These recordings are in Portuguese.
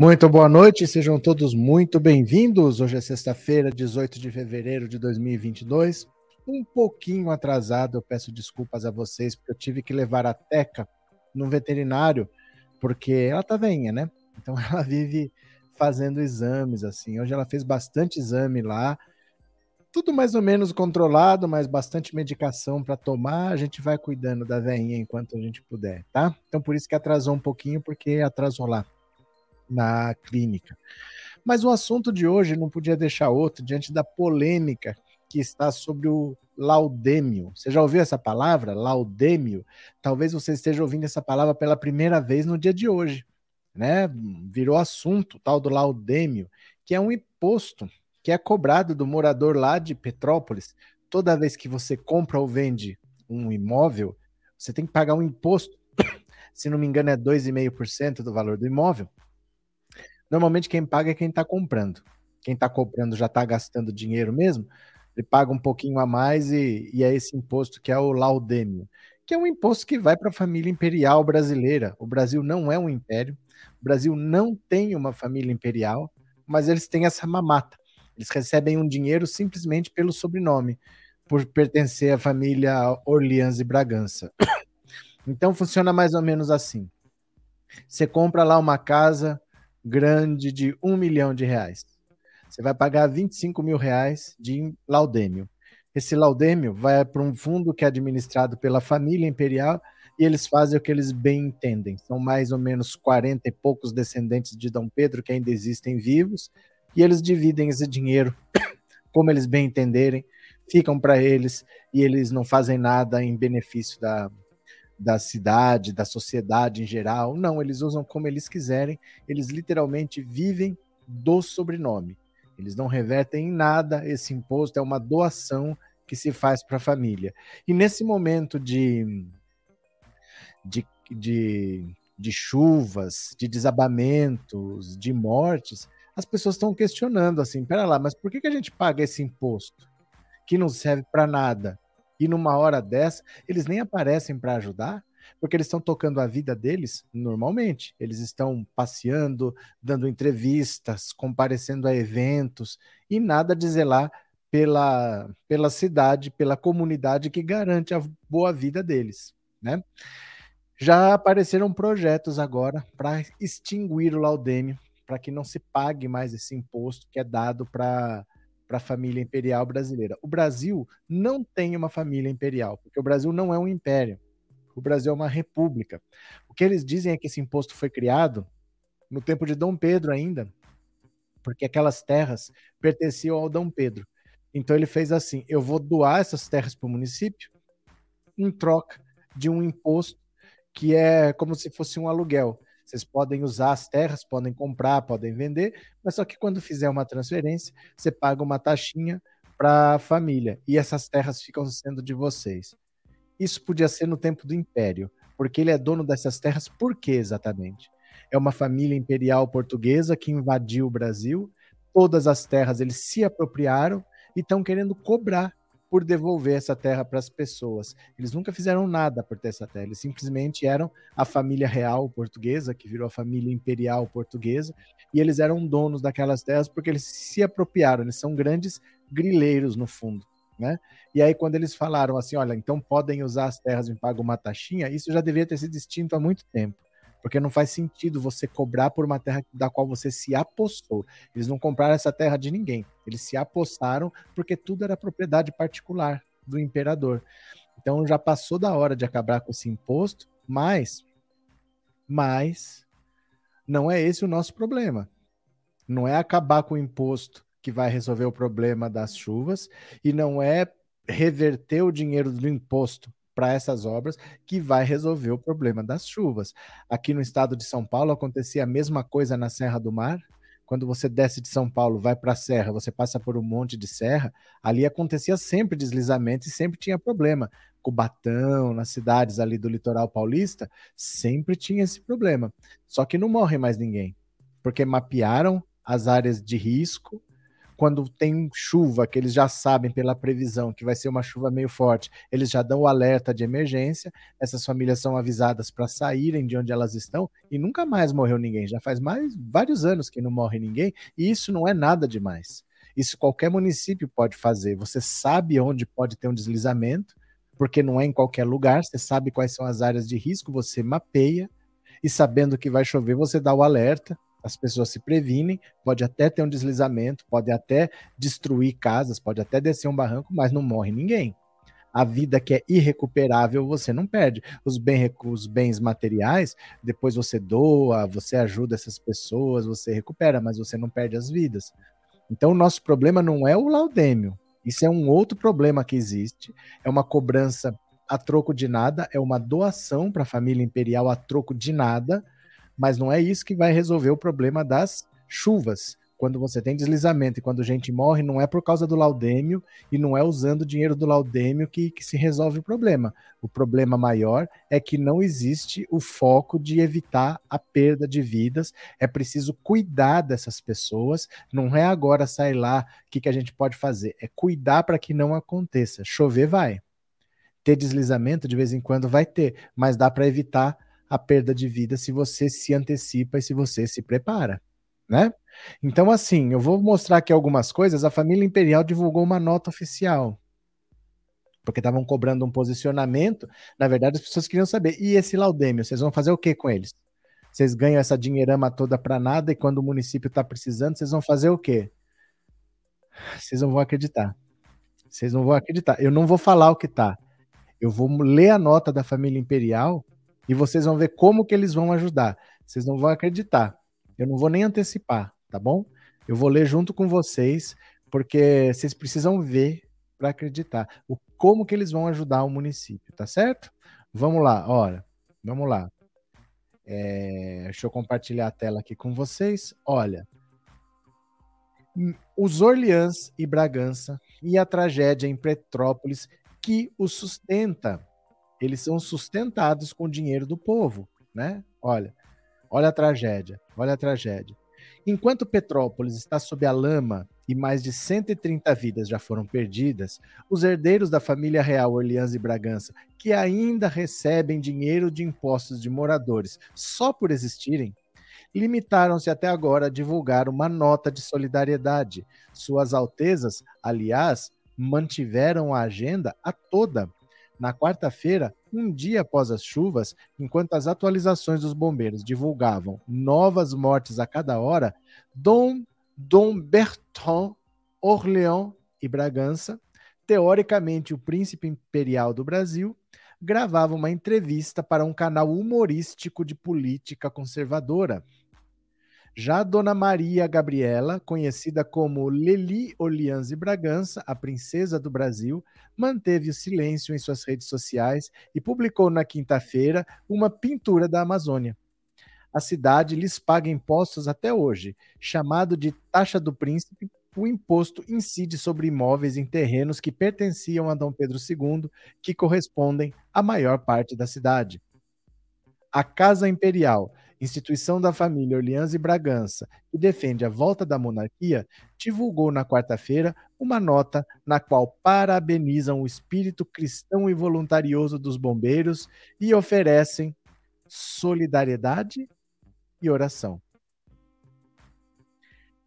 Muito boa noite, sejam todos muito bem-vindos. Hoje é sexta-feira, 18 de fevereiro de 2022. Um pouquinho atrasado, eu peço desculpas a vocês, porque eu tive que levar a Teca no veterinário, porque ela tá veinha, né? Então ela vive fazendo exames, assim. Hoje ela fez bastante exame lá, tudo mais ou menos controlado, mas bastante medicação para tomar. A gente vai cuidando da veinha enquanto a gente puder, tá? Então por isso que atrasou um pouquinho, porque atrasou lá na clínica. Mas o assunto de hoje não podia deixar outro diante da polêmica que está sobre o laudêmio. Você já ouviu essa palavra, laudêmio? Talvez você esteja ouvindo essa palavra pela primeira vez no dia de hoje, né? Virou assunto tal do laudêmio, que é um imposto que é cobrado do morador lá de Petrópolis. Toda vez que você compra ou vende um imóvel, você tem que pagar um imposto. Se não me engano, é 2,5% do valor do imóvel. Normalmente quem paga é quem está comprando. Quem está comprando já está gastando dinheiro mesmo, ele paga um pouquinho a mais e, e é esse imposto que é o laudêmio, que é um imposto que vai para a família imperial brasileira. O Brasil não é um império, o Brasil não tem uma família imperial, mas eles têm essa mamata. Eles recebem um dinheiro simplesmente pelo sobrenome, por pertencer à família Orleans e Bragança. Então funciona mais ou menos assim. Você compra lá uma casa grande de um milhão de reais. Você vai pagar 25 mil reais de laudêmio. Esse laudêmio vai para um fundo que é administrado pela família imperial e eles fazem o que eles bem entendem. São mais ou menos 40 e poucos descendentes de Dom Pedro que ainda existem vivos e eles dividem esse dinheiro como eles bem entenderem, ficam para eles e eles não fazem nada em benefício da, da cidade, da sociedade em geral. Não, eles usam como eles quiserem, eles literalmente vivem do sobrenome. Eles não revertem em nada esse imposto, é uma doação que se faz para a família. E nesse momento de, de, de, de chuvas, de desabamentos, de mortes, as pessoas estão questionando assim: pera lá, mas por que, que a gente paga esse imposto que não serve para nada? E numa hora dessa, eles nem aparecem para ajudar, porque eles estão tocando a vida deles normalmente. Eles estão passeando, dando entrevistas, comparecendo a eventos e nada de zelar pela, pela cidade, pela comunidade que garante a boa vida deles, né? Já apareceram projetos agora para extinguir o laudêmio, para que não se pague mais esse imposto que é dado para para a família imperial brasileira. O Brasil não tem uma família imperial, porque o Brasil não é um império. O Brasil é uma república. O que eles dizem é que esse imposto foi criado no tempo de Dom Pedro ainda, porque aquelas terras pertenciam ao Dom Pedro. Então ele fez assim: eu vou doar essas terras para o município em troca de um imposto que é como se fosse um aluguel. Vocês podem usar as terras, podem comprar, podem vender, mas só que quando fizer uma transferência, você paga uma taxinha para a família e essas terras ficam sendo de vocês. Isso podia ser no tempo do Império, porque ele é dono dessas terras por quê exatamente? É uma família imperial portuguesa que invadiu o Brasil, todas as terras eles se apropriaram e estão querendo cobrar por devolver essa terra para as pessoas. Eles nunca fizeram nada por ter essa terra, eles simplesmente eram a família real portuguesa, que virou a família imperial portuguesa, e eles eram donos daquelas terras porque eles se apropriaram, eles são grandes grileiros no fundo. Né? E aí, quando eles falaram assim, olha, então podem usar as terras e pagam uma taxinha, isso já devia ter sido extinto há muito tempo porque não faz sentido você cobrar por uma terra da qual você se apostou. Eles não compraram essa terra de ninguém, eles se apostaram porque tudo era propriedade particular do imperador. Então já passou da hora de acabar com esse imposto, mas mas não é esse o nosso problema. Não é acabar com o imposto que vai resolver o problema das chuvas e não é reverter o dinheiro do imposto para essas obras que vai resolver o problema das chuvas. Aqui no estado de São Paulo acontecia a mesma coisa na Serra do Mar. Quando você desce de São Paulo, vai para a serra, você passa por um monte de serra, ali acontecia sempre deslizamento e sempre tinha problema. Cubatão, nas cidades ali do litoral paulista, sempre tinha esse problema. Só que não morre mais ninguém, porque mapearam as áreas de risco, quando tem chuva, que eles já sabem pela previsão que vai ser uma chuva meio forte, eles já dão o alerta de emergência, essas famílias são avisadas para saírem de onde elas estão e nunca mais morreu ninguém. Já faz mais vários anos que não morre ninguém e isso não é nada demais. Isso qualquer município pode fazer. Você sabe onde pode ter um deslizamento, porque não é em qualquer lugar, você sabe quais são as áreas de risco, você mapeia e sabendo que vai chover, você dá o alerta as pessoas se previnem, pode até ter um deslizamento, pode até destruir casas, pode até descer um barranco, mas não morre ninguém. A vida que é irrecuperável você não perde. Os, bem, os bens materiais, depois você doa, você ajuda essas pessoas, você recupera, mas você não perde as vidas. Então, o nosso problema não é o laudêmio. Isso é um outro problema que existe. É uma cobrança a troco de nada, é uma doação para a família imperial a troco de nada mas não é isso que vai resolver o problema das chuvas. Quando você tem deslizamento e quando gente morre, não é por causa do laudêmio e não é usando o dinheiro do laudêmio que, que se resolve o problema. O problema maior é que não existe o foco de evitar a perda de vidas. É preciso cuidar dessas pessoas. Não é agora sair lá, o que, que a gente pode fazer? É cuidar para que não aconteça. Chover vai. Ter deslizamento de vez em quando vai ter, mas dá para evitar a perda de vida se você se antecipa e se você se prepara, né? Então, assim, eu vou mostrar aqui algumas coisas. A família imperial divulgou uma nota oficial, porque estavam cobrando um posicionamento. Na verdade, as pessoas queriam saber: e esse laudêmio, vocês vão fazer o que com eles? Vocês ganham essa dinheirama toda para nada e quando o município está precisando, vocês vão fazer o quê? Vocês não vão acreditar. Vocês não vão acreditar. Eu não vou falar o que tá. Eu vou ler a nota da família imperial e vocês vão ver como que eles vão ajudar. Vocês não vão acreditar. Eu não vou nem antecipar, tá bom? Eu vou ler junto com vocês, porque vocês precisam ver para acreditar o como que eles vão ajudar o município, tá certo? Vamos lá, olha, vamos lá. É, deixa eu compartilhar a tela aqui com vocês. Olha, os Orleans e Bragança e a tragédia em Petrópolis que o sustenta eles são sustentados com o dinheiro do povo, né? Olha, olha a tragédia, olha a tragédia. Enquanto Petrópolis está sob a lama e mais de 130 vidas já foram perdidas, os herdeiros da família real Orleans e Bragança, que ainda recebem dinheiro de impostos de moradores só por existirem, limitaram-se até agora a divulgar uma nota de solidariedade. Suas Altezas, aliás, mantiveram a agenda a toda na quarta-feira, um dia após as chuvas, enquanto as atualizações dos bombeiros divulgavam novas mortes a cada hora, Dom, Dom Bertrand, Orléans e Bragança, teoricamente o príncipe imperial do Brasil, gravava uma entrevista para um canal humorístico de política conservadora. Já Dona Maria Gabriela, conhecida como Leli Orleans e Bragança, a princesa do Brasil, manteve o silêncio em suas redes sociais e publicou na quinta-feira uma pintura da Amazônia. A cidade lhes paga impostos até hoje, chamado de taxa do príncipe. O imposto incide sobre imóveis em terrenos que pertenciam a Dom Pedro II, que correspondem à maior parte da cidade. A Casa Imperial instituição da família Orleans e Bragança, que defende a volta da monarquia, divulgou na quarta-feira uma nota na qual parabenizam o espírito cristão e voluntarioso dos bombeiros e oferecem solidariedade e oração.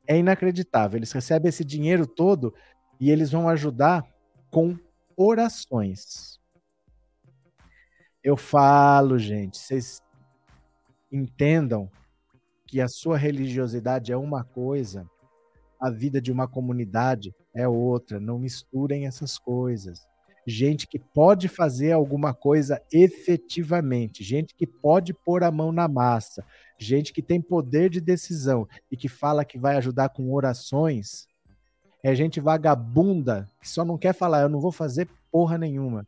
É inacreditável, eles recebem esse dinheiro todo e eles vão ajudar com orações. Eu falo, gente, vocês entendam que a sua religiosidade é uma coisa, a vida de uma comunidade é outra. Não misturem essas coisas. Gente que pode fazer alguma coisa efetivamente, gente que pode pôr a mão na massa, gente que tem poder de decisão e que fala que vai ajudar com orações, é gente vagabunda que só não quer falar, eu não vou fazer porra nenhuma.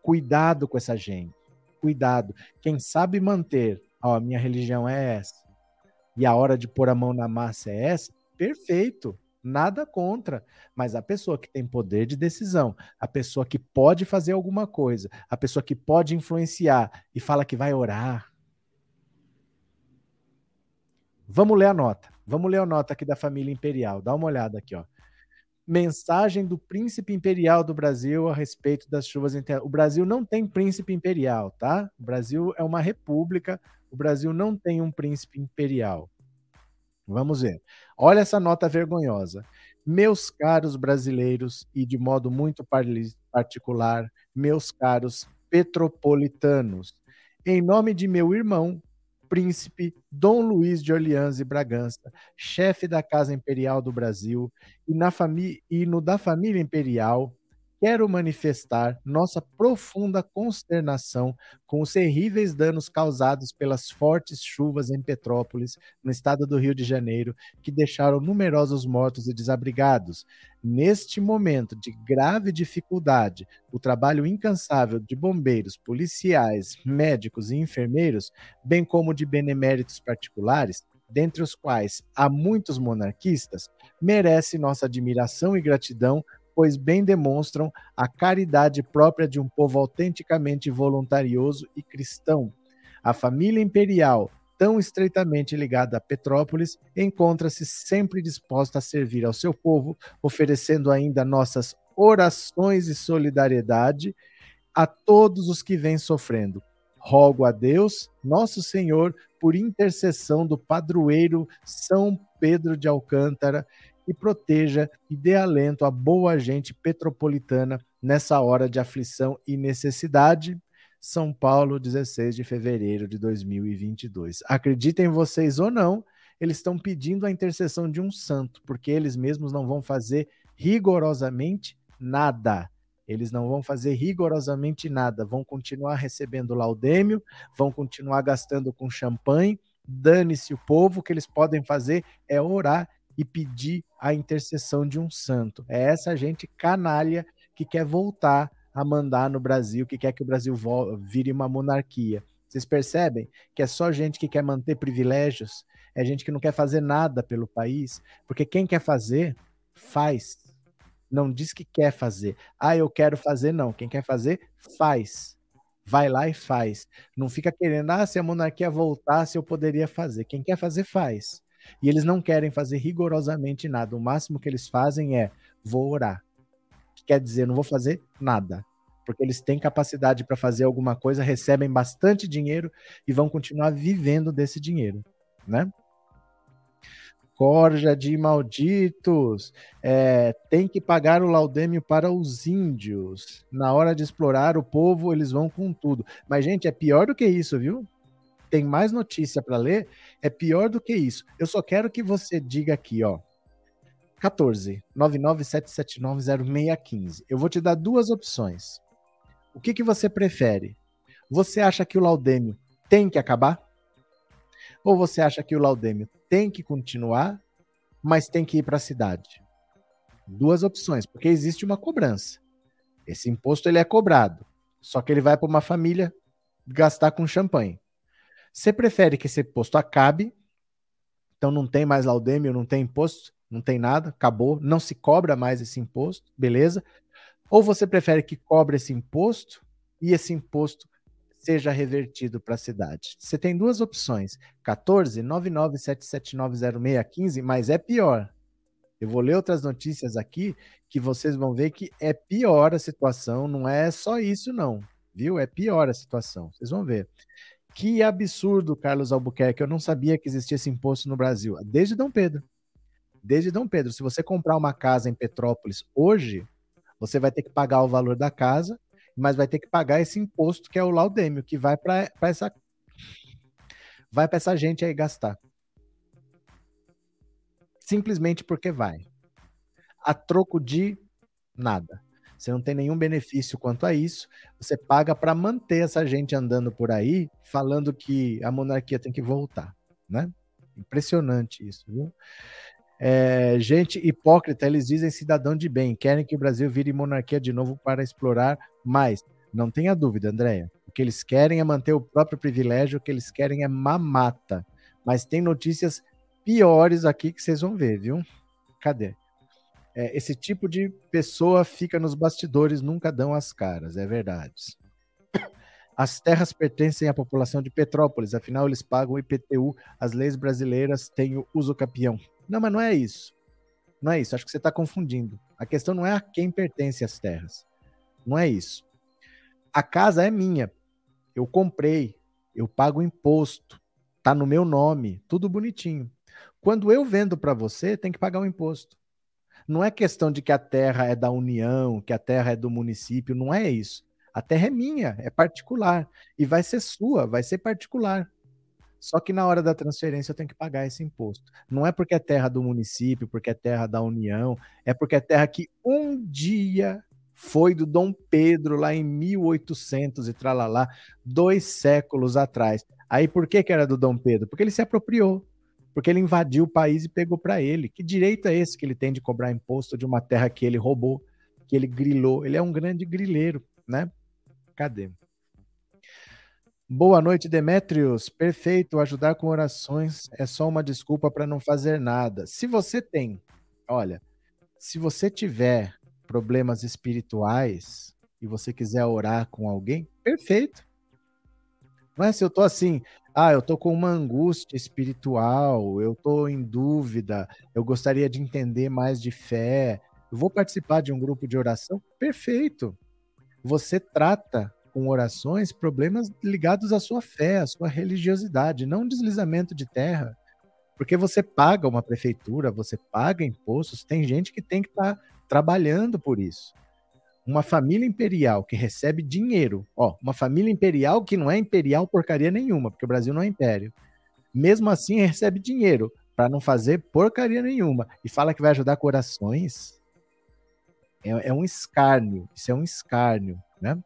Cuidado com essa gente cuidado. Quem sabe manter, ó, minha religião é essa, e a hora de pôr a mão na massa é essa, perfeito. Nada contra, mas a pessoa que tem poder de decisão, a pessoa que pode fazer alguma coisa, a pessoa que pode influenciar e fala que vai orar. Vamos ler a nota. Vamos ler a nota aqui da família imperial. Dá uma olhada aqui, ó. Mensagem do príncipe imperial do Brasil a respeito das chuvas. O Brasil não tem príncipe imperial, tá? O Brasil é uma república. O Brasil não tem um príncipe imperial. Vamos ver. Olha essa nota vergonhosa. Meus caros brasileiros, e de modo muito particular, meus caros petropolitanos, em nome de meu irmão, príncipe Dom Luiz de Orleans e Bragança, chefe da Casa Imperial do Brasil, e, na e no da família imperial, quero manifestar nossa profunda consternação com os terríveis danos causados pelas fortes chuvas em Petrópolis, no estado do Rio de Janeiro, que deixaram numerosos mortos e desabrigados. Neste momento de grave dificuldade, o trabalho incansável de bombeiros, policiais, médicos e enfermeiros, bem como de beneméritos particulares, dentre os quais há muitos monarquistas, merece nossa admiração e gratidão pois bem demonstram a caridade própria de um povo autenticamente voluntarioso e cristão. A família imperial, tão estreitamente ligada a Petrópolis, encontra-se sempre disposta a servir ao seu povo, oferecendo ainda nossas orações e solidariedade a todos os que vêm sofrendo. Rogo a Deus, nosso Senhor, por intercessão do padroeiro São Pedro de Alcântara e proteja e dê alento à boa gente petropolitana nessa hora de aflição e necessidade. São Paulo, 16 de fevereiro de 2022. Acreditem vocês ou não, eles estão pedindo a intercessão de um santo, porque eles mesmos não vão fazer rigorosamente nada. Eles não vão fazer rigorosamente nada, vão continuar recebendo laudêmio, vão continuar gastando com champanhe, dane-se o povo, o que eles podem fazer é orar e pedir a intercessão de um santo. É essa gente canalha que quer voltar a mandar no Brasil, que quer que o Brasil vire uma monarquia. Vocês percebem que é só gente que quer manter privilégios, é gente que não quer fazer nada pelo país, porque quem quer fazer, faz. Não diz que quer fazer. Ah, eu quero fazer, não. Quem quer fazer, faz. Vai lá e faz. Não fica querendo, ah, se a monarquia voltasse, eu poderia fazer. Quem quer fazer, faz. E eles não querem fazer rigorosamente nada. O máximo que eles fazem é vou orar. Que quer dizer, não vou fazer nada. Porque eles têm capacidade para fazer alguma coisa, recebem bastante dinheiro e vão continuar vivendo desse dinheiro, né? Corja de malditos. É, tem que pagar o laudêmio para os índios. Na hora de explorar o povo, eles vão com tudo. Mas, gente, é pior do que isso, viu? Tem mais notícia para ler, é pior do que isso. Eu só quero que você diga aqui, ó. 14 997790615. Eu vou te dar duas opções. O que, que você prefere? Você acha que o Laudêmio tem que acabar? Ou você acha que o Laudêmio tem que continuar, mas tem que ir para a cidade? Duas opções, porque existe uma cobrança. Esse imposto ele é cobrado, só que ele vai para uma família gastar com champanhe. Você prefere que esse imposto acabe, então não tem mais laudêmio, não tem imposto, não tem nada, acabou, não se cobra mais esse imposto, beleza? Ou você prefere que cobre esse imposto e esse imposto seja revertido para a cidade? Você tem duas opções: 14 997790615, mas é pior. Eu vou ler outras notícias aqui que vocês vão ver que é pior a situação, não é só isso não, viu? É pior a situação. Vocês vão ver. Que absurdo, Carlos Albuquerque. Eu não sabia que existia esse imposto no Brasil. Desde Dom Pedro. Desde Dom Pedro. Se você comprar uma casa em Petrópolis hoje, você vai ter que pagar o valor da casa, mas vai ter que pagar esse imposto que é o laudêmio, que vai para essa vai para essa gente aí gastar. Simplesmente porque vai. A troco de nada. Você não tem nenhum benefício quanto a isso. Você paga para manter essa gente andando por aí falando que a monarquia tem que voltar, né? Impressionante isso, viu? É, gente hipócrita, eles dizem cidadão de bem, querem que o Brasil vire monarquia de novo para explorar mais. Não tenha dúvida, Andréia. O que eles querem é manter o próprio privilégio, o que eles querem é mamata. Mas tem notícias piores aqui que vocês vão ver, viu? Cadê? É, esse tipo de pessoa fica nos bastidores, nunca dão as caras, é verdade. As terras pertencem à população de Petrópolis, afinal eles pagam IPTU, as leis brasileiras têm o uso capião. Não, mas não é isso. Não é isso, acho que você está confundindo. A questão não é a quem pertence as terras. Não é isso. A casa é minha. Eu comprei, eu pago imposto, tá no meu nome, tudo bonitinho. Quando eu vendo para você, tem que pagar o imposto. Não é questão de que a terra é da União, que a terra é do município, não é isso. A terra é minha, é particular. E vai ser sua, vai ser particular. Só que na hora da transferência eu tenho que pagar esse imposto. Não é porque é terra do município, porque é terra da União, é porque é terra que um dia foi do Dom Pedro lá em 1800 e tralalá, dois séculos atrás. Aí por que, que era do Dom Pedro? Porque ele se apropriou porque ele invadiu o país e pegou para ele. Que direito é esse que ele tem de cobrar imposto de uma terra que ele roubou, que ele grilou? Ele é um grande grileiro, né? Cadê? Boa noite, Demétrios. Perfeito. Ajudar com orações é só uma desculpa para não fazer nada. Se você tem, olha, se você tiver problemas espirituais e você quiser orar com alguém, perfeito. Não é se eu tô assim, ah, eu tô com uma angústia espiritual, eu tô em dúvida, eu gostaria de entender mais de fé, eu vou participar de um grupo de oração? Perfeito. Você trata com orações problemas ligados à sua fé, à sua religiosidade, não deslizamento de terra. Porque você paga uma prefeitura, você paga impostos, tem gente que tem que estar tá trabalhando por isso uma família imperial que recebe dinheiro, ó, uma família imperial que não é imperial porcaria nenhuma, porque o Brasil não é império. Mesmo assim, recebe dinheiro para não fazer porcaria nenhuma e fala que vai ajudar corações. É, é um escárnio, isso é um escárnio, né?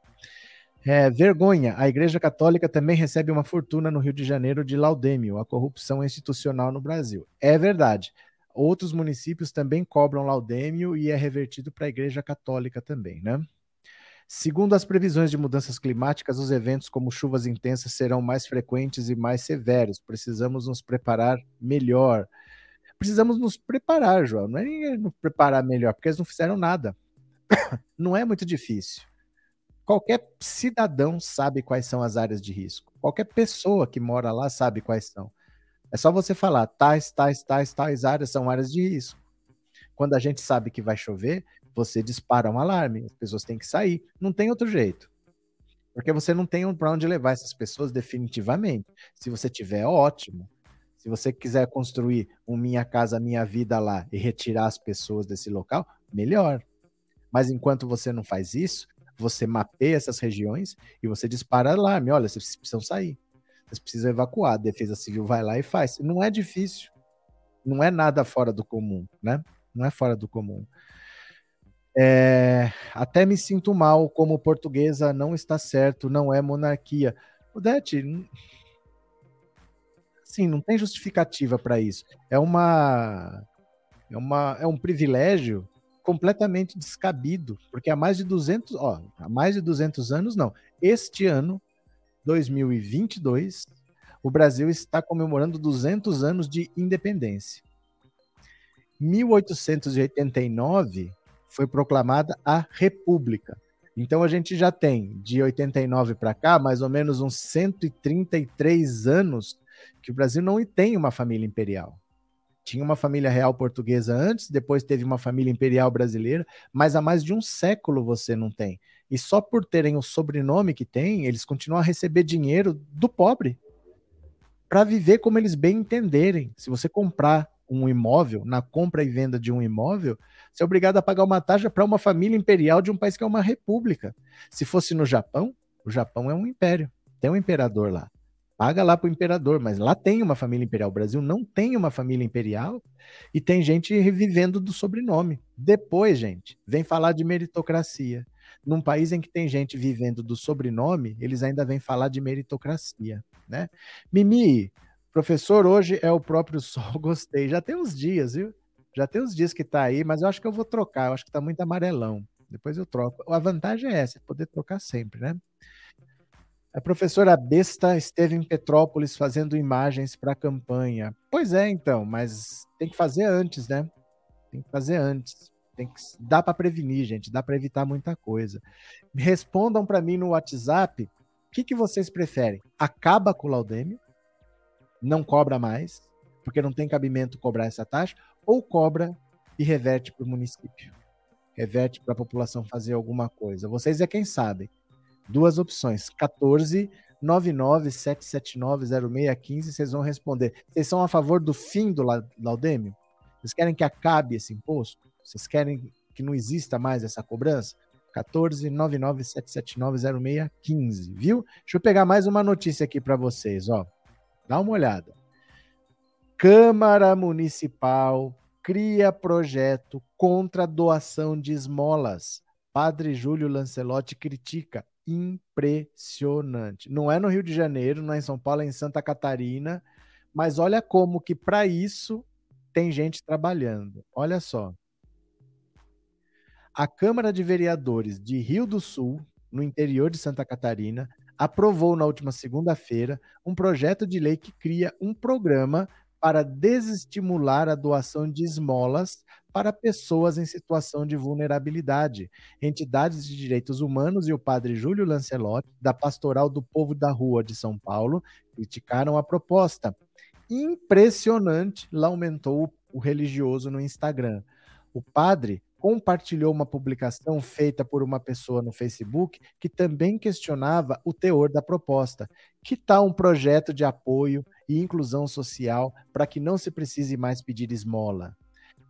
É, vergonha, a Igreja Católica também recebe uma fortuna no Rio de Janeiro de laudêmio, a corrupção institucional no Brasil. É verdade. Outros municípios também cobram laudêmio e é revertido para a Igreja Católica também, né? Segundo as previsões de mudanças climáticas, os eventos como chuvas intensas serão mais frequentes e mais severos. Precisamos nos preparar melhor. Precisamos nos preparar, João. Não é nos preparar melhor, porque eles não fizeram nada. não é muito difícil. Qualquer cidadão sabe quais são as áreas de risco. Qualquer pessoa que mora lá sabe quais são. É só você falar, tais, tais, tais, tais áreas são áreas de risco. Quando a gente sabe que vai chover, você dispara um alarme, as pessoas têm que sair. Não tem outro jeito. Porque você não tem para onde levar essas pessoas definitivamente. Se você tiver, ótimo. Se você quiser construir um Minha Casa Minha Vida lá e retirar as pessoas desse local, melhor. Mas enquanto você não faz isso, você mapeia essas regiões e você dispara alarme. Olha, vocês precisam sair. Vocês precisam evacuar. A Defesa Civil vai lá e faz. Não é difícil. Não é nada fora do comum, né? Não é fora do comum. É, até me sinto mal como portuguesa não está certo, não é monarquia. Odete, sim, não tem justificativa para isso. É uma é uma é um privilégio completamente descabido, porque há mais de 200, ó, há mais de 200 anos não. Este ano 2022, o Brasil está comemorando 200 anos de independência. 1889 foi proclamada a República. Então a gente já tem de 89 para cá mais ou menos uns 133 anos que o Brasil não tem uma família imperial. Tinha uma família real portuguesa antes, depois teve uma família imperial brasileira, mas há mais de um século você não tem. E só por terem o sobrenome que tem, eles continuam a receber dinheiro do pobre para viver como eles bem entenderem. Se você comprar um imóvel, na compra e venda de um imóvel, você é obrigado a pagar uma taxa para uma família imperial de um país que é uma república. Se fosse no Japão, o Japão é um império, tem um imperador lá paga lá para o imperador, mas lá tem uma família imperial. O Brasil não tem uma família imperial e tem gente revivendo do sobrenome. Depois, gente, vem falar de meritocracia. Num país em que tem gente vivendo do sobrenome, eles ainda vêm falar de meritocracia, né? Mimi, professor, hoje é o próprio sol, gostei. Já tem uns dias, viu? Já tem uns dias que tá aí, mas eu acho que eu vou trocar, eu acho que tá muito amarelão. Depois eu troco. A vantagem é essa, poder trocar sempre, né? A professora Besta esteve em Petrópolis fazendo imagens para a campanha. Pois é, então, mas tem que fazer antes, né? Tem que fazer antes. Tem que dá para prevenir, gente, dá para evitar muita coisa. Respondam para mim no WhatsApp O que, que vocês preferem? Acaba com o laudêmio, não cobra mais, porque não tem cabimento cobrar essa taxa, ou cobra e reverte para o município? Reverte para a população fazer alguma coisa. Vocês é quem sabem. Duas opções: 14 997790615, vocês vão responder. Vocês são a favor do fim do laudêmio? Vocês querem que acabe esse imposto? Vocês querem que não exista mais essa cobrança? 14997790615, viu? Deixa eu pegar mais uma notícia aqui para vocês, ó. Dá uma olhada. Câmara Municipal cria projeto contra doação de esmolas. Padre Júlio Lancelotti critica. Impressionante. Não é no Rio de Janeiro, não é em São Paulo, é em Santa Catarina. Mas olha como que para isso tem gente trabalhando. Olha só. A Câmara de Vereadores de Rio do Sul, no interior de Santa Catarina, aprovou na última segunda-feira um projeto de lei que cria um programa para desestimular a doação de esmolas para pessoas em situação de vulnerabilidade. Entidades de direitos humanos e o padre Júlio Lancelotti, da Pastoral do Povo da Rua de São Paulo, criticaram a proposta. Impressionante, lamentou o religioso no Instagram. O padre compartilhou uma publicação feita por uma pessoa no Facebook que também questionava o teor da proposta. Que tal um projeto de apoio e inclusão social para que não se precise mais pedir esmola?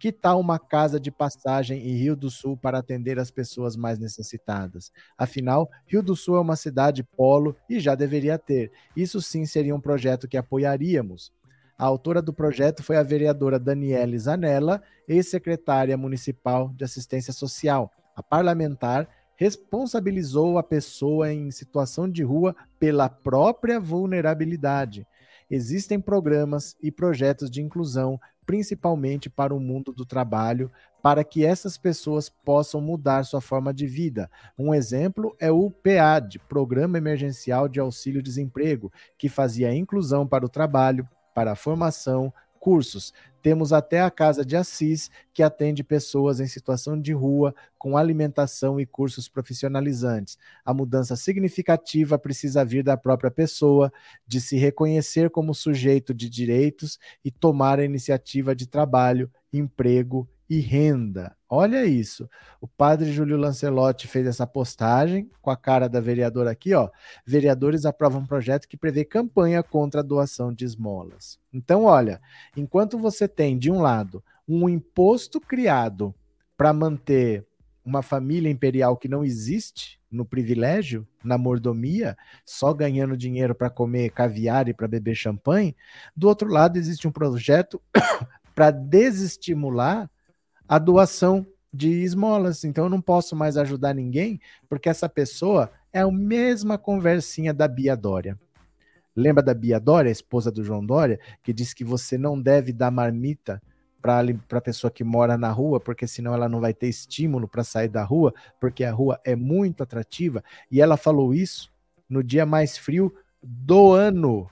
Que tal uma casa de passagem em Rio do Sul para atender as pessoas mais necessitadas? Afinal, Rio do Sul é uma cidade polo e já deveria ter. Isso sim seria um projeto que apoiaríamos. A autora do projeto foi a vereadora Daniele Zanella, ex-secretária municipal de assistência social. A parlamentar responsabilizou a pessoa em situação de rua pela própria vulnerabilidade. Existem programas e projetos de inclusão, principalmente para o mundo do trabalho, para que essas pessoas possam mudar sua forma de vida. Um exemplo é o PAD, Programa Emergencial de Auxílio Desemprego, que fazia inclusão para o trabalho, para formação, cursos. Temos até a Casa de Assis, que atende pessoas em situação de rua, com alimentação e cursos profissionalizantes. A mudança significativa precisa vir da própria pessoa, de se reconhecer como sujeito de direitos e tomar a iniciativa de trabalho, emprego e renda. Olha isso. O padre Júlio Lancelotti fez essa postagem com a cara da vereadora aqui, ó. Vereadores aprovam um projeto que prevê campanha contra a doação de esmolas. Então, olha, enquanto você tem de um lado um imposto criado para manter uma família imperial que não existe no privilégio, na mordomia, só ganhando dinheiro para comer caviar e para beber champanhe, do outro lado existe um projeto para desestimular a doação de esmolas. Então eu não posso mais ajudar ninguém, porque essa pessoa é a mesma conversinha da Bia Dória. Lembra da Bia Dória, a esposa do João Dória, que disse que você não deve dar marmita para a pessoa que mora na rua, porque senão ela não vai ter estímulo para sair da rua, porque a rua é muito atrativa. E ela falou isso no dia mais frio do ano.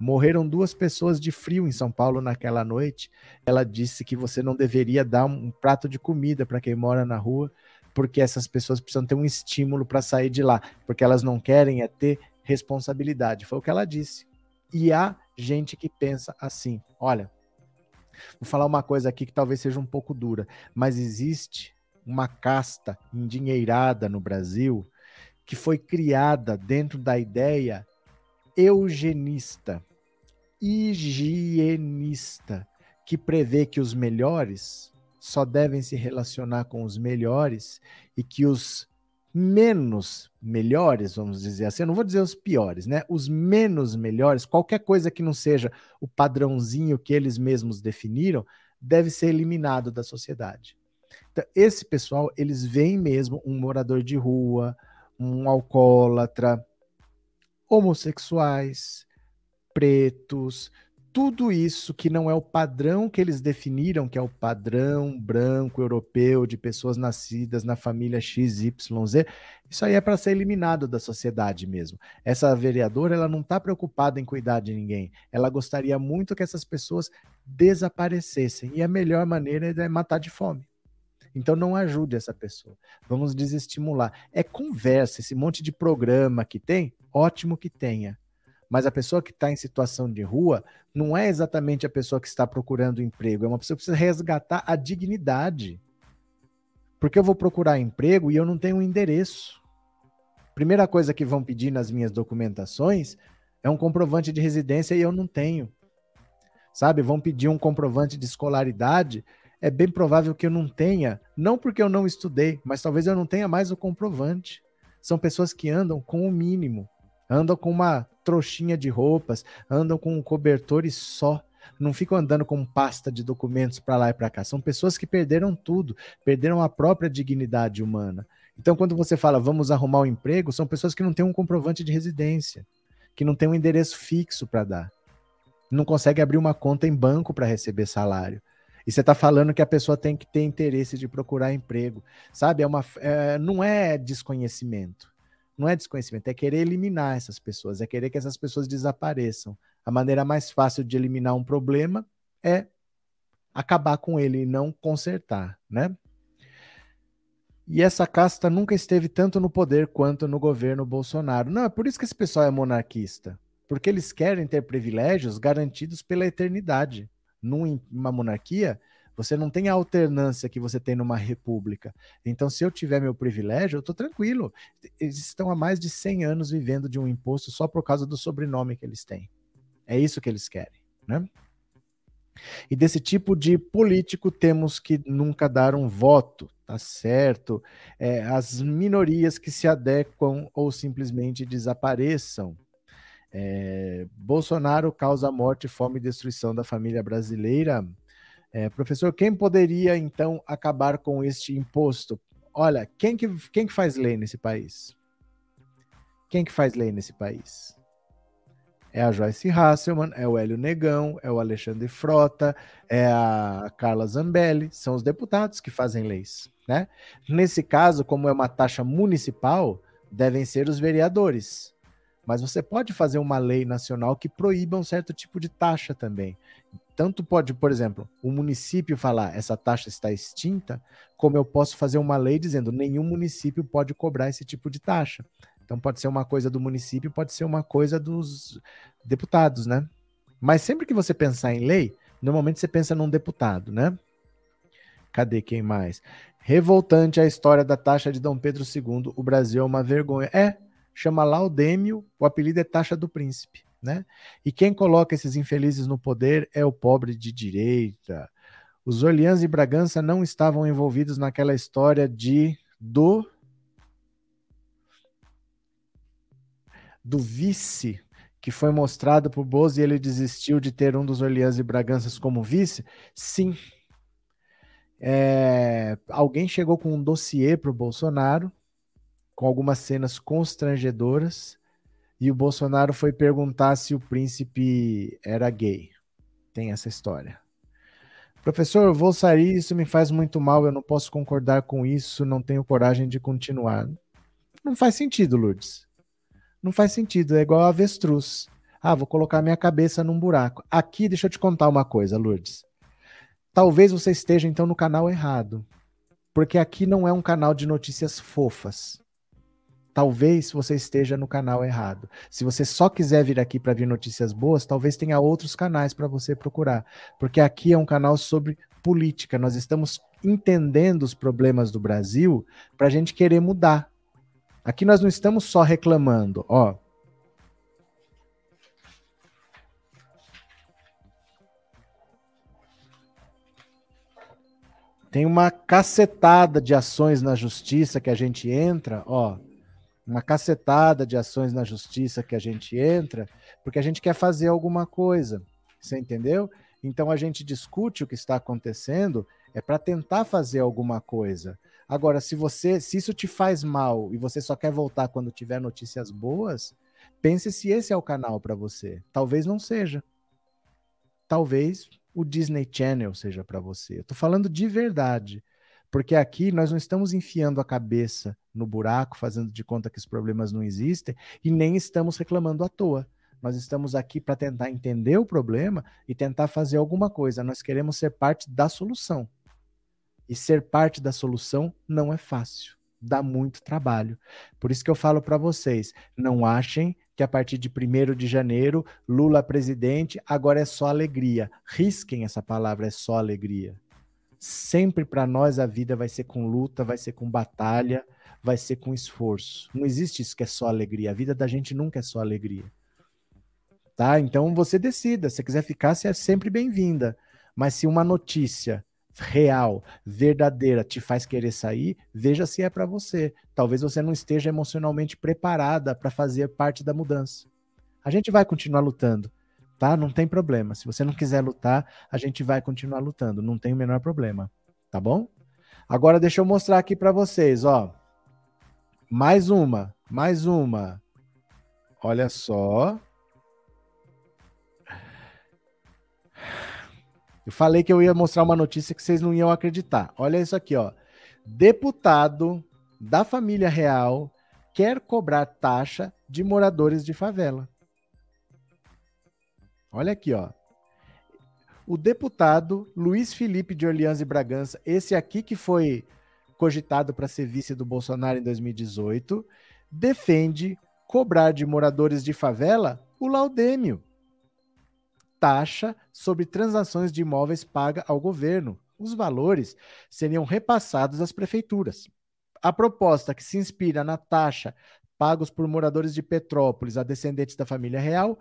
Morreram duas pessoas de frio em São Paulo naquela noite. Ela disse que você não deveria dar um prato de comida para quem mora na rua, porque essas pessoas precisam ter um estímulo para sair de lá, porque elas não querem é ter responsabilidade. Foi o que ela disse. E há gente que pensa assim: olha, vou falar uma coisa aqui que talvez seja um pouco dura, mas existe uma casta endinheirada no Brasil que foi criada dentro da ideia eugenista higienista que prevê que os melhores só devem se relacionar com os melhores e que os menos melhores, vamos dizer assim, eu não vou dizer os piores, né? Os menos melhores, qualquer coisa que não seja o padrãozinho que eles mesmos definiram, deve ser eliminado da sociedade. Então, esse pessoal, eles veem mesmo um morador de rua, um alcoólatra, homossexuais, pretos, tudo isso que não é o padrão que eles definiram, que é o padrão branco europeu de pessoas nascidas na família XYZ, isso aí é para ser eliminado da sociedade mesmo. Essa vereadora, ela não está preocupada em cuidar de ninguém. Ela gostaria muito que essas pessoas desaparecessem. E a melhor maneira é matar de fome. Então não ajude essa pessoa. Vamos desestimular. É conversa, esse monte de programa que tem, ótimo que tenha. Mas a pessoa que está em situação de rua não é exatamente a pessoa que está procurando emprego, é uma pessoa que precisa resgatar a dignidade. Porque eu vou procurar emprego e eu não tenho um endereço. Primeira coisa que vão pedir nas minhas documentações é um comprovante de residência e eu não tenho. Sabe? Vão pedir um comprovante de escolaridade. É bem provável que eu não tenha, não porque eu não estudei, mas talvez eu não tenha mais o comprovante. São pessoas que andam com o mínimo, andam com uma trouxinha de roupas, andam com cobertor e só. Não ficam andando com pasta de documentos para lá e para cá. São pessoas que perderam tudo, perderam a própria dignidade humana. Então, quando você fala vamos arrumar um emprego, são pessoas que não têm um comprovante de residência, que não têm um endereço fixo para dar, não consegue abrir uma conta em banco para receber salário. E você está falando que a pessoa tem que ter interesse de procurar emprego, sabe? É uma, é, não é desconhecimento. Não é desconhecimento, é querer eliminar essas pessoas, é querer que essas pessoas desapareçam. A maneira mais fácil de eliminar um problema é acabar com ele e não consertar, né? E essa casta nunca esteve tanto no poder quanto no governo Bolsonaro. Não, é por isso que esse pessoal é monarquista. Porque eles querem ter privilégios garantidos pela eternidade. Numa monarquia, você não tem a alternância que você tem numa república. Então, se eu tiver meu privilégio, eu estou tranquilo. Eles estão há mais de 100 anos vivendo de um imposto só por causa do sobrenome que eles têm. É isso que eles querem, né? E desse tipo de político temos que nunca dar um voto, tá certo? É, as minorias que se adequam ou simplesmente desapareçam. É, Bolsonaro causa morte, fome e destruição da família brasileira. É, professor, quem poderia então acabar com este imposto? Olha, quem que, quem que faz lei nesse país? Quem que faz lei nesse país? É a Joyce Hasselman, é o Hélio Negão, é o Alexandre Frota, é a Carla Zambelli, são os deputados que fazem leis. Né? Nesse caso, como é uma taxa municipal, devem ser os vereadores. Mas você pode fazer uma lei nacional que proíba um certo tipo de taxa também. Tanto pode, por exemplo, o município falar essa taxa está extinta, como eu posso fazer uma lei dizendo nenhum município pode cobrar esse tipo de taxa. Então pode ser uma coisa do município, pode ser uma coisa dos deputados, né? Mas sempre que você pensar em lei, normalmente você pensa num deputado, né? Cadê quem mais? Revoltante a história da taxa de Dom Pedro II. O Brasil é uma vergonha. É, chama Laudêmio, o apelido é taxa do príncipe né? E quem coloca esses infelizes no poder é o pobre de direita. Os Orleans e Bragança não estavam envolvidos naquela história de do do vice que foi mostrado por Bozo e ele desistiu de ter um dos Orleans e Braganças como vice? Sim. É, alguém chegou com um dossiê para o Bolsonaro, com algumas cenas constrangedoras, e o Bolsonaro foi perguntar se o príncipe era gay. Tem essa história. Professor, vou sair, isso me faz muito mal, eu não posso concordar com isso, não tenho coragem de continuar. Não faz sentido, Lourdes. Não faz sentido, é igual a avestruz. Ah, vou colocar minha cabeça num buraco. Aqui, deixa eu te contar uma coisa, Lourdes. Talvez você esteja então no canal errado. Porque aqui não é um canal de notícias fofas talvez você esteja no canal errado. Se você só quiser vir aqui para ver notícias boas, talvez tenha outros canais para você procurar, porque aqui é um canal sobre política. Nós estamos entendendo os problemas do Brasil para a gente querer mudar. Aqui nós não estamos só reclamando, ó. Tem uma cacetada de ações na justiça que a gente entra, ó uma cacetada de ações na justiça que a gente entra, porque a gente quer fazer alguma coisa. Você entendeu? Então a gente discute o que está acontecendo é para tentar fazer alguma coisa. Agora, se você, se isso te faz mal e você só quer voltar quando tiver notícias boas, pense se esse é o canal para você. Talvez não seja. Talvez o Disney Channel seja para você. Eu tô falando de verdade. Porque aqui nós não estamos enfiando a cabeça no buraco, fazendo de conta que os problemas não existem, e nem estamos reclamando à toa. Nós estamos aqui para tentar entender o problema e tentar fazer alguma coisa. Nós queremos ser parte da solução. E ser parte da solução não é fácil, dá muito trabalho. Por isso que eu falo para vocês, não achem que a partir de 1 de janeiro, Lula presidente, agora é só alegria. Risquem essa palavra, é só alegria. Sempre para nós a vida vai ser com luta, vai ser com batalha, vai ser com esforço. Não existe isso que é só alegria. A vida da gente nunca é só alegria. Tá? Então você decida. Se quiser ficar, você é sempre bem-vinda. Mas se uma notícia real, verdadeira, te faz querer sair, veja se é para você. Talvez você não esteja emocionalmente preparada para fazer parte da mudança. A gente vai continuar lutando, tá? Não tem problema. Se você não quiser lutar, a gente vai continuar lutando, não tem o menor problema, tá bom? Agora deixa eu mostrar aqui para vocês, ó. Mais uma, mais uma. Olha só. Eu falei que eu ia mostrar uma notícia que vocês não iam acreditar. Olha isso aqui, ó. Deputado da família real quer cobrar taxa de moradores de favela. Olha aqui, ó. O deputado Luiz Felipe de Orleans e Bragança, esse aqui que foi cogitado para ser vice do Bolsonaro em 2018, defende cobrar de moradores de favela o laudêmio taxa sobre transações de imóveis paga ao governo. Os valores seriam repassados às prefeituras. A proposta, que se inspira na taxa pagos por moradores de Petrópolis a descendentes da família real,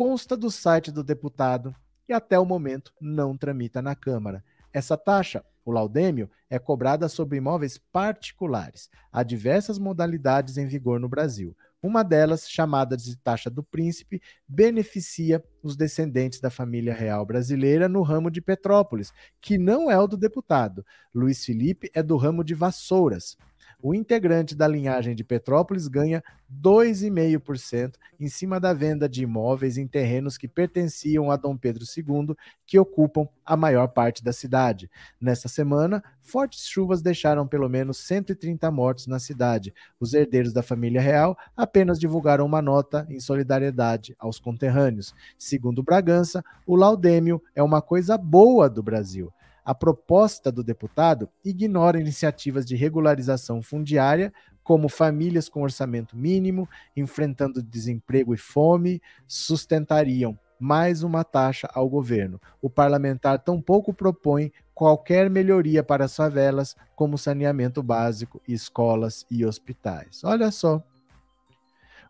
consta do site do deputado e até o momento não tramita na Câmara. Essa taxa, o laudêmio, é cobrada sobre imóveis particulares. Há diversas modalidades em vigor no Brasil. Uma delas, chamada de taxa do príncipe, beneficia os descendentes da família real brasileira no ramo de Petrópolis, que não é o do deputado. Luiz Felipe é do ramo de Vassouras. O integrante da linhagem de Petrópolis ganha 2,5% em cima da venda de imóveis em terrenos que pertenciam a Dom Pedro II, que ocupam a maior parte da cidade. Nesta semana, fortes chuvas deixaram pelo menos 130 mortos na cidade. Os herdeiros da família real apenas divulgaram uma nota em solidariedade aos conterrâneos. Segundo Bragança, o laudêmio é uma coisa boa do Brasil. A proposta do deputado ignora iniciativas de regularização fundiária, como famílias com orçamento mínimo, enfrentando desemprego e fome, sustentariam mais uma taxa ao governo. O parlamentar tampouco propõe qualquer melhoria para as favelas, como saneamento básico, escolas e hospitais. Olha só.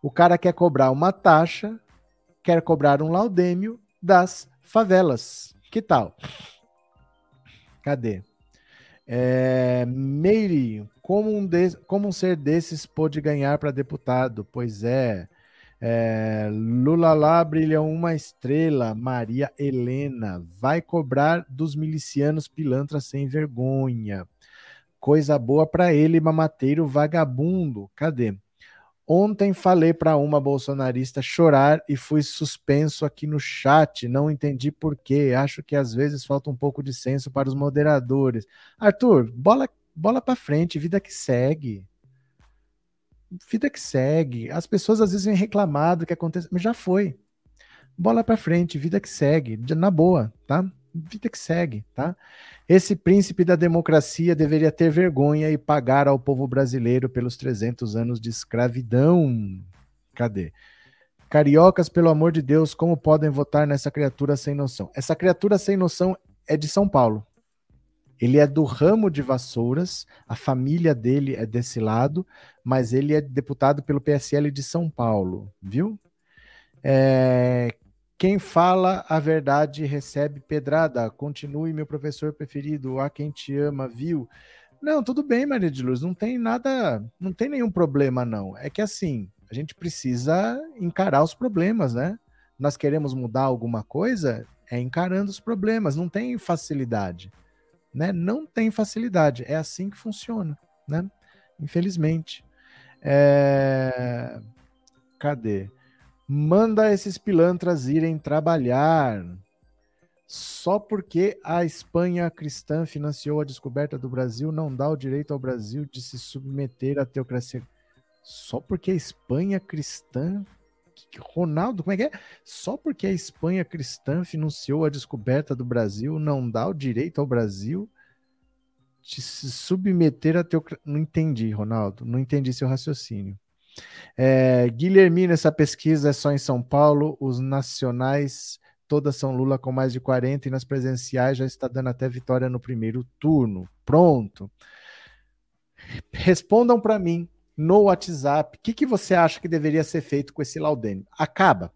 O cara quer cobrar uma taxa, quer cobrar um laudêmio das favelas. Que tal? Cadê? É, Meire, como um, de, como um ser desses pôde ganhar para deputado? Pois é. é. Lula lá brilha uma estrela. Maria Helena vai cobrar dos milicianos pilantras sem vergonha. Coisa boa para ele, mamateiro vagabundo. Cadê? Ontem falei para uma bolsonarista chorar e fui suspenso aqui no chat. Não entendi por quê. Acho que às vezes falta um pouco de senso para os moderadores. Arthur, bola, bola para frente, vida que segue. Vida que segue. As pessoas às vezes vêm reclamar do que acontece, mas já foi. Bola para frente, vida que segue, na boa, tá? Vida que segue, tá? Esse príncipe da democracia deveria ter vergonha e pagar ao povo brasileiro pelos 300 anos de escravidão. Cadê? Cariocas, pelo amor de Deus, como podem votar nessa criatura sem noção? Essa criatura sem noção é de São Paulo. Ele é do ramo de Vassouras, a família dele é desse lado, mas ele é deputado pelo PSL de São Paulo, viu? É, quem fala a verdade recebe pedrada. Continue, meu professor preferido. A quem te ama, viu? Não, tudo bem, Maria de Luz. Não tem nada, não tem nenhum problema, não. É que assim, a gente precisa encarar os problemas, né? Nós queremos mudar alguma coisa, é encarando os problemas. Não tem facilidade, né? Não tem facilidade. É assim que funciona, né? Infelizmente. É... Cadê? Manda esses pilantras irem trabalhar. Só porque a Espanha cristã financiou a descoberta do Brasil não dá o direito ao Brasil de se submeter à teocracia. Só porque a Espanha cristã. Ronaldo, como é que é? Só porque a Espanha cristã financiou a descoberta do Brasil não dá o direito ao Brasil. te submeter a teu. Não entendi, Ronaldo. Não entendi seu raciocínio. É, Guilhermina, essa pesquisa é só em São Paulo. Os nacionais todas são Lula com mais de 40 e nas presenciais já está dando até vitória no primeiro turno. Pronto. Respondam para mim no WhatsApp o que, que você acha que deveria ser feito com esse Laudêmio. Acaba?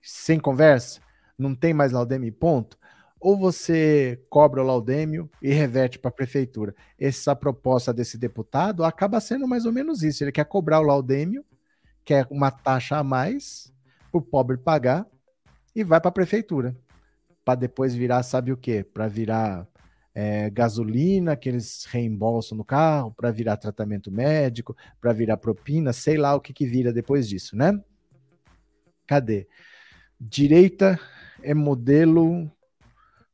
Sem conversa? Não tem mais Laudêmio ponto? Ou você cobra o Laudêmio e reverte para a prefeitura? Essa proposta desse deputado acaba sendo mais ou menos isso. Ele quer cobrar o Laudêmio, quer uma taxa a mais para o pobre pagar e vai para a prefeitura. Para depois virar, sabe o quê? Para virar é, gasolina que eles reembolsam no carro, para virar tratamento médico, para virar propina, sei lá o que, que vira depois disso, né? Cadê? Direita é modelo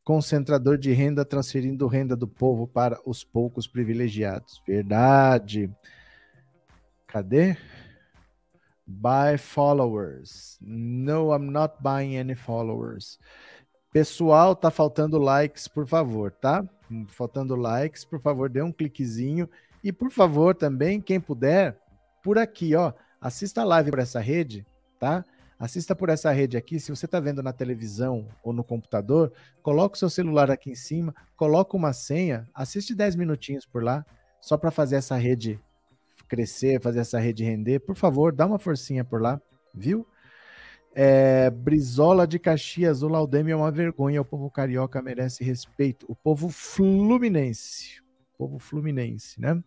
concentrador de renda transferindo renda do povo para os poucos privilegiados. Verdade. Cadê? Buy followers. No, I'm not buying any followers. Pessoal, tá faltando likes, por favor, tá? Faltando likes, por favor, dê um cliquezinho. E por favor, também, quem puder, por aqui, ó, assista a live por essa rede, tá? Assista por essa rede aqui. Se você está vendo na televisão ou no computador, coloca o seu celular aqui em cima, coloca uma senha, assiste 10 minutinhos por lá, só para fazer essa rede crescer, fazer essa rede render, por favor, dá uma forcinha por lá, viu? É, Brizola de Caxias, o Laudemir é uma vergonha, o povo carioca merece respeito. O povo fluminense, o povo fluminense, né?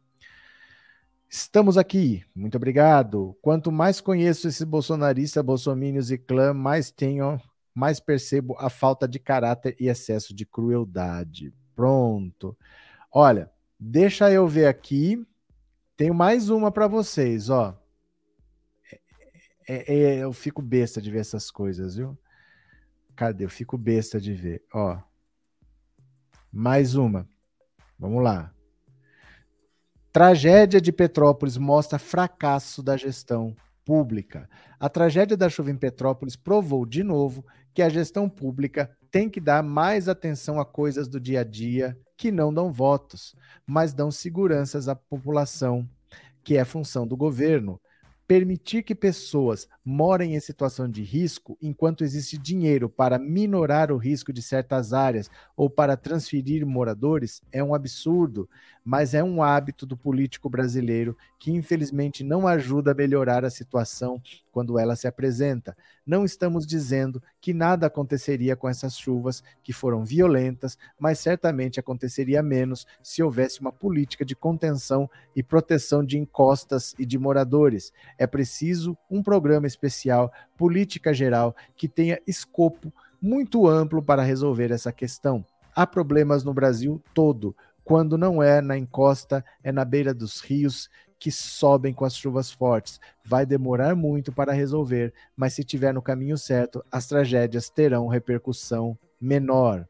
Estamos aqui, muito obrigado. Quanto mais conheço esses bolsonaristas, bolsomínios e clã, mais tenho, mais percebo a falta de caráter e excesso de crueldade. Pronto. Olha, deixa eu ver aqui tenho mais uma para vocês, ó. É, é, é, eu fico besta de ver essas coisas, viu? Cadê? Eu fico besta de ver, ó. Mais uma. Vamos lá. Tragédia de Petrópolis mostra fracasso da gestão pública. A tragédia da chuva em Petrópolis provou de novo que a gestão pública tem que dar mais atenção a coisas do dia a dia que não dão votos, mas dão seguranças à população, que é função do governo. Permitir que pessoas morem em situação de risco enquanto existe dinheiro para minorar o risco de certas áreas ou para transferir moradores é um absurdo, mas é um hábito do político brasileiro que infelizmente não ajuda a melhorar a situação quando ela se apresenta. Não estamos dizendo que nada aconteceria com essas chuvas que foram violentas, mas certamente aconteceria menos se houvesse uma política de contenção e proteção de encostas e de moradores. É preciso um programa especial, política geral, que tenha escopo muito amplo para resolver essa questão. Há problemas no Brasil todo. Quando não é na encosta, é na beira dos rios, que sobem com as chuvas fortes. Vai demorar muito para resolver, mas se tiver no caminho certo, as tragédias terão repercussão menor.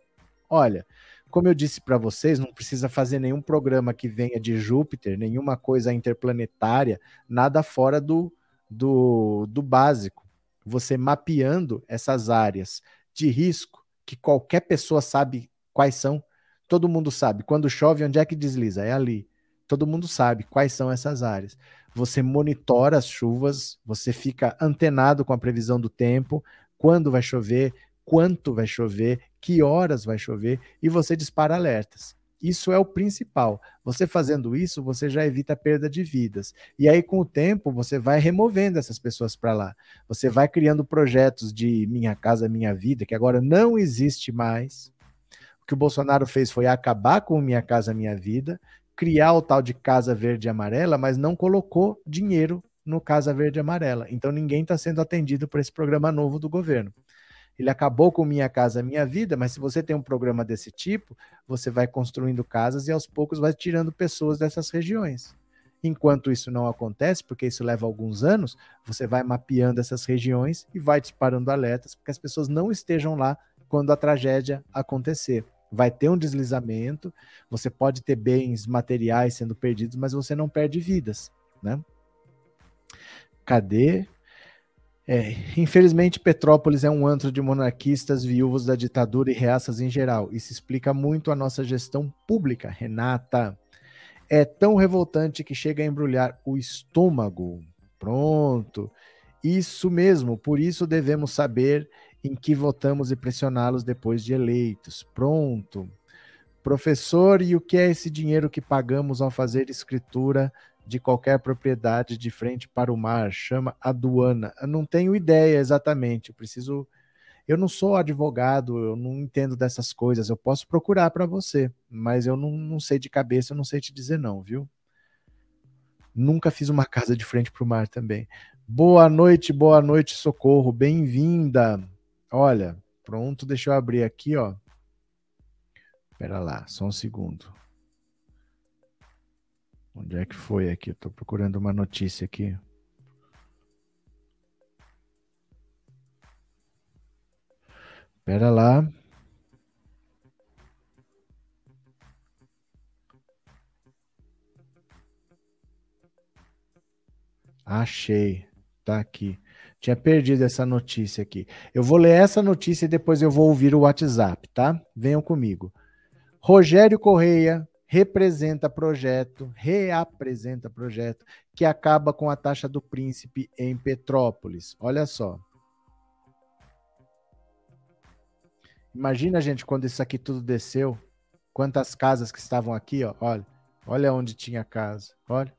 Olha, como eu disse para vocês, não precisa fazer nenhum programa que venha de Júpiter, nenhuma coisa interplanetária, nada fora do, do, do básico. Você mapeando essas áreas de risco, que qualquer pessoa sabe quais são, todo mundo sabe. Quando chove, onde é que desliza? É ali todo mundo sabe quais são essas áreas. Você monitora as chuvas, você fica antenado com a previsão do tempo, quando vai chover, quanto vai chover, que horas vai chover e você dispara alertas. Isso é o principal. Você fazendo isso, você já evita a perda de vidas. E aí, com o tempo, você vai removendo essas pessoas para lá. Você vai criando projetos de Minha Casa Minha Vida, que agora não existe mais. O que o Bolsonaro fez foi acabar com Minha Casa Minha Vida, criar o tal de Casa Verde e Amarela, mas não colocou dinheiro no Casa Verde e Amarela. Então ninguém está sendo atendido por esse programa novo do governo. Ele acabou com Minha Casa Minha Vida, mas se você tem um programa desse tipo, você vai construindo casas e aos poucos vai tirando pessoas dessas regiões. Enquanto isso não acontece, porque isso leva alguns anos, você vai mapeando essas regiões e vai disparando alertas para que as pessoas não estejam lá quando a tragédia acontecer vai ter um deslizamento, você pode ter bens materiais sendo perdidos, mas você não perde vidas, né? Cadê? É, infelizmente, Petrópolis é um antro de monarquistas, viúvos da ditadura e reaças em geral. Isso explica muito a nossa gestão pública, Renata. É tão revoltante que chega a embrulhar o estômago. Pronto. Isso mesmo, por isso devemos saber em que votamos e pressioná-los depois de eleitos. Pronto. Professor, e o que é esse dinheiro que pagamos ao fazer escritura de qualquer propriedade de frente para o mar? Chama aduana. Eu não tenho ideia exatamente. Eu preciso. Eu não sou advogado, eu não entendo dessas coisas. Eu posso procurar para você, mas eu não, não sei de cabeça, eu não sei te dizer não, viu? Nunca fiz uma casa de frente para o mar também. Boa noite, boa noite, socorro, bem-vinda. Olha, pronto, deixa eu abrir aqui, ó. Espera lá, só um segundo. Onde é que foi aqui? Tô procurando uma notícia aqui. Espera lá. Achei. Tá aqui. Tinha perdido essa notícia aqui. Eu vou ler essa notícia e depois eu vou ouvir o WhatsApp, tá? Venham comigo. Rogério Correia representa projeto, reapresenta projeto que acaba com a taxa do príncipe em Petrópolis. Olha só. Imagina, gente, quando isso aqui tudo desceu, quantas casas que estavam aqui, ó, olha. Olha onde tinha casa, olha.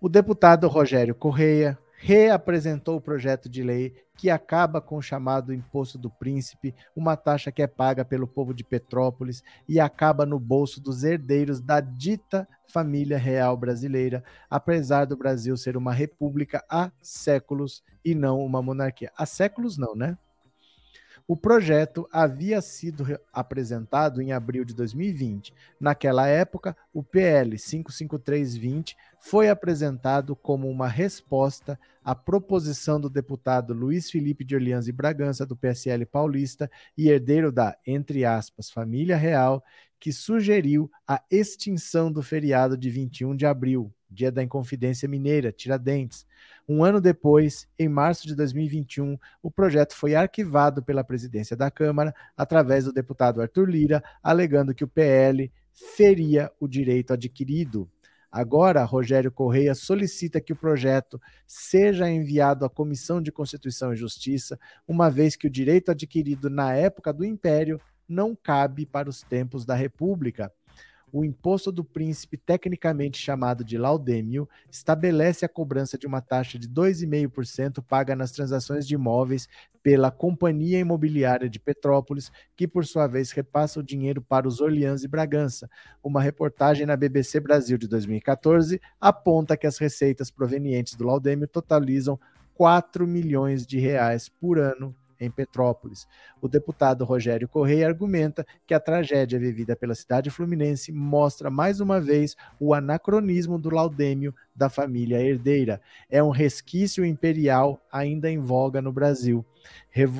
O deputado Rogério Correia reapresentou o projeto de lei que acaba com o chamado Imposto do Príncipe, uma taxa que é paga pelo povo de Petrópolis e acaba no bolso dos herdeiros da dita família real brasileira, apesar do Brasil ser uma república há séculos e não uma monarquia. Há séculos não, né? O projeto havia sido apresentado em abril de 2020. Naquela época, o PL 55320 foi apresentado como uma resposta à proposição do deputado Luiz Felipe de Orleans e Bragança, do PSL paulista e herdeiro da, entre aspas, família real, que sugeriu a extinção do feriado de 21 de abril, dia da Inconfidência Mineira, Tiradentes. Um ano depois, em março de 2021, o projeto foi arquivado pela presidência da Câmara através do deputado Arthur Lira, alegando que o PL feria o direito adquirido. Agora, Rogério Correia solicita que o projeto seja enviado à Comissão de Constituição e Justiça, uma vez que o direito adquirido na época do Império não cabe para os tempos da República. O imposto do príncipe, tecnicamente chamado de laudêmio, estabelece a cobrança de uma taxa de 2,5% paga nas transações de imóveis pela Companhia Imobiliária de Petrópolis, que por sua vez repassa o dinheiro para os Orleans e Bragança. Uma reportagem na BBC Brasil de 2014 aponta que as receitas provenientes do laudêmio totalizam 4 milhões de reais por ano em Petrópolis. O deputado Rogério Correia argumenta que a tragédia vivida pela cidade fluminense mostra mais uma vez o anacronismo do laudêmio da família herdeira. É um resquício imperial ainda em voga no Brasil,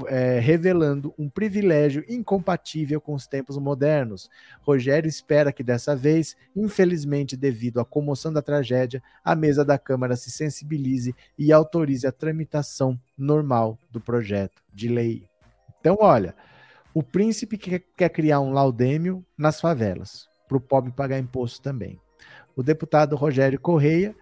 é, revelando um privilégio incompatível com os tempos modernos. Rogério espera que dessa vez, infelizmente devido à comoção da tragédia, a mesa da Câmara se sensibilize e autorize a tramitação normal do projeto de lei. Então, olha, o príncipe quer criar um laudêmio nas favelas, para o pobre pagar imposto também. O deputado Rogério Correia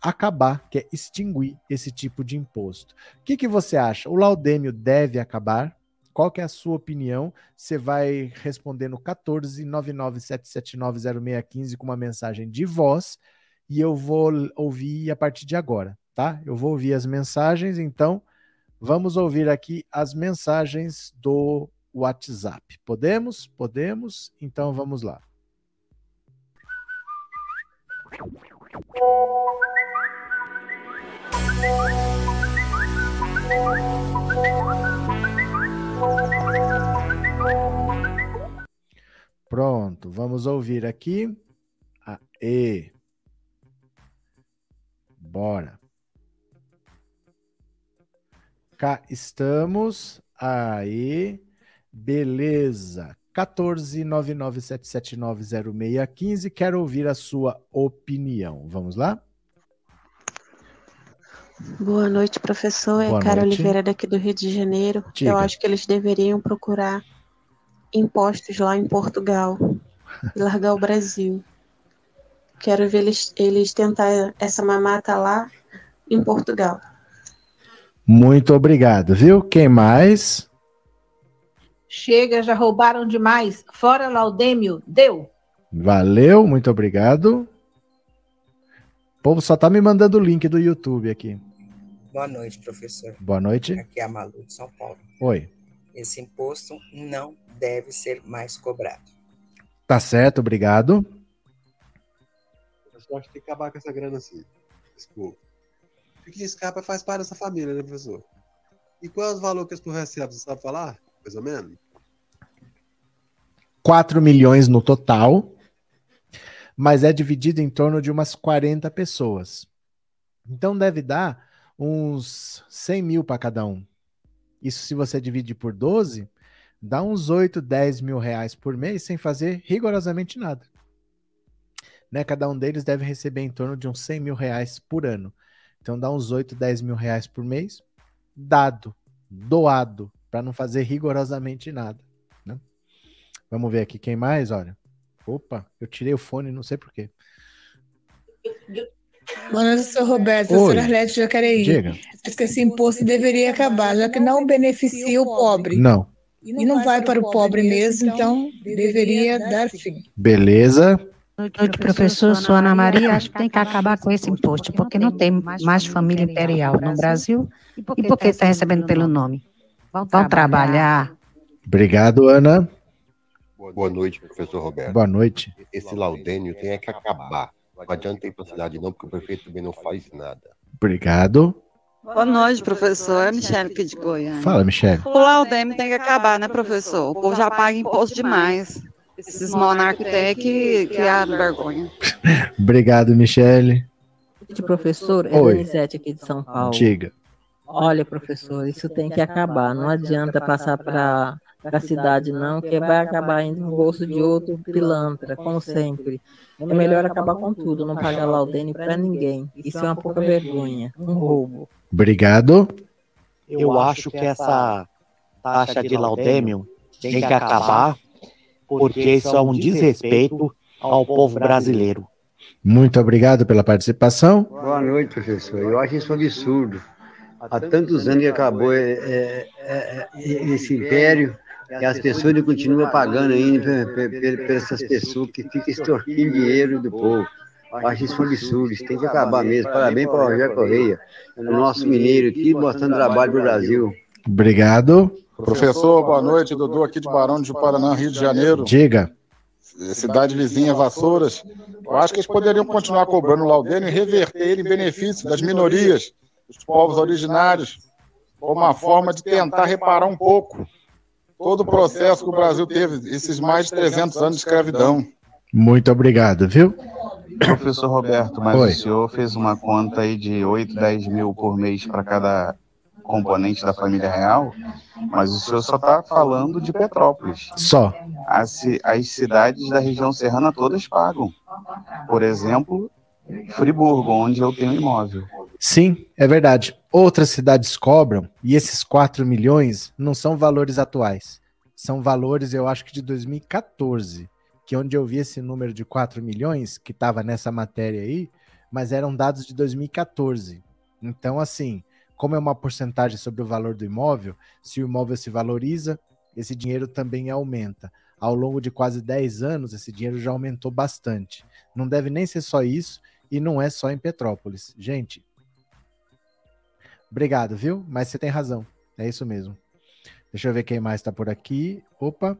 acabar, quer extinguir esse tipo de imposto. O que, que você acha? O laudêmio deve acabar? Qual que é a sua opinião? Você vai responder no 14 997790615 com uma mensagem de voz e eu vou ouvir a partir de agora, tá? Eu vou ouvir as mensagens, então vamos ouvir aqui as mensagens do WhatsApp. Podemos? Podemos? Então vamos lá. Pronto, vamos ouvir aqui a E. Bora. Cá estamos. Aí. Beleza. 14997790615. Quero ouvir a sua opinião. Vamos lá? Boa noite, professor. Boa é Cara noite. Oliveira daqui do Rio de Janeiro. Diga. Eu acho que eles deveriam procurar impostos lá em Portugal e largar o Brasil. Quero ver eles, eles tentar essa mamata lá em Portugal. Muito obrigado, viu? Quem mais? Chega, já roubaram demais. Fora Laudêmio, deu. Valeu, muito obrigado. O povo só tá me mandando o link do YouTube aqui. Boa noite, professor. Boa noite. Aqui é a Malu de São Paulo. Oi. Esse imposto não deve ser mais cobrado. Tá certo, obrigado. Eu acho que tem que acabar com essa grana assim. Desculpa. O que escapa faz parte dessa família, né, professor? E qual é o valor que as pessoas recebem? Você sabe falar? Mais ou menos? 4 milhões no total, mas é dividido em torno de umas 40 pessoas. Então deve dar uns 100 mil para cada um. Isso se você dividir por 12, dá uns 8, 10 mil reais por mês sem fazer rigorosamente nada. Né? Cada um deles deve receber em torno de uns 100 mil reais por ano. Então dá uns 8, 10 mil reais por mês, dado, doado, para não fazer rigorosamente nada. Né? Vamos ver aqui quem mais, olha. Opa, eu tirei o fone, não sei porquê. Boa noite, sou Roberto, Oi. sou Arlete Jacareí. Diga. Acho que esse imposto deveria acabar, já que não beneficia o pobre. Não. E não vai para o pobre mesmo, então deveria dar fim. Beleza. Boa noite, professor. Sou Ana Maria. Acho que tem que acabar com esse imposto, porque não tem mais família imperial no Brasil. E por que está recebendo pelo nome? Vão trabalhar. Obrigado, Ana. Boa noite, professor Roberto. Boa noite. Esse laudênio tem que acabar. Não adianta ir para a cidade, não, porque o prefeito também não faz nada. Obrigado. Boa noite, professor. É Michele aqui de Goiânia. Fala, Michele. O Laudêmio tem que acabar, né, professor? O povo já paga imposto demais. Esses monarcas têm que criar vergonha. Obrigado, Michele. Professor, é Oi. Donizete aqui de São Paulo. Diga. Olha, professor, isso tem que acabar. Não adianta passar para a cidade, não, que vai acabar indo no bolso de outro pilantra, como sempre. É melhor acabar com tudo, não pagar laudênio para ninguém. Isso é uma pouca vergonha, um roubo. Obrigado. Eu acho que essa taxa de laudêmio tem que acabar, porque isso é um desrespeito ao povo brasileiro. Muito obrigado pela participação. Boa noite, professor. Eu acho isso um absurdo. Há tantos anos que acabou é, é, é, é, esse império e as pessoas ainda continuam pagando ainda por essas pessoas que ficam extorquindo dinheiro do povo. Acho isso um absurdo, isso tem que acabar mesmo. Parabéns para o Rogério Correia, o nosso mineiro aqui, mostrando trabalho para o Brasil. Obrigado. Professor, boa noite. Dudu aqui de Barão de Paraná, Rio de Janeiro. Diga. Cidade vizinha, Vassouras. Eu acho que eles poderiam continuar cobrando o laudênio e reverter ele em benefício das minorias, dos povos originários, como uma forma de tentar reparar um pouco todo o processo que o Brasil teve, esses mais de 300 anos de escravidão. Muito obrigado, viu? Professor Roberto, mas Oi. o senhor fez uma conta aí de 8, 10 mil por mês para cada componente da família real, mas o senhor só está falando de Petrópolis. Só. As, as cidades da região serrana todas pagam. Por exemplo, Friburgo, onde eu tenho imóvel. Sim, é verdade. Outras cidades cobram, e esses 4 milhões não são valores atuais. São valores, eu acho que de 2014, que é onde eu vi esse número de 4 milhões, que estava nessa matéria aí, mas eram dados de 2014. Então, assim, como é uma porcentagem sobre o valor do imóvel, se o imóvel se valoriza, esse dinheiro também aumenta. Ao longo de quase 10 anos, esse dinheiro já aumentou bastante. Não deve nem ser só isso, e não é só em Petrópolis. Gente, Obrigado, viu? Mas você tem razão. É isso mesmo. Deixa eu ver quem mais está por aqui. Opa.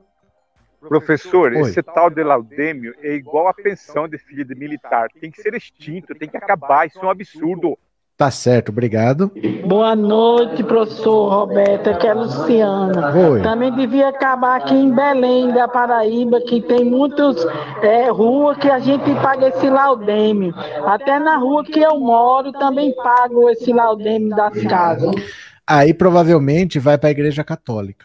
Professor, Oi. esse tal de laudêmio é igual a pensão de filho de militar. Tem que ser extinto, tem que acabar. Isso é um absurdo. Tá certo, obrigado. Boa noite, professor Roberto. Aqui é a Luciana. Oi. Também devia acabar aqui em Belém, da Paraíba, que tem muitas é, ruas que a gente paga esse laudêmio. Até na rua que eu moro também pago esse laudêmio das casas. Aí provavelmente vai para a Igreja Católica.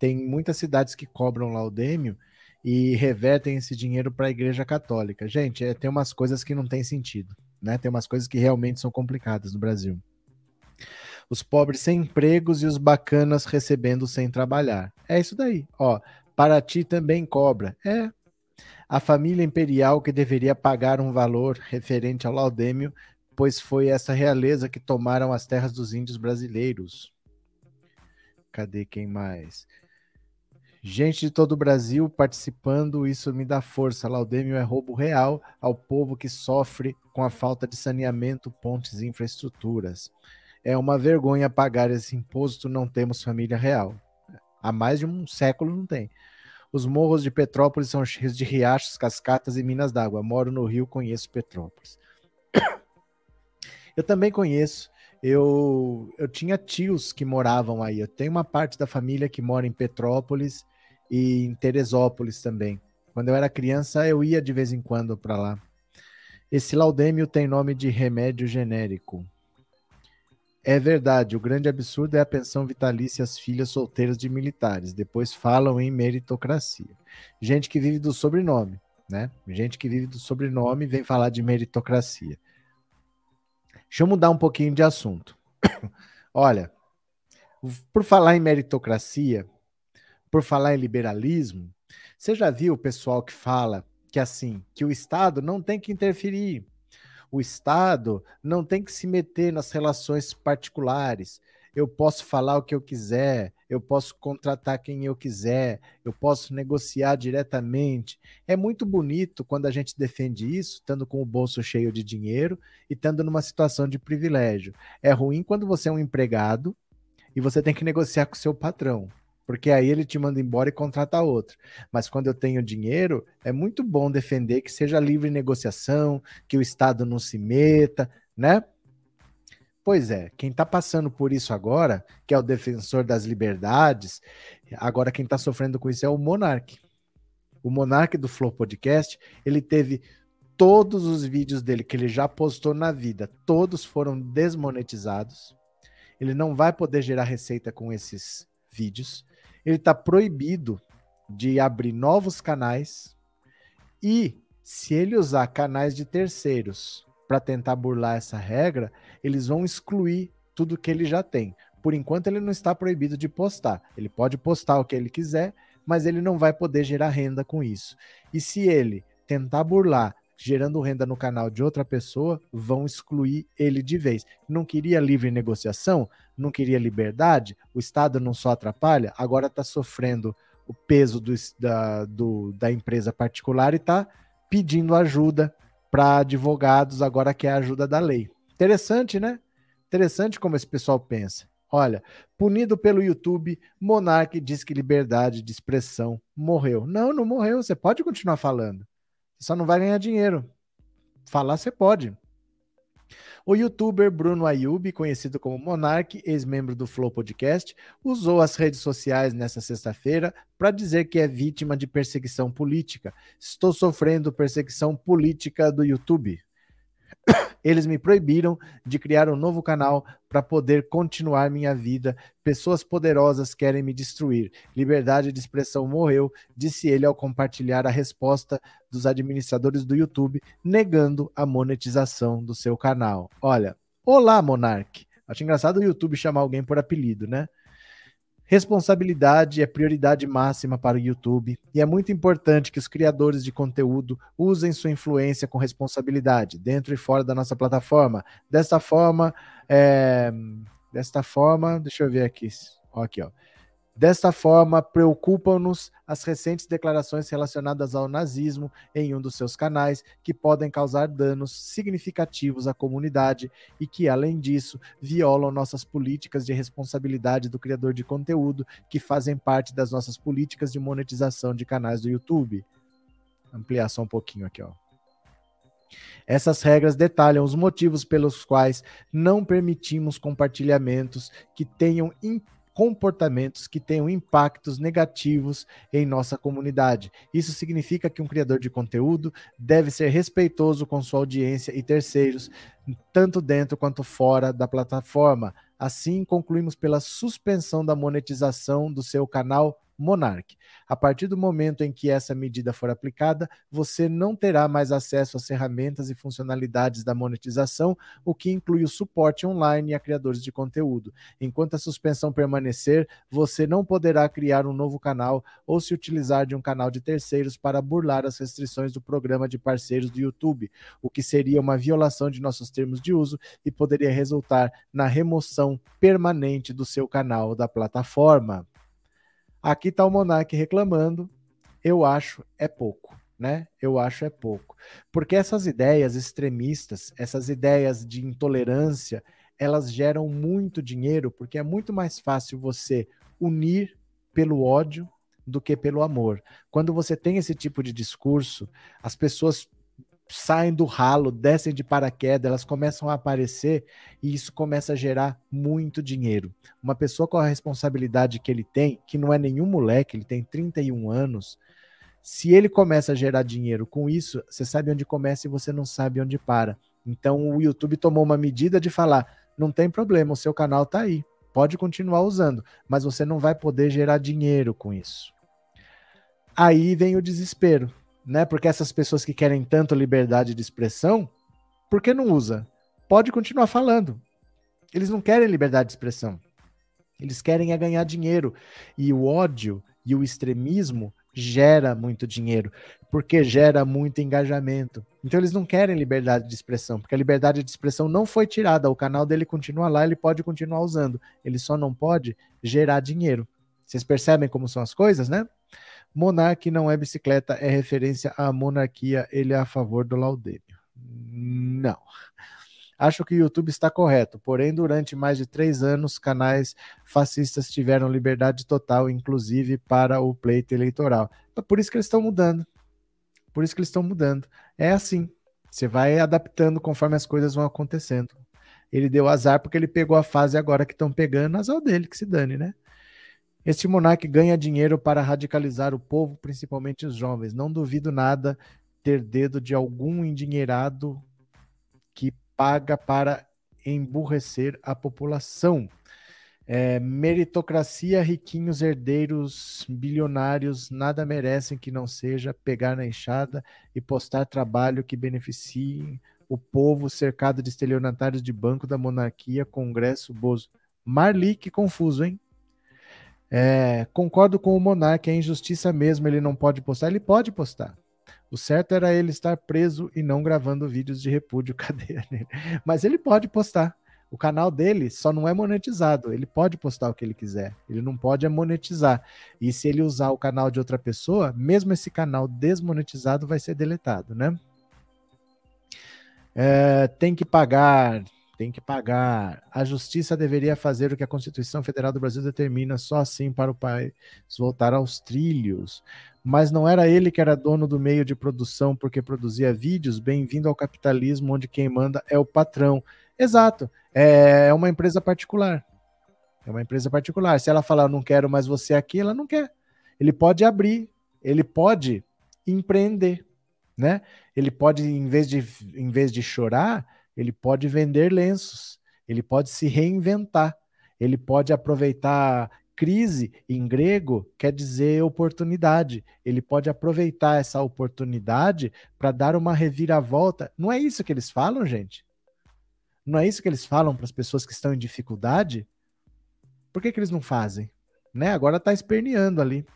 Tem muitas cidades que cobram laudêmio e revertem esse dinheiro para a Igreja Católica. Gente, é, tem umas coisas que não tem sentido, né? Tem umas coisas que realmente são complicadas no Brasil. Os pobres sem empregos e os bacanas recebendo sem trabalhar. É isso daí. Ó, Paraty também cobra. É. A família imperial que deveria pagar um valor referente ao laudêmio, pois foi essa realeza que tomaram as terras dos índios brasileiros. Cadê quem mais? Gente de todo o Brasil participando, isso me dá força. Laudêmio é roubo real ao povo que sofre com a falta de saneamento, pontes e infraestruturas. É uma vergonha pagar esse imposto, não temos família real. Há mais de um século não tem. Os morros de Petrópolis são cheios de riachos, cascatas e minas d'água. Moro no Rio, conheço Petrópolis. Eu também conheço. Eu, eu tinha tios que moravam aí. Eu tenho uma parte da família que mora em Petrópolis e em Teresópolis também. Quando eu era criança, eu ia de vez em quando para lá. Esse laudêmio tem nome de remédio genérico. É verdade, o grande absurdo é a pensão vitalícia às filhas solteiras de militares. Depois falam em meritocracia. Gente que vive do sobrenome, né? Gente que vive do sobrenome vem falar de meritocracia. Deixa eu mudar um pouquinho de assunto. Olha, por falar em meritocracia, por falar em liberalismo, você já viu o pessoal que fala que assim, que o Estado não tem que interferir, o Estado não tem que se meter nas relações particulares. Eu posso falar o que eu quiser, eu posso contratar quem eu quiser, eu posso negociar diretamente. É muito bonito quando a gente defende isso, estando com o bolso cheio de dinheiro e estando numa situação de privilégio. É ruim quando você é um empregado e você tem que negociar com o seu patrão porque aí ele te manda embora e contrata outro. Mas quando eu tenho dinheiro, é muito bom defender que seja livre negociação, que o Estado não se meta, né? Pois é, quem está passando por isso agora, que é o defensor das liberdades, agora quem está sofrendo com isso é o Monark. O Monark do Flow Podcast, ele teve todos os vídeos dele que ele já postou na vida, todos foram desmonetizados. Ele não vai poder gerar receita com esses vídeos ele está proibido de abrir novos canais e se ele usar canais de terceiros para tentar burlar essa regra, eles vão excluir tudo que ele já tem. Por enquanto ele não está proibido de postar. Ele pode postar o que ele quiser, mas ele não vai poder gerar renda com isso. E se ele tentar burlar gerando renda no canal de outra pessoa, vão excluir ele de vez. Não queria livre negociação? Não queria liberdade? O Estado não só atrapalha? Agora está sofrendo o peso do, da, do, da empresa particular e está pedindo ajuda para advogados, agora que é a ajuda da lei. Interessante, né? Interessante como esse pessoal pensa. Olha, punido pelo YouTube, Monark diz que liberdade de expressão morreu. Não, não morreu. Você pode continuar falando só não vai ganhar dinheiro. Falar você pode. O youtuber Bruno Ayub, conhecido como Monark, ex-membro do Flow Podcast, usou as redes sociais nesta sexta-feira para dizer que é vítima de perseguição política. Estou sofrendo perseguição política do YouTube. Eles me proibiram de criar um novo canal para poder continuar minha vida. Pessoas poderosas querem me destruir. Liberdade de expressão morreu, disse ele ao compartilhar a resposta dos administradores do YouTube, negando a monetização do seu canal. Olha, olá, Monark. Acho engraçado o YouTube chamar alguém por apelido, né? Responsabilidade é prioridade máxima para o YouTube e é muito importante que os criadores de conteúdo usem sua influência com responsabilidade, dentro e fora da nossa plataforma. Desta forma, é... desta forma, deixa eu ver aqui, ó, aqui, ó. Desta forma, preocupam-nos as recentes declarações relacionadas ao nazismo em um dos seus canais, que podem causar danos significativos à comunidade e que, além disso, violam nossas políticas de responsabilidade do criador de conteúdo, que fazem parte das nossas políticas de monetização de canais do YouTube. Ampliar só um pouquinho aqui, ó. Essas regras detalham os motivos pelos quais não permitimos compartilhamentos que tenham impacto comportamentos que tenham impactos negativos em nossa comunidade. Isso significa que um criador de conteúdo deve ser respeitoso com sua audiência e terceiros, tanto dentro quanto fora da plataforma. Assim, concluímos pela suspensão da monetização do seu canal Monark. A partir do momento em que essa medida for aplicada, você não terá mais acesso às ferramentas e funcionalidades da monetização, o que inclui o suporte online a criadores de conteúdo. Enquanto a suspensão permanecer, você não poderá criar um novo canal ou se utilizar de um canal de terceiros para burlar as restrições do programa de parceiros do YouTube, o que seria uma violação de nossos termos de uso e poderia resultar na remoção permanente do seu canal da plataforma. Aqui está o Monark reclamando. Eu acho é pouco, né? Eu acho é pouco. Porque essas ideias extremistas, essas ideias de intolerância, elas geram muito dinheiro, porque é muito mais fácil você unir pelo ódio do que pelo amor. Quando você tem esse tipo de discurso, as pessoas saem do ralo, descem de paraquedas, elas começam a aparecer e isso começa a gerar muito dinheiro. Uma pessoa com a responsabilidade que ele tem, que não é nenhum moleque, ele tem 31 anos, se ele começa a gerar dinheiro com isso, você sabe onde começa e você não sabe onde para. Então o YouTube tomou uma medida de falar: não tem problema, o seu canal tá aí, pode continuar usando, mas você não vai poder gerar dinheiro com isso. Aí vem o desespero né? Porque essas pessoas que querem tanto liberdade de expressão, por que não usa? Pode continuar falando. Eles não querem liberdade de expressão. Eles querem é ganhar dinheiro. E o ódio e o extremismo gera muito dinheiro, porque gera muito engajamento. Então eles não querem liberdade de expressão, porque a liberdade de expressão não foi tirada, o canal dele continua lá, ele pode continuar usando. Ele só não pode gerar dinheiro. Vocês percebem como são as coisas, né? Monarque não é bicicleta, é referência à monarquia, ele é a favor do Laudêmio. Não. Acho que o YouTube está correto, porém, durante mais de três anos, canais fascistas tiveram liberdade total, inclusive para o pleito eleitoral. Por isso que eles estão mudando. Por isso que eles estão mudando. É assim. Você vai adaptando conforme as coisas vão acontecendo. Ele deu azar porque ele pegou a fase agora que estão pegando, azar dele, que se dane, né? Este monarca ganha dinheiro para radicalizar o povo, principalmente os jovens. Não duvido nada ter dedo de algum endinheirado que paga para emburrecer a população. É, meritocracia, riquinhos, herdeiros, bilionários, nada merecem que não seja pegar na enxada e postar trabalho que beneficie o povo cercado de estelionatários de banco da monarquia, Congresso, Bozo. Marli, que confuso, hein? É, concordo com o Monark, é injustiça mesmo, ele não pode postar. Ele pode postar. O certo era ele estar preso e não gravando vídeos de repúdio, cadeia nele. Mas ele pode postar. O canal dele só não é monetizado. Ele pode postar o que ele quiser. Ele não pode é monetizar. E se ele usar o canal de outra pessoa, mesmo esse canal desmonetizado vai ser deletado, né? É, tem que pagar tem que pagar. A justiça deveria fazer o que a Constituição Federal do Brasil determina, só assim para o país voltar aos trilhos. Mas não era ele que era dono do meio de produção porque produzia vídeos? Bem-vindo ao capitalismo, onde quem manda é o patrão. Exato. É, é uma empresa particular. É uma empresa particular. Se ela falar, não quero mais você aqui, ela não quer. Ele pode abrir, ele pode empreender, né? Ele pode, em vez de, em vez de chorar, ele pode vender lenços, ele pode se reinventar, ele pode aproveitar crise em grego quer dizer oportunidade. Ele pode aproveitar essa oportunidade para dar uma reviravolta. Não é isso que eles falam, gente? Não é isso que eles falam para as pessoas que estão em dificuldade? Por que, que eles não fazem? Né? Agora está esperneando ali.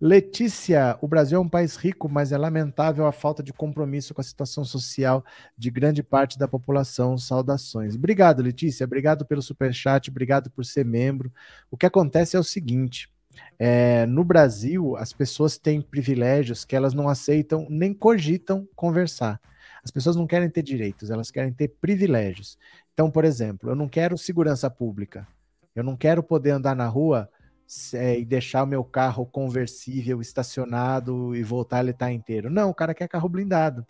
Letícia, o Brasil é um país rico, mas é lamentável a falta de compromisso com a situação social de grande parte da população. Saudações. Obrigado, Letícia. Obrigado pelo superchat, obrigado por ser membro. O que acontece é o seguinte: é, no Brasil, as pessoas têm privilégios que elas não aceitam nem cogitam conversar. As pessoas não querem ter direitos, elas querem ter privilégios. Então, por exemplo, eu não quero segurança pública. Eu não quero poder andar na rua é, e deixar o meu carro conversível estacionado e voltar ele estar tá inteiro. Não, o cara quer carro blindado.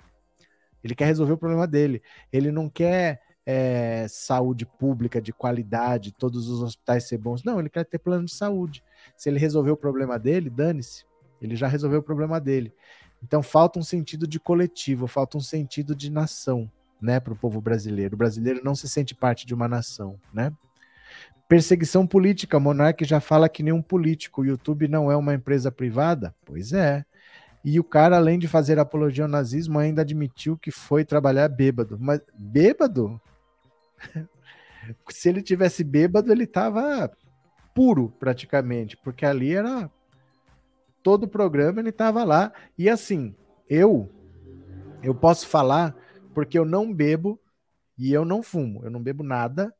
Ele quer resolver o problema dele. Ele não quer é, saúde pública de qualidade, todos os hospitais ser bons. Não, ele quer ter plano de saúde. Se ele resolver o problema dele, dane-se. Ele já resolveu o problema dele. Então falta um sentido de coletivo, falta um sentido de nação, né, para o povo brasileiro. O brasileiro não se sente parte de uma nação, né? Perseguição política. Monark já fala que nem um político. O YouTube não é uma empresa privada? Pois é. E o cara, além de fazer apologia ao nazismo, ainda admitiu que foi trabalhar bêbado. Mas bêbado? Se ele tivesse bêbado, ele tava puro praticamente, porque ali era todo o programa ele tava lá. E assim, eu eu posso falar porque eu não bebo e eu não fumo. Eu não bebo nada,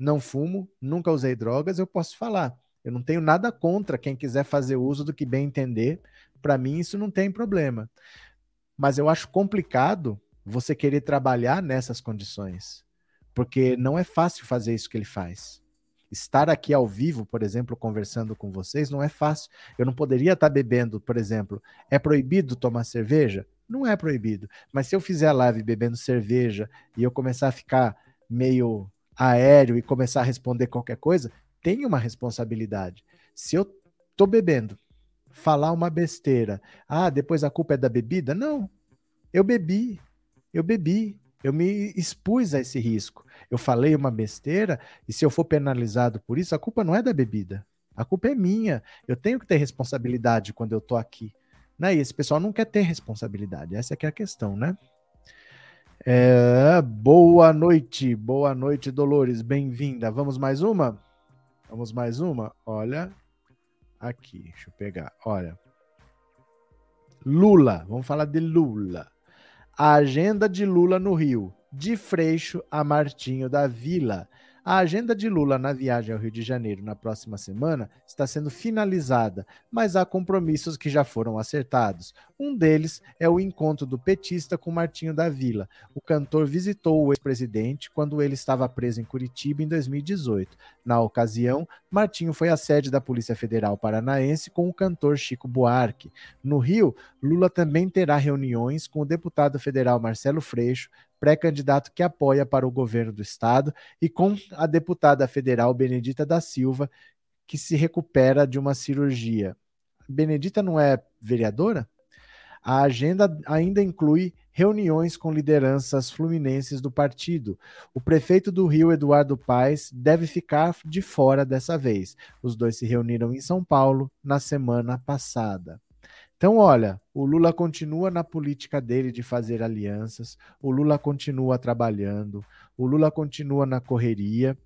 não fumo, nunca usei drogas, eu posso falar. Eu não tenho nada contra quem quiser fazer uso do que bem entender. Para mim, isso não tem problema. Mas eu acho complicado você querer trabalhar nessas condições, porque não é fácil fazer isso que ele faz. Estar aqui ao vivo, por exemplo, conversando com vocês, não é fácil. Eu não poderia estar bebendo, por exemplo. É proibido tomar cerveja? Não é proibido. Mas se eu fizer a live bebendo cerveja e eu começar a ficar meio aéreo e começar a responder qualquer coisa, tem uma responsabilidade. Se eu tô bebendo, falar uma besteira, ah, depois a culpa é da bebida? Não. Eu bebi. Eu bebi. Eu me expus a esse risco. Eu falei uma besteira e se eu for penalizado por isso, a culpa não é da bebida. A culpa é minha. Eu tenho que ter responsabilidade quando eu tô aqui. Né? E esse pessoal não quer ter responsabilidade. Essa é que é a questão, né? É, boa noite, boa noite, Dolores, bem-vinda. Vamos mais uma? Vamos mais uma? Olha, aqui, deixa eu pegar. Olha, Lula, vamos falar de Lula. A agenda de Lula no Rio, de Freixo a Martinho da Vila. A agenda de Lula na viagem ao Rio de Janeiro na próxima semana está sendo finalizada, mas há compromissos que já foram acertados. Um deles é o encontro do petista com Martinho da Vila. O cantor visitou o ex-presidente quando ele estava preso em Curitiba em 2018. Na ocasião, Martinho foi à sede da Polícia Federal Paranaense com o cantor Chico Buarque. No Rio, Lula também terá reuniões com o deputado federal Marcelo Freixo, pré-candidato que apoia para o governo do estado, e com a deputada federal Benedita da Silva, que se recupera de uma cirurgia. Benedita não é vereadora? A agenda ainda inclui reuniões com lideranças fluminenses do partido. O prefeito do Rio, Eduardo Paes, deve ficar de fora dessa vez. Os dois se reuniram em São Paulo na semana passada. Então, olha, o Lula continua na política dele de fazer alianças, o Lula continua trabalhando, o Lula continua na correria.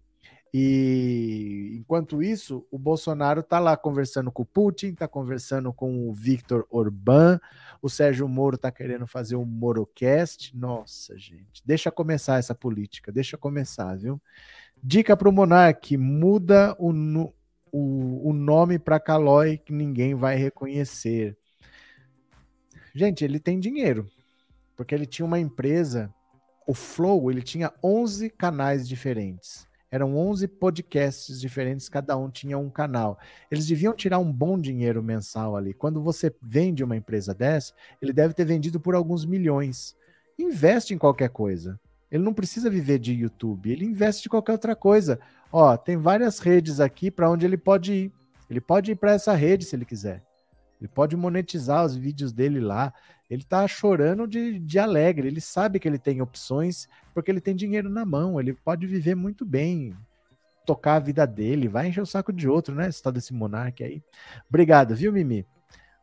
E enquanto isso, o Bolsonaro está lá conversando com o Putin, está conversando com o Victor Orbán, o Sérgio Moro está querendo fazer um Morocast. Nossa, gente, deixa começar essa política, deixa começar, viu? Dica para o Monark: muda o, o, o nome para Calói que ninguém vai reconhecer. Gente, ele tem dinheiro. Porque ele tinha uma empresa, o Flow, ele tinha 11 canais diferentes. Eram 11 podcasts diferentes, cada um tinha um canal. Eles deviam tirar um bom dinheiro mensal ali. Quando você vende uma empresa dessa, ele deve ter vendido por alguns milhões. Investe em qualquer coisa. Ele não precisa viver de YouTube, ele investe de qualquer outra coisa. Ó, tem várias redes aqui para onde ele pode ir. Ele pode ir para essa rede se ele quiser. Ele pode monetizar os vídeos dele lá. Ele tá chorando de, de alegre. Ele sabe que ele tem opções porque ele tem dinheiro na mão. Ele pode viver muito bem, tocar a vida dele. Vai encher o saco de outro, né? Esse desse Monark aí. Obrigado, viu, Mimi?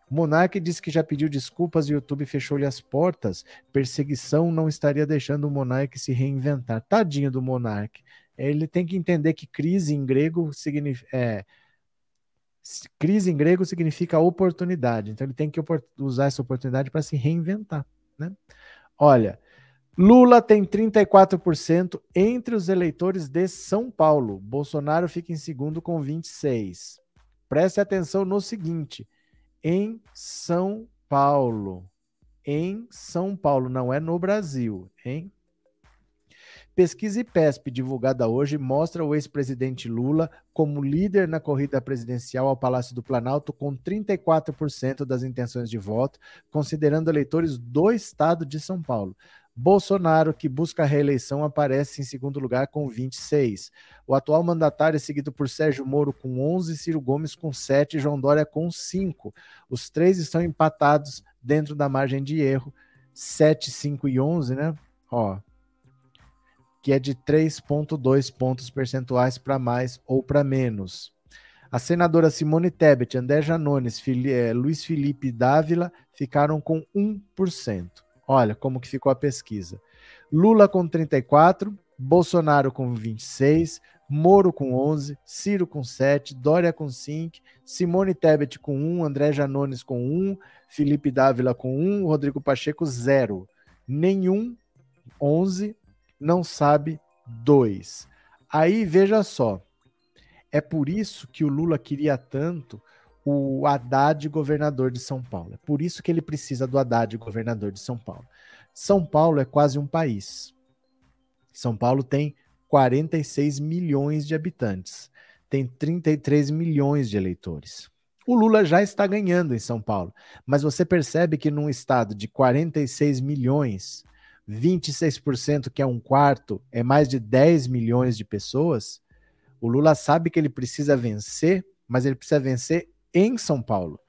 O Monark disse que já pediu desculpas e o YouTube fechou-lhe as portas. Perseguição não estaria deixando o Monark se reinventar. Tadinho do Monark. Ele tem que entender que crise em grego significa. É, Crise em grego significa oportunidade, então ele tem que usar essa oportunidade para se reinventar. Né? Olha, Lula tem 34% entre os eleitores de São Paulo. Bolsonaro fica em segundo com 26%. Preste atenção no seguinte: em São Paulo, em São Paulo, não é no Brasil, em Pesquisa IPESP divulgada hoje mostra o ex-presidente Lula como líder na corrida presidencial ao Palácio do Planalto com 34% das intenções de voto, considerando eleitores do estado de São Paulo. Bolsonaro, que busca a reeleição, aparece em segundo lugar com 26. O atual mandatário é seguido por Sérgio Moro com 11, Ciro Gomes com 7 e João Dória com 5. Os três estão empatados dentro da margem de erro, 7, 5 e 11, né? Ó, que é de 3,2 pontos percentuais para mais ou para menos. A senadora Simone Tebet, André Janones, Fili eh, Luiz Felipe Dávila ficaram com 1%. Olha como que ficou a pesquisa. Lula com 34, Bolsonaro com 26, Moro com 11, Ciro com 7, Dória com 5, Simone Tebet com 1, André Janones com 1, Felipe Dávila com 1, Rodrigo Pacheco 0. Nenhum 11 não sabe 2. Aí veja só. É por isso que o Lula queria tanto o Haddad governador de São Paulo. É por isso que ele precisa do Haddad governador de São Paulo. São Paulo é quase um país. São Paulo tem 46 milhões de habitantes, tem 33 milhões de eleitores. O Lula já está ganhando em São Paulo, mas você percebe que num estado de 46 milhões, 26%, que é um quarto, é mais de 10 milhões de pessoas. O Lula sabe que ele precisa vencer, mas ele precisa vencer em São Paulo,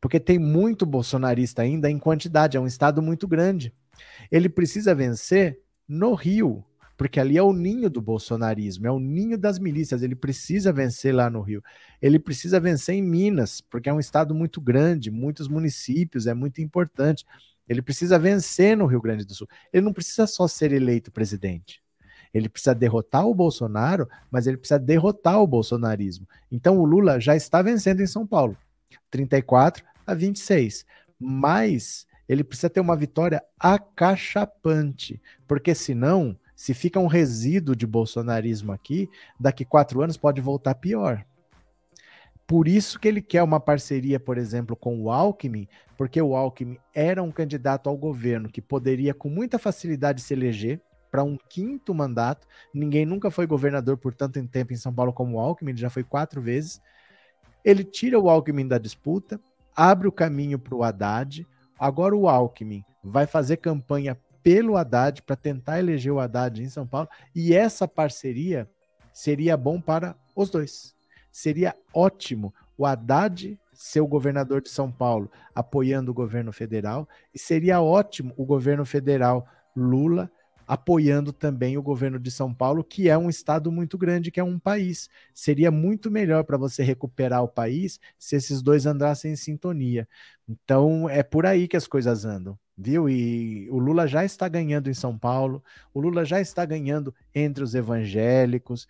porque tem muito bolsonarista ainda em quantidade, é um estado muito grande. Ele precisa vencer no Rio, porque ali é o ninho do bolsonarismo, é o ninho das milícias. Ele precisa vencer lá no Rio. Ele precisa vencer em Minas, porque é um estado muito grande, muitos municípios, é muito importante. Ele precisa vencer no Rio Grande do Sul. Ele não precisa só ser eleito presidente. Ele precisa derrotar o Bolsonaro, mas ele precisa derrotar o bolsonarismo. Então o Lula já está vencendo em São Paulo, 34 a 26. Mas ele precisa ter uma vitória acachapante, porque senão se fica um resíduo de bolsonarismo aqui, daqui quatro anos pode voltar pior. Por isso que ele quer uma parceria, por exemplo, com o Alckmin, porque o Alckmin era um candidato ao governo que poderia com muita facilidade se eleger para um quinto mandato. Ninguém nunca foi governador por tanto tempo em São Paulo como o Alckmin, ele já foi quatro vezes. Ele tira o Alckmin da disputa, abre o caminho para o Haddad. Agora o Alckmin vai fazer campanha pelo Haddad, para tentar eleger o Haddad em São Paulo, e essa parceria seria bom para os dois. Seria ótimo o Haddad ser o governador de São Paulo, apoiando o governo federal, e seria ótimo o governo federal Lula apoiando também o governo de São Paulo, que é um estado muito grande, que é um país. Seria muito melhor para você recuperar o país se esses dois andassem em sintonia. Então, é por aí que as coisas andam viu? E o Lula já está ganhando em São Paulo, o Lula já está ganhando entre os evangélicos,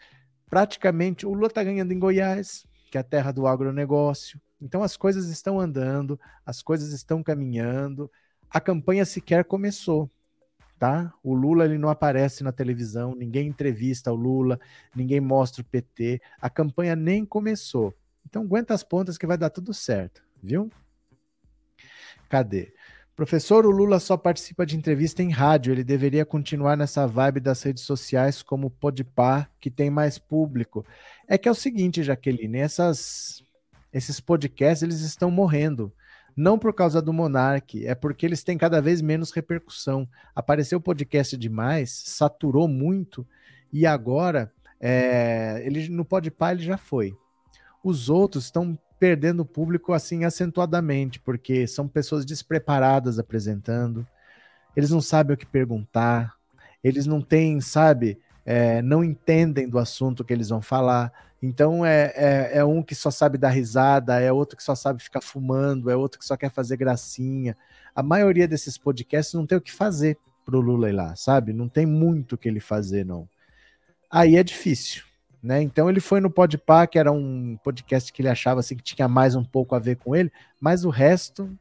praticamente o Lula está ganhando em Goiás, que é a terra do agronegócio. Então as coisas estão andando, as coisas estão caminhando, a campanha sequer começou. Tá? O Lula ele não aparece na televisão, ninguém entrevista o Lula, ninguém mostra o PT, a campanha nem começou. Então aguenta as pontas que vai dar tudo certo, viu? Cadê? Professor, o Lula só participa de entrevista em rádio. Ele deveria continuar nessa vibe das redes sociais como o Podpah, que tem mais público. É que é o seguinte, Jaqueline, essas, esses podcasts eles estão morrendo. Não por causa do Monark, é porque eles têm cada vez menos repercussão. Apareceu podcast demais, saturou muito, e agora é, ele no Podpah ele já foi. Os outros estão perdendo público assim acentuadamente, porque são pessoas despreparadas apresentando, eles não sabem o que perguntar, eles não têm, sabe, é, não entendem do assunto que eles vão falar. Então é, é, é, um que só sabe dar risada, é outro que só sabe ficar fumando, é outro que só quer fazer gracinha. A maioria desses podcasts não tem o que fazer pro Lula ir lá, sabe? Não tem muito o que ele fazer, não. Aí é difícil. Né? Então ele foi no Podpah, que era um podcast que ele achava assim que tinha mais um pouco a ver com ele, mas o resto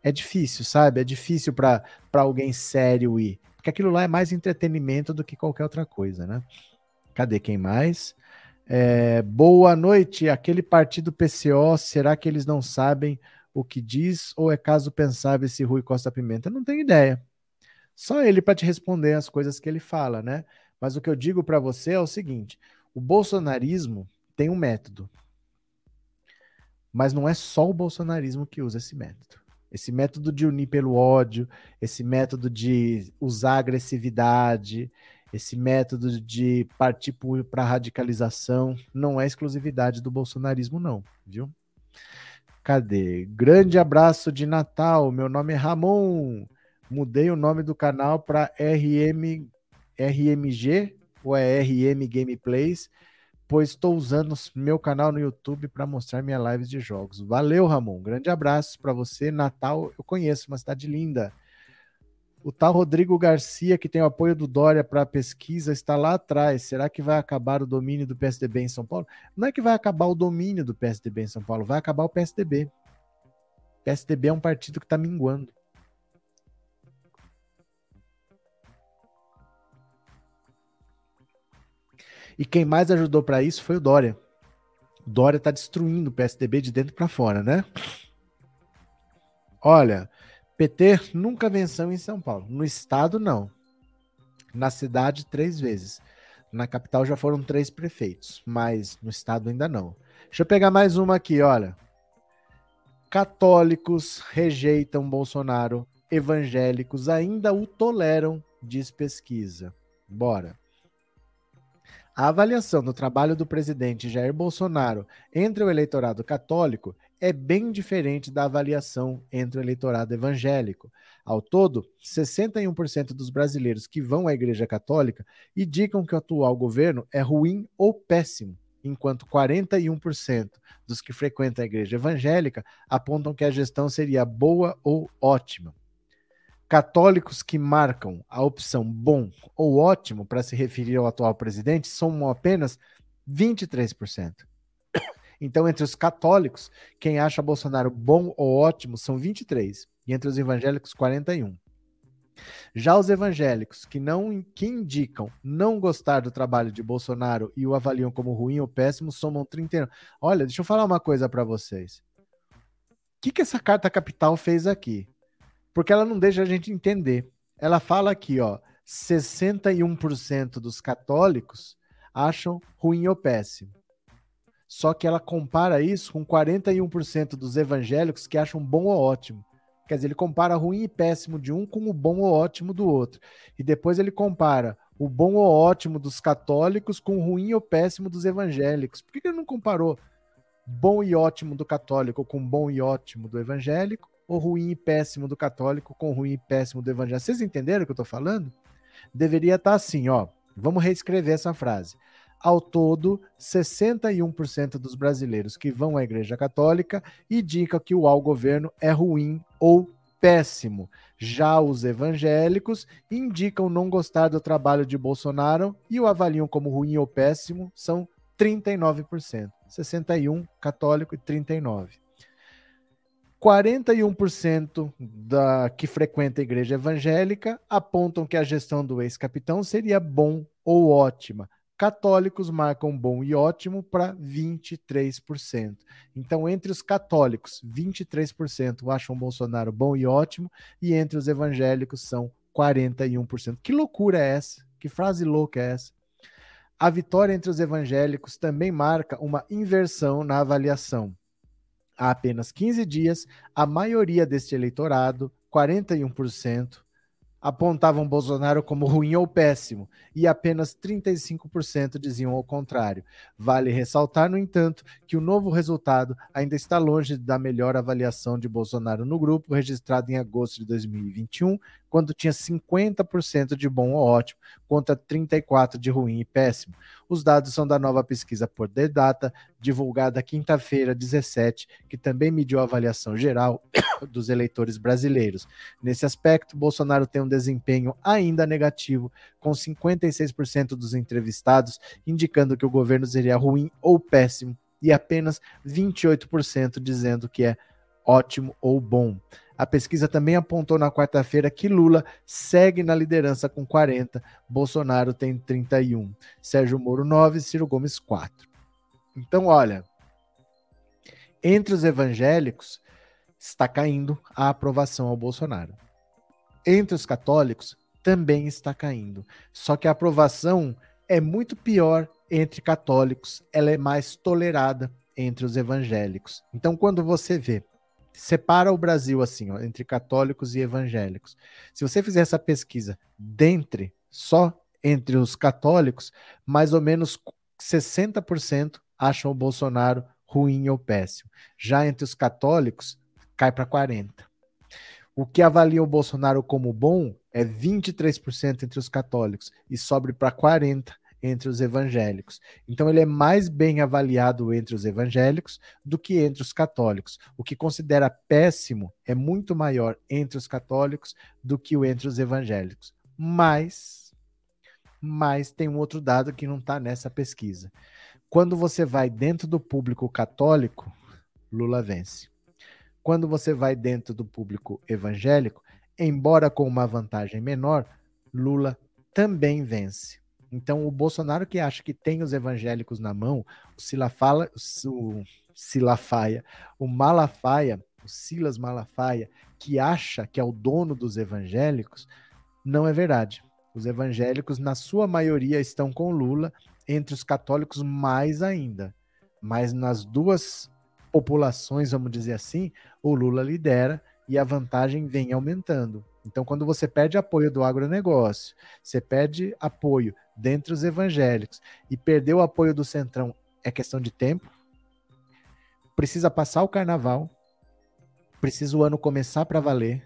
é difícil, sabe? É difícil para alguém sério ir, porque aquilo lá é mais entretenimento do que qualquer outra coisa, né? Cadê quem mais? É, boa noite. Aquele partido PCO, será que eles não sabem o que diz ou é caso pensável esse Rui Costa Pimenta? não tenho ideia. Só ele para te responder as coisas que ele fala, né? Mas o que eu digo para você é o seguinte: o bolsonarismo tem um método. Mas não é só o bolsonarismo que usa esse método. Esse método de unir pelo ódio, esse método de usar agressividade, esse método de partir para radicalização, não é exclusividade do bolsonarismo, não, viu? Cadê? Grande abraço de Natal. Meu nome é Ramon. Mudei o nome do canal para RM, RMG ou é RM Gameplays, pois estou usando meu canal no YouTube para mostrar minha lives de jogos. Valeu, Ramon. Grande abraço para você. Natal, eu conheço, uma cidade linda. O tal Rodrigo Garcia, que tem o apoio do Dória para a pesquisa, está lá atrás. Será que vai acabar o domínio do PSDB em São Paulo? Não é que vai acabar o domínio do PSDB em São Paulo, vai acabar o PSDB. O PSDB é um partido que está minguando. E quem mais ajudou para isso foi o Dória. O Dória está destruindo o PSDB de dentro para fora, né? Olha, PT nunca venceu em São Paulo. No estado, não. Na cidade, três vezes. Na capital já foram três prefeitos, mas no estado ainda não. Deixa eu pegar mais uma aqui, olha. Católicos rejeitam Bolsonaro, evangélicos ainda o toleram, diz pesquisa. Bora. A avaliação do trabalho do presidente Jair Bolsonaro entre o eleitorado católico é bem diferente da avaliação entre o eleitorado evangélico. Ao todo, 61% dos brasileiros que vão à Igreja Católica indicam que o atual governo é ruim ou péssimo, enquanto 41% dos que frequentam a Igreja Evangélica apontam que a gestão seria boa ou ótima. Católicos que marcam a opção bom ou ótimo para se referir ao atual presidente são apenas 23%. Então, entre os católicos, quem acha Bolsonaro bom ou ótimo são 23, e entre os evangélicos, 41. Já os evangélicos que não que indicam não gostar do trabalho de Bolsonaro e o avaliam como ruim ou péssimo somam 31. Olha, deixa eu falar uma coisa para vocês. O que, que essa carta capital fez aqui? Porque ela não deixa a gente entender. Ela fala aqui, ó, 61% dos católicos acham ruim ou péssimo. Só que ela compara isso com 41% dos evangélicos que acham bom ou ótimo. Quer dizer, ele compara ruim e péssimo de um com o bom ou ótimo do outro. E depois ele compara o bom ou ótimo dos católicos com o ruim ou péssimo dos evangélicos. Por que ele não comparou bom e ótimo do católico com bom e ótimo do evangélico? Ou ruim e péssimo do católico com ruim e péssimo do evangélico? Vocês entenderam o que eu estou falando? Deveria estar tá assim, ó. Vamos reescrever essa frase. Ao todo, 61% dos brasileiros que vão à Igreja Católica indicam que o ao governo é ruim ou péssimo. Já os evangélicos indicam não gostar do trabalho de Bolsonaro e o avaliam como ruim ou péssimo, são 39%. 61 católico e 39. 41% da que frequenta a igreja evangélica apontam que a gestão do ex-capitão seria bom ou ótima católicos marcam bom e ótimo para 23%. Então, entre os católicos, 23% acham Bolsonaro bom e ótimo, e entre os evangélicos são 41%. Que loucura é essa? Que frase louca é essa? A vitória entre os evangélicos também marca uma inversão na avaliação. Há apenas 15 dias, a maioria deste eleitorado, 41%, apontavam Bolsonaro como ruim ou péssimo, e apenas 35% diziam o contrário. Vale ressaltar, no entanto, que o novo resultado ainda está longe da melhor avaliação de Bolsonaro no grupo, registrado em agosto de 2021, quando tinha 50% de bom ou ótimo, contra 34% de ruim e péssimo. Os dados são da nova pesquisa por The Data, divulgada quinta-feira, 17, que também mediu a avaliação geral dos eleitores brasileiros. Nesse aspecto, Bolsonaro tem um desempenho ainda negativo, com 56% dos entrevistados indicando que o governo seria ruim ou péssimo e apenas 28% dizendo que é ótimo ou bom. A pesquisa também apontou na quarta-feira que Lula segue na liderança com 40, Bolsonaro tem 31, Sérgio Moro 9, Ciro Gomes 4. Então, olha, entre os evangélicos está caindo a aprovação ao Bolsonaro. Entre os católicos também está caindo. Só que a aprovação é muito pior entre católicos, ela é mais tolerada entre os evangélicos. Então, quando você vê separa o Brasil assim, ó, entre católicos e evangélicos. Se você fizer essa pesquisa dentre só entre os católicos, mais ou menos 60% acham o Bolsonaro ruim ou péssimo. Já entre os católicos, cai para 40. O que avalia o Bolsonaro como bom é 23% entre os católicos e sobe para 40 entre os evangélicos. Então, ele é mais bem avaliado entre os evangélicos do que entre os católicos. O que considera péssimo é muito maior entre os católicos do que o entre os evangélicos. Mas, mas tem um outro dado que não está nessa pesquisa. Quando você vai dentro do público católico, Lula vence. Quando você vai dentro do público evangélico, embora com uma vantagem menor, Lula também vence. Então, o Bolsonaro que acha que tem os evangélicos na mão, o Silafala, o Silafaia, o Malafaia, o Silas Malafaia, que acha que é o dono dos evangélicos, não é verdade. Os evangélicos, na sua maioria, estão com Lula, entre os católicos, mais ainda. Mas nas duas populações, vamos dizer assim, o Lula lidera e a vantagem vem aumentando. Então, quando você pede apoio do agronegócio, você pede apoio dentre os evangélicos e perdeu o apoio do Centrão, é questão de tempo. Precisa passar o carnaval, precisa o ano começar para valer,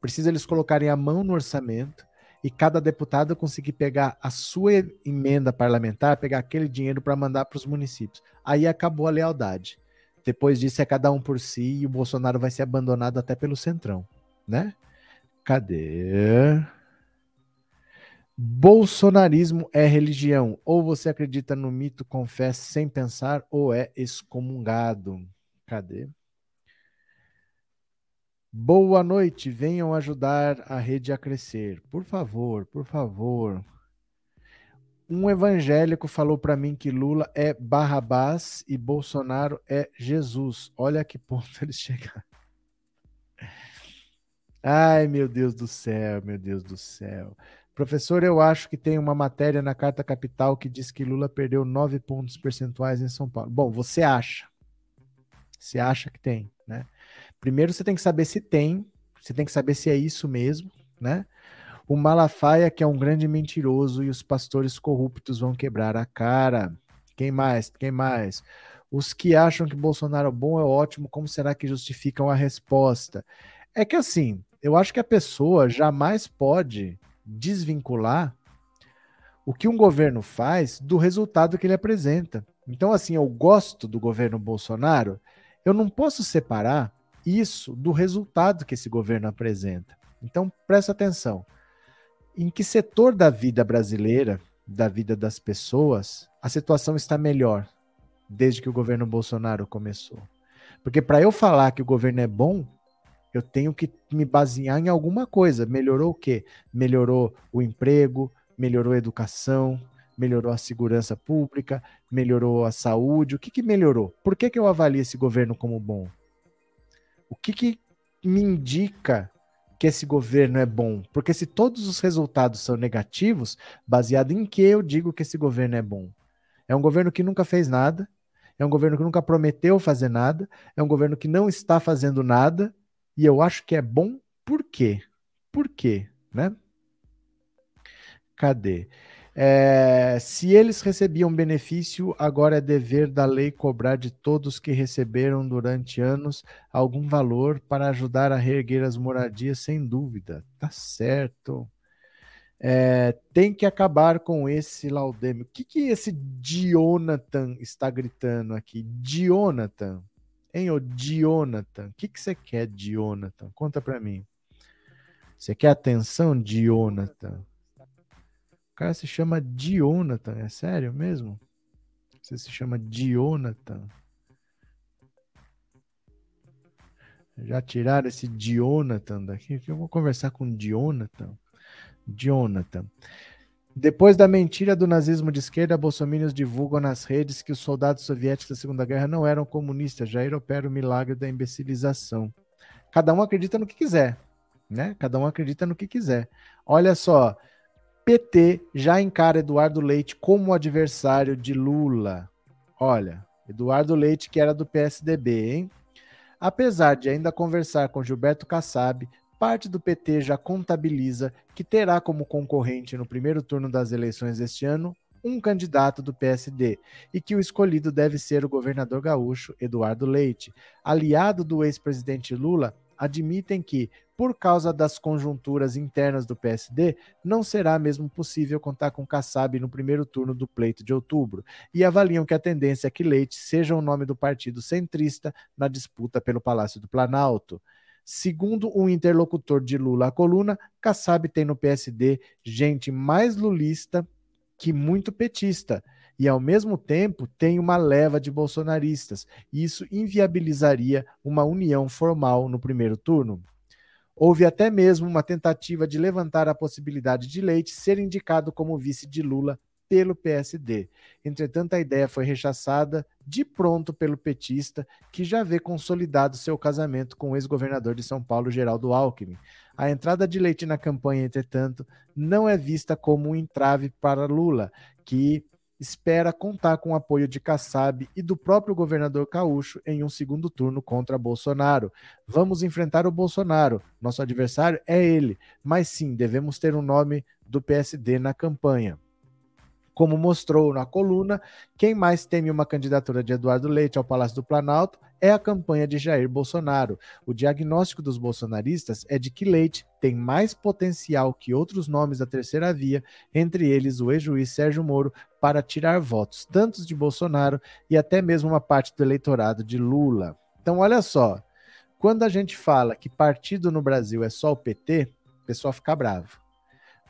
precisa eles colocarem a mão no orçamento e cada deputado conseguir pegar a sua emenda parlamentar, pegar aquele dinheiro para mandar para os municípios. Aí acabou a lealdade. Depois disso é cada um por si e o Bolsonaro vai ser abandonado até pelo Centrão, né? Cadê? Bolsonarismo é religião. Ou você acredita no mito, confessa sem pensar, ou é excomungado. Cadê? Boa noite, venham ajudar a rede a crescer. Por favor, por favor. Um evangélico falou para mim que Lula é Barrabás e Bolsonaro é Jesus. Olha que ponto eles chegaram. Ai, meu Deus do céu, meu Deus do céu. Professor, eu acho que tem uma matéria na Carta Capital que diz que Lula perdeu nove pontos percentuais em São Paulo. Bom, você acha. Você acha que tem, né? Primeiro você tem que saber se tem, você tem que saber se é isso mesmo, né? O Malafaia, que é um grande mentiroso, e os pastores corruptos vão quebrar a cara. Quem mais? Quem mais? Os que acham que Bolsonaro é bom é ótimo, como será que justificam a resposta? É que assim, eu acho que a pessoa jamais pode desvincular o que um governo faz do resultado que ele apresenta. Então, assim, eu gosto do governo Bolsonaro, eu não posso separar isso do resultado que esse governo apresenta. Então, presta atenção. Em que setor da vida brasileira, da vida das pessoas, a situação está melhor desde que o governo Bolsonaro começou? Porque para eu falar que o governo é bom, eu tenho que me basear em alguma coisa. Melhorou o quê? Melhorou o emprego, melhorou a educação, melhorou a segurança pública, melhorou a saúde. O que, que melhorou? Por que, que eu avalio esse governo como bom? O que, que me indica que esse governo é bom? Porque se todos os resultados são negativos, baseado em que eu digo que esse governo é bom? É um governo que nunca fez nada, é um governo que nunca prometeu fazer nada, é um governo que não está fazendo nada, e eu acho que é bom por quê? Por quê, né? Cadê? É, se eles recebiam benefício, agora é dever da lei cobrar de todos que receberam durante anos algum valor para ajudar a reerguer as moradias, sem dúvida. Tá certo. É, tem que acabar com esse Laudemio. O que, que esse Jonathan está gritando aqui? Jonathan. Hein, ô Jonathan? O que, que você quer, Jonathan? Conta para mim. Você quer atenção, Jonathan? O cara se chama Jonathan, é sério mesmo? Você se chama Jonathan? Já tiraram esse Jonathan daqui? Eu vou conversar com Jonathan. Jonathan. Depois da mentira do nazismo de esquerda, bolsominions divulgam nas redes que os soldados soviéticos da Segunda Guerra não eram comunistas. Jair opera o milagre da imbecilização. Cada um acredita no que quiser, né? Cada um acredita no que quiser. Olha só, PT já encara Eduardo Leite como adversário de Lula. Olha, Eduardo Leite que era do PSDB, hein? Apesar de ainda conversar com Gilberto Kassab, parte do PT já contabiliza que terá como concorrente no primeiro turno das eleições deste ano um candidato do PSD e que o escolhido deve ser o governador gaúcho Eduardo Leite, aliado do ex-presidente Lula admitem que, por causa das conjunturas internas do PSD, não será mesmo possível contar com Kassab no primeiro turno do pleito de outubro, e avaliam que a tendência é que Leite seja o nome do partido centrista na disputa pelo Palácio do Planalto. Segundo um interlocutor de Lula à coluna, Kassab tem no PSD gente mais lulista que muito petista e, ao mesmo tempo, tem uma leva de bolsonaristas. Isso inviabilizaria uma união formal no primeiro turno. Houve até mesmo uma tentativa de levantar a possibilidade de Leite ser indicado como vice de Lula pelo PSD. Entretanto, a ideia foi rechaçada de pronto pelo petista, que já vê consolidado seu casamento com o ex-governador de São Paulo, Geraldo Alckmin. A entrada de Leite na campanha, entretanto, não é vista como um entrave para Lula, que espera contar com o apoio de Kassab e do próprio governador Caúcho em um segundo turno contra Bolsonaro. Vamos enfrentar o Bolsonaro. Nosso adversário é ele, mas sim, devemos ter um nome do PSD na campanha. Como mostrou na coluna, quem mais teme uma candidatura de Eduardo Leite ao Palácio do Planalto é a campanha de Jair Bolsonaro. O diagnóstico dos bolsonaristas é de que Leite tem mais potencial que outros nomes da terceira via, entre eles o ex-juiz Sérgio Moro, para tirar votos, tantos de Bolsonaro e até mesmo uma parte do eleitorado de Lula. Então, olha só, quando a gente fala que partido no Brasil é só o PT, o pessoal fica bravo.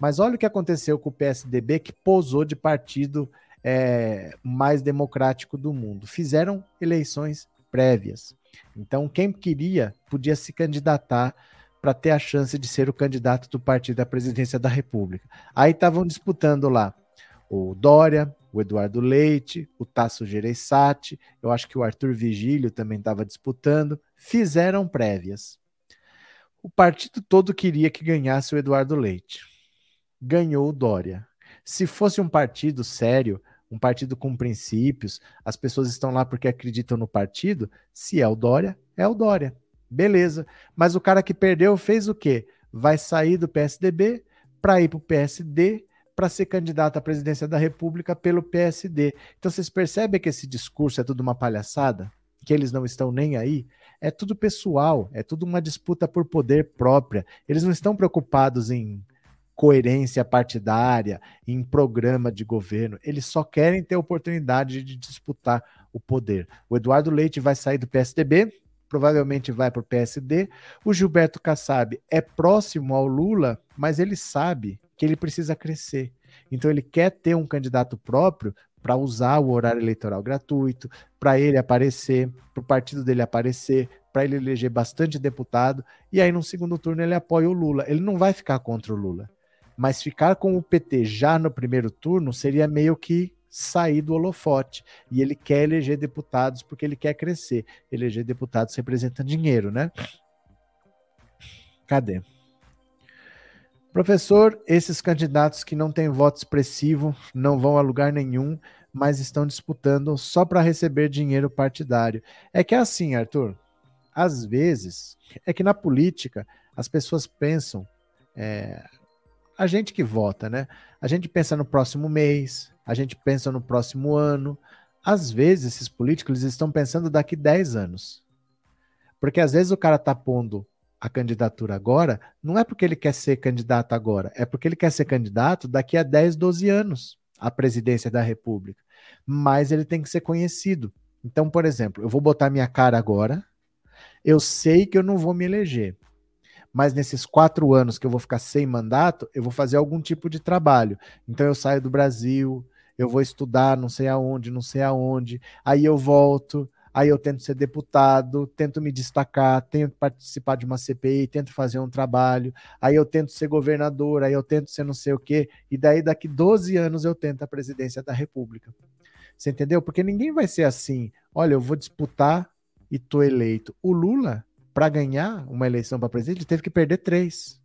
Mas olha o que aconteceu com o PSDB, que posou de partido é, mais democrático do mundo. Fizeram eleições prévias. Então, quem queria podia se candidatar para ter a chance de ser o candidato do partido à presidência da República. Aí estavam disputando lá o Dória, o Eduardo Leite, o Tasso Gereissati, eu acho que o Arthur Vigílio também estava disputando, fizeram prévias. O partido todo queria que ganhasse o Eduardo Leite ganhou o Dória. Se fosse um partido sério, um partido com princípios, as pessoas estão lá porque acreditam no partido, se é o Dória, é o Dória. Beleza. Mas o cara que perdeu fez o quê? Vai sair do PSDB para ir para o PSD para ser candidato à presidência da República pelo PSD. Então vocês percebem que esse discurso é tudo uma palhaçada? Que eles não estão nem aí? É tudo pessoal, é tudo uma disputa por poder própria. Eles não estão preocupados em coerência partidária, em programa de governo. Eles só querem ter oportunidade de disputar o poder. O Eduardo Leite vai sair do PSDB, provavelmente vai para o PSD. O Gilberto Kassab é próximo ao Lula, mas ele sabe que ele precisa crescer. Então ele quer ter um candidato próprio para usar o horário eleitoral gratuito, para ele aparecer, para o partido dele aparecer, para ele eleger bastante deputado, e aí no segundo turno ele apoia o Lula. Ele não vai ficar contra o Lula. Mas ficar com o PT já no primeiro turno seria meio que sair do holofote. E ele quer eleger deputados porque ele quer crescer. Eleger deputados representa dinheiro, né? Cadê? Professor, esses candidatos que não têm voto expressivo não vão a lugar nenhum, mas estão disputando só para receber dinheiro partidário. É que é assim, Arthur. Às vezes, é que na política as pessoas pensam é, a gente que vota, né? A gente pensa no próximo mês, a gente pensa no próximo ano. Às vezes, esses políticos eles estão pensando daqui 10 anos. Porque às vezes o cara tá pondo a candidatura agora, não é porque ele quer ser candidato agora, é porque ele quer ser candidato daqui a 10, 12 anos à presidência da República. Mas ele tem que ser conhecido. Então, por exemplo, eu vou botar minha cara agora, eu sei que eu não vou me eleger mas nesses quatro anos que eu vou ficar sem mandato, eu vou fazer algum tipo de trabalho. Então eu saio do Brasil, eu vou estudar não sei aonde, não sei aonde, aí eu volto, aí eu tento ser deputado, tento me destacar, tento participar de uma CPI, tento fazer um trabalho, aí eu tento ser governador, aí eu tento ser não sei o quê, e daí daqui 12 anos eu tento a presidência da República. Você entendeu? Porque ninguém vai ser assim, olha, eu vou disputar e tô eleito. O Lula para ganhar uma eleição para presidente, ele teve que perder três.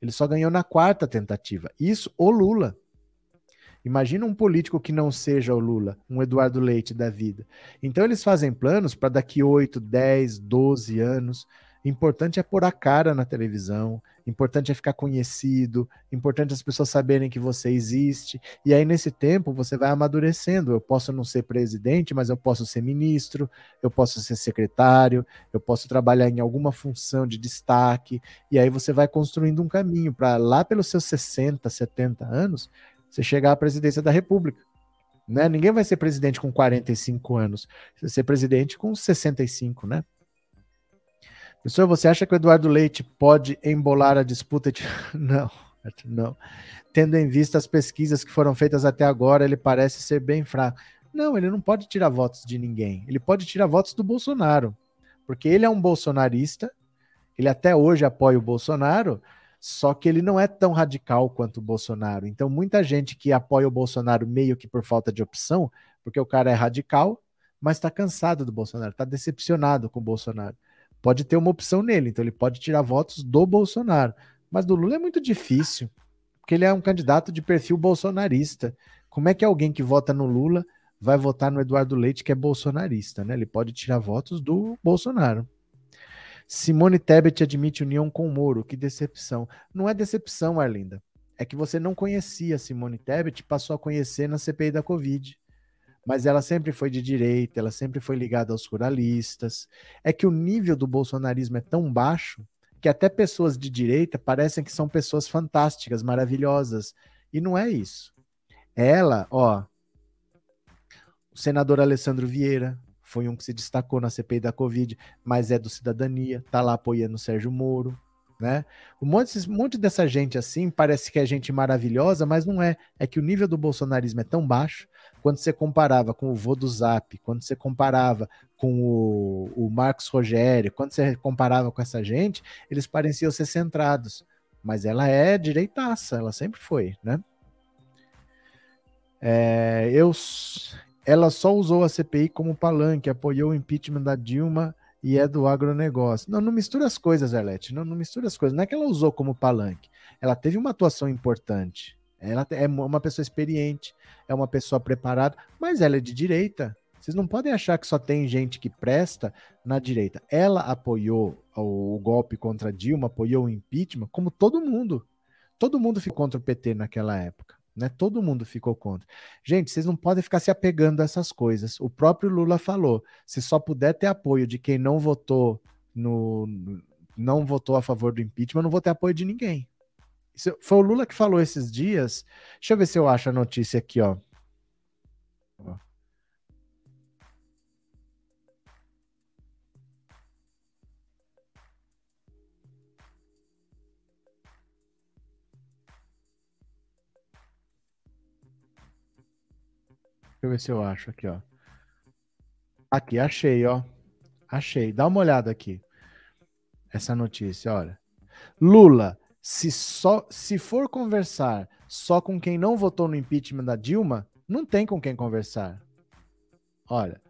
Ele só ganhou na quarta tentativa. Isso o Lula. Imagina um político que não seja o Lula, um Eduardo Leite da vida. Então eles fazem planos para daqui 8, 10, 12 anos. Importante é pôr a cara na televisão, importante é ficar conhecido, importante as pessoas saberem que você existe. E aí, nesse tempo, você vai amadurecendo. Eu posso não ser presidente, mas eu posso ser ministro, eu posso ser secretário, eu posso trabalhar em alguma função de destaque. E aí você vai construindo um caminho para lá pelos seus 60, 70 anos, você chegar à presidência da República. Né? Ninguém vai ser presidente com 45 anos. Você vai ser presidente com 65, né? Professor, você acha que o Eduardo Leite pode embolar a disputa? De... Não, não. Tendo em vista as pesquisas que foram feitas até agora, ele parece ser bem fraco. Não, ele não pode tirar votos de ninguém. Ele pode tirar votos do Bolsonaro. Porque ele é um bolsonarista, ele até hoje apoia o Bolsonaro, só que ele não é tão radical quanto o Bolsonaro. Então, muita gente que apoia o Bolsonaro meio que por falta de opção, porque o cara é radical, mas está cansado do Bolsonaro, está decepcionado com o Bolsonaro pode ter uma opção nele, então ele pode tirar votos do Bolsonaro. Mas do Lula é muito difícil, porque ele é um candidato de perfil bolsonarista. Como é que alguém que vota no Lula vai votar no Eduardo Leite, que é bolsonarista, né? Ele pode tirar votos do Bolsonaro. Simone Tebet admite união com o Moro. Que decepção. Não é decepção, Arlinda. É que você não conhecia Simone Tebet, passou a conhecer na CPI da Covid mas ela sempre foi de direita, ela sempre foi ligada aos ruralistas. É que o nível do bolsonarismo é tão baixo que até pessoas de direita parecem que são pessoas fantásticas, maravilhosas. E não é isso. Ela, ó, o senador Alessandro Vieira foi um que se destacou na CPI da Covid, mas é do Cidadania, tá lá apoiando o Sérgio Moro né? Um monte, um monte dessa gente assim parece que é gente maravilhosa, mas não é. É que o nível do bolsonarismo é tão baixo quando você comparava com o vô do Zap, quando você comparava com o, o Marcos Rogério, quando você comparava com essa gente, eles pareciam ser centrados. Mas ela é direitaça, ela sempre foi, né? É, eu, ela só usou a CPI como palanque, apoiou o impeachment da Dilma e é do agronegócio. Não, não mistura as coisas, Arlete. Não, não mistura as coisas. Não é que ela usou como palanque. Ela teve uma atuação importante. Ela é uma pessoa experiente, é uma pessoa preparada, mas ela é de direita. Vocês não podem achar que só tem gente que presta na direita. Ela apoiou o, golpe contra Dilma, apoiou o impeachment, como todo mundo. Todo mundo ficou contra o PT naquela época. Né? Todo mundo ficou contra. Gente, vocês não podem ficar se apegando a essas coisas. O próprio Lula falou: se só puder ter apoio de quem não votou no, não votou a favor do impeachment, não vou ter apoio de ninguém. Foi o Lula que falou esses dias. Deixa eu ver se eu acho a notícia aqui, ó. Deixa eu ver se eu acho aqui, ó. Aqui, achei, ó. Achei. Dá uma olhada aqui. Essa notícia, olha. Lula, se só se for conversar só com quem não votou no impeachment da Dilma, não tem com quem conversar. Olha,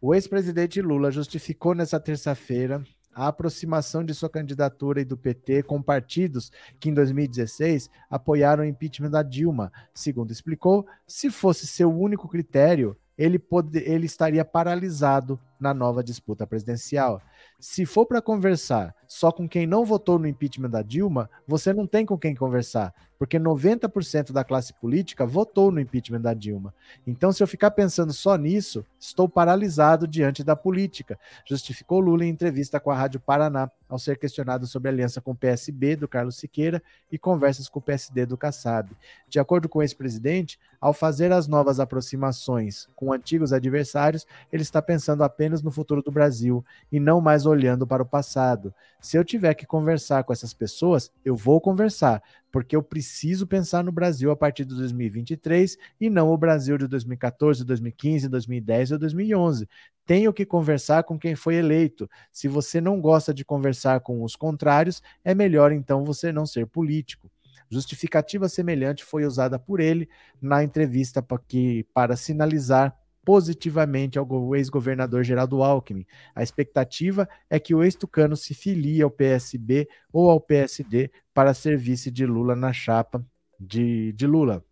o ex-presidente Lula justificou nessa terça-feira a aproximação de sua candidatura e do PT com partidos que em 2016 apoiaram o impeachment da Dilma. Segundo explicou, se fosse seu único critério, ele, pode, ele estaria paralisado na nova disputa presidencial. Se for para conversar só com quem não votou no impeachment da Dilma, você não tem com quem conversar, porque 90% da classe política votou no impeachment da Dilma. Então, se eu ficar pensando só nisso, estou paralisado diante da política, justificou Lula em entrevista com a Rádio Paraná, ao ser questionado sobre a aliança com o PSB do Carlos Siqueira e conversas com o PSD do Kassab. De acordo com o ex-presidente, ao fazer as novas aproximações com antigos adversários, ele está pensando apenas no futuro do Brasil e não mais olhando para o passado. Se eu tiver que conversar com essas pessoas, eu vou conversar, porque eu preciso pensar no Brasil a partir de 2023 e não o Brasil de 2014, 2015, 2010 ou 2011. Tenho que conversar com quem foi eleito. Se você não gosta de conversar com os contrários, é melhor então você não ser político. Justificativa semelhante foi usada por ele na entrevista para, que, para sinalizar positivamente ao ex-governador Geraldo Alckmin. A expectativa é que o ex-tucano se filie ao PSB ou ao PSD para ser vice de Lula na chapa de, de Lula.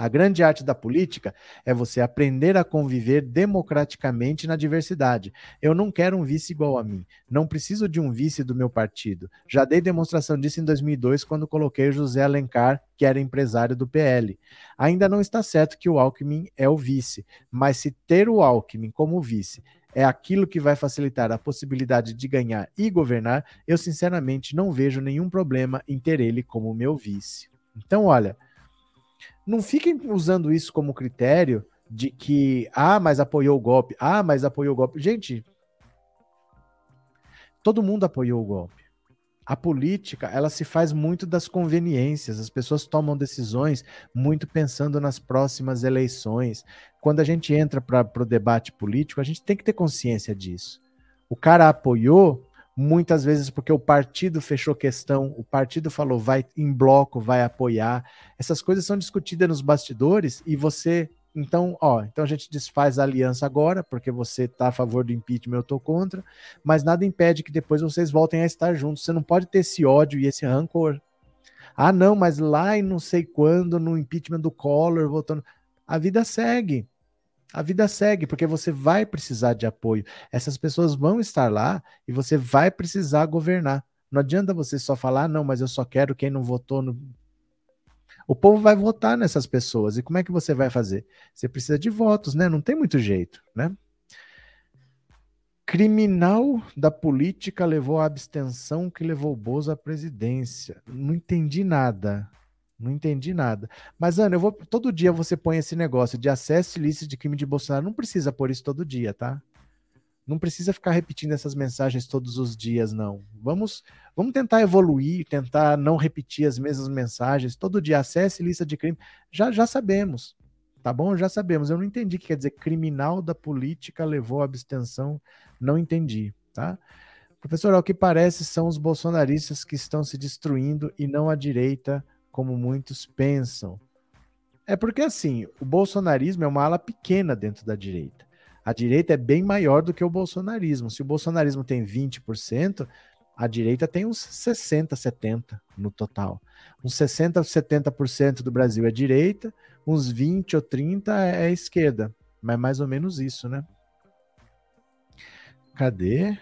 A grande arte da política é você aprender a conviver democraticamente na diversidade. Eu não quero um vice igual a mim. Não preciso de um vice do meu partido. Já dei demonstração disso em 2002 quando coloquei José Alencar, que era empresário do PL. Ainda não está certo que o Alckmin é o vice, mas se ter o Alckmin como vice é aquilo que vai facilitar a possibilidade de ganhar e governar, eu sinceramente não vejo nenhum problema em ter ele como meu vice. Então, olha, não fiquem usando isso como critério de que, ah, mas apoiou o golpe, ah, mas apoiou o golpe. Gente, todo mundo apoiou o golpe. A política, ela se faz muito das conveniências, as pessoas tomam decisões muito pensando nas próximas eleições. Quando a gente entra para o debate político, a gente tem que ter consciência disso. O cara apoiou muitas vezes porque o partido fechou questão, o partido falou vai em bloco, vai apoiar. Essas coisas são discutidas nos bastidores e você, então, ó, então a gente desfaz a aliança agora, porque você está a favor do impeachment, eu estou contra, mas nada impede que depois vocês voltem a estar juntos. Você não pode ter esse ódio e esse rancor. Ah, não, mas lá e não sei quando, no impeachment do Collor, voltando. A vida segue a vida segue, porque você vai precisar de apoio. Essas pessoas vão estar lá e você vai precisar governar. Não adianta você só falar, não, mas eu só quero quem não votou no. O povo vai votar nessas pessoas. E como é que você vai fazer? Você precisa de votos, né? Não tem muito jeito, né? Criminal da política levou à abstenção que levou o Bozo à presidência. Não entendi nada. Não entendi nada. Mas, Ana, eu vou. Todo dia você põe esse negócio de acesso ilícito de crime de Bolsonaro. Não precisa pôr isso todo dia, tá? Não precisa ficar repetindo essas mensagens todos os dias, não. Vamos, vamos tentar evoluir, tentar não repetir as mesmas mensagens. Todo dia, acesse lista de crime. Já, já sabemos, tá bom? Já sabemos. Eu não entendi o que quer dizer criminal da política levou à abstenção. Não entendi, tá? Professor, ao que parece, são os bolsonaristas que estão se destruindo e não a direita como muitos pensam. É porque assim, o bolsonarismo é uma ala pequena dentro da direita. A direita é bem maior do que o bolsonarismo. Se o bolsonarismo tem 20%, a direita tem uns 60, 70 no total. Uns 60, 70% do Brasil é direita, uns 20 ou 30 é, é esquerda. Mas é mais ou menos isso, né? Cadê?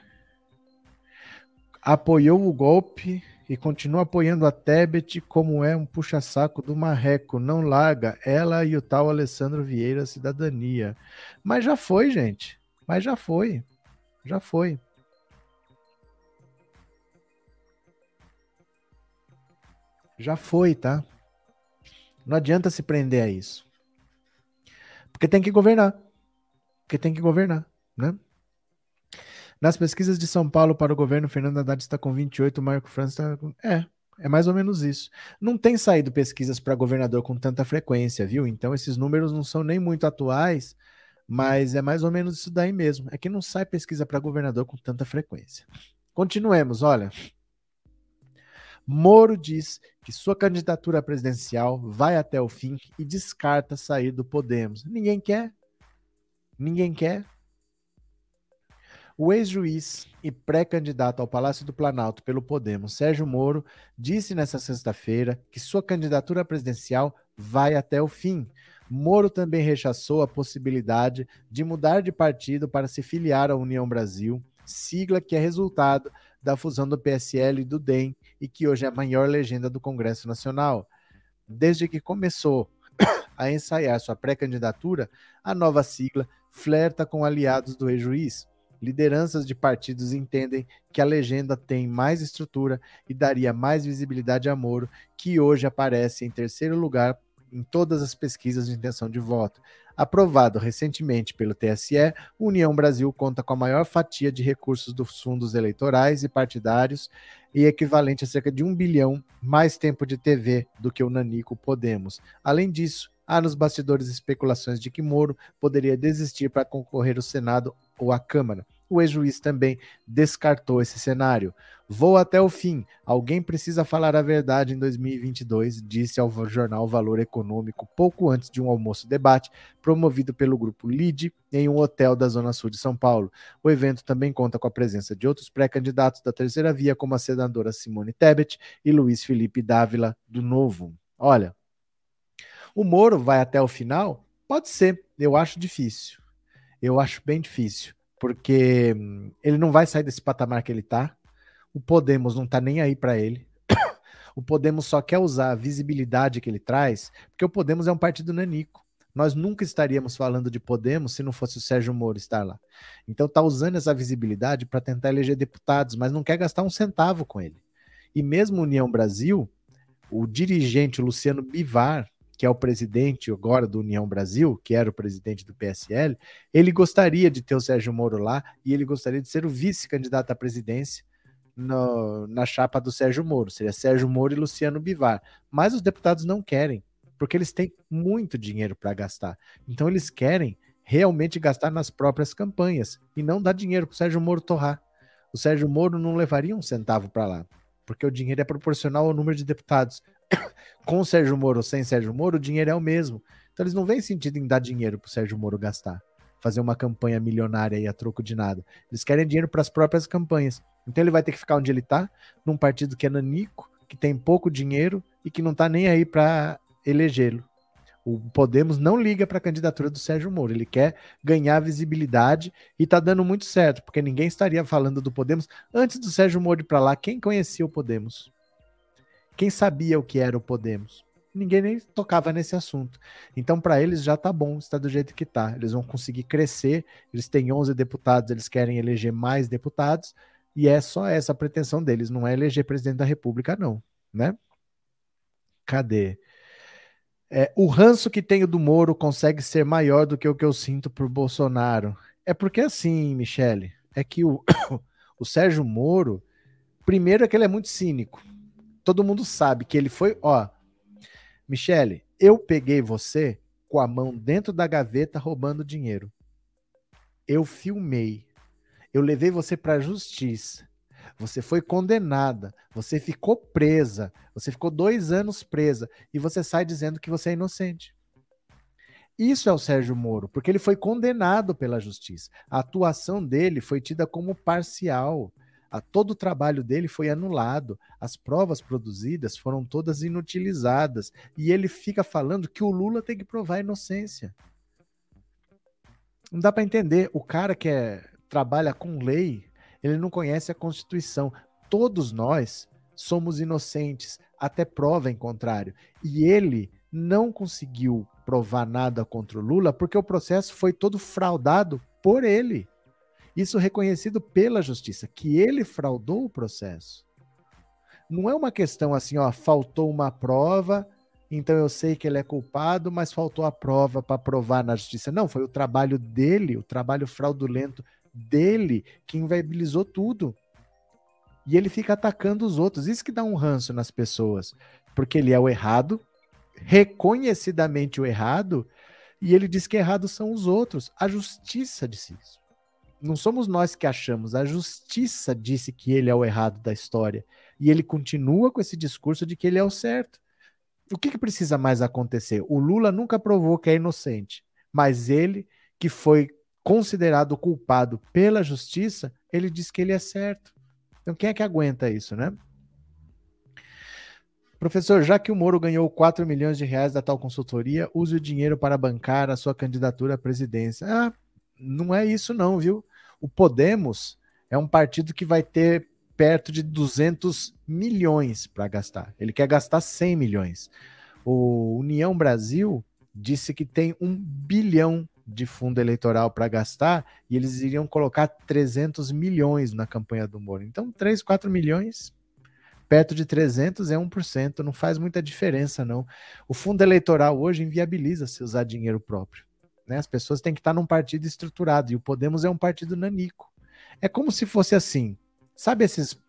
Apoiou o golpe e continua apoiando a Tebet como é um puxa-saco do Marreco. Não larga ela e o tal Alessandro Vieira Cidadania. Mas já foi, gente. Mas já foi. Já foi. Já foi, tá? Não adianta se prender a isso. Porque tem que governar. Porque tem que governar, né? Nas pesquisas de São Paulo para o governo, Fernando Haddad está com 28, Marco França está com... É, é mais ou menos isso. Não tem saído pesquisas para governador com tanta frequência, viu? Então esses números não são nem muito atuais, mas é mais ou menos isso daí mesmo. É que não sai pesquisa para governador com tanta frequência. Continuemos, olha. Moro diz que sua candidatura presidencial vai até o fim e descarta sair do Podemos. Ninguém quer? Ninguém quer? O ex-juiz e pré-candidato ao Palácio do Planalto pelo Podemos, Sérgio Moro, disse nesta sexta-feira que sua candidatura presidencial vai até o fim. Moro também rechaçou a possibilidade de mudar de partido para se filiar à União Brasil, sigla que é resultado da fusão do PSL e do DEM e que hoje é a maior legenda do Congresso Nacional. Desde que começou a ensaiar sua pré-candidatura, a nova sigla flerta com aliados do ex-juiz. Lideranças de partidos entendem que a legenda tem mais estrutura e daria mais visibilidade a Moro, que hoje aparece em terceiro lugar em todas as pesquisas de intenção de voto. Aprovado recentemente pelo TSE, União Brasil conta com a maior fatia de recursos dos fundos eleitorais e partidários e equivalente a cerca de um bilhão mais tempo de TV do que o Nanico Podemos. Além disso, há nos bastidores especulações de que Moro poderia desistir para concorrer ao Senado ou à Câmara. O ex-juiz também descartou esse cenário. Vou até o fim. Alguém precisa falar a verdade em 2022, disse ao jornal Valor Econômico pouco antes de um almoço-debate promovido pelo grupo LIDE em um hotel da Zona Sul de São Paulo. O evento também conta com a presença de outros pré-candidatos da terceira via, como a senadora Simone Tebet e Luiz Felipe Dávila, do Novo. Olha, O Moro vai até o final? Pode ser, eu acho difícil. Eu acho bem difícil, porque hum, ele não vai sair desse patamar que ele tá. O Podemos não tá nem aí para ele. O Podemos só quer usar a visibilidade que ele traz, porque o Podemos é um partido nanico. Nós nunca estaríamos falando de Podemos se não fosse o Sérgio Moro estar lá. Então tá usando essa visibilidade para tentar eleger deputados, mas não quer gastar um centavo com ele. E mesmo União Brasil, o dirigente Luciano Bivar, que é o presidente agora do União Brasil, que era o presidente do PSL, ele gostaria de ter o Sérgio Moro lá e ele gostaria de ser o vice-candidato à presidência no, na chapa do Sérgio Moro. Seria Sérgio Moro e Luciano Bivar. Mas os deputados não querem, porque eles têm muito dinheiro para gastar. Então eles querem realmente gastar nas próprias campanhas e não dar dinheiro para o Sérgio Moro torrar. O Sérgio Moro não levaria um centavo para lá, porque o dinheiro é proporcional ao número de deputados. Com o Sérgio Moro ou sem Sérgio Moro, o dinheiro é o mesmo. Então eles não veem sentido em dar dinheiro para o Sérgio Moro gastar, fazer uma campanha milionária aí a troco de nada. Eles querem dinheiro para as próprias campanhas. Então ele vai ter que ficar onde ele está, num partido que é nanico, que tem pouco dinheiro e que não está nem aí para elegê-lo. O Podemos não liga para a candidatura do Sérgio Moro, ele quer ganhar visibilidade e está dando muito certo, porque ninguém estaria falando do Podemos antes do Sérgio Moro ir para lá. Quem conhecia o Podemos? Quem sabia o que era o Podemos? Ninguém nem tocava nesse assunto. Então, para eles já tá bom, está do jeito que tá. Eles vão conseguir crescer. Eles têm 11 deputados, eles querem eleger mais deputados e é só essa a pretensão deles, não é eleger presidente da República, não, né? Cadê? É, o ranço que tenho do Moro consegue ser maior do que o que eu sinto por Bolsonaro. É porque assim, Michele, é que o, o Sérgio Moro, primeiro é que ele é muito cínico. Todo mundo sabe que ele foi, ó, Michele, eu peguei você com a mão dentro da gaveta roubando dinheiro. Eu filmei. Eu levei você para a justiça. Você foi condenada. Você ficou presa. Você ficou dois anos presa. E você sai dizendo que você é inocente. Isso é o Sérgio Moro, porque ele foi condenado pela justiça. A atuação dele foi tida como parcial. A, todo o trabalho dele foi anulado. As provas produzidas foram todas inutilizadas. E ele fica falando que o Lula tem que provar a inocência. Não dá para entender. O cara que é trabalha com lei, ele não conhece a Constituição. Todos nós somos inocentes, até prova em contrário. E ele não conseguiu provar nada contra o Lula porque o processo foi todo fraudado por ele. Isso reconhecido pela justiça, que ele fraudou o processo. Não é uma questão assim, ó, faltou uma prova, então eu sei que ele é culpado, mas faltou a prova para provar na justiça. Não, foi o trabalho dele, o trabalho fraudulento dele que inviabilizou tudo. E ele fica atacando os outros. Isso que dá um ranço nas pessoas. Porque ele é o errado, reconhecidamente o errado, e ele diz que errado são os outros. A justiça disse isso. Não somos nós que achamos, a justiça disse que ele é o errado da história. E ele continua com esse discurso de que ele é o certo. O que, que precisa mais acontecer? O Lula nunca provou que é inocente, mas ele, que foi considerado culpado pela justiça, ele diz que ele é certo. Então, quem é que aguenta isso, né? Professor, já que o Moro ganhou 4 milhões de reais da tal consultoria, use o dinheiro para bancar a sua candidatura à presidência. Ah, não é isso não, viu? O Podemos é um partido que vai ter perto de 200 milhões para gastar. Ele quer gastar 100 milhões. O União Brasil disse que tem um bilhão de fundo eleitoral para gastar e eles iriam colocar 300 milhões na campanha do Moro. Então, 3, 4 milhões, perto de 300 é 1%, não faz muita diferença, não. O fundo eleitoral hoje inviabiliza se usar dinheiro próprio. Né? As pessoas têm que estar num partido estruturado e o Podemos é um partido nanico. É como se fosse assim, sabe esses,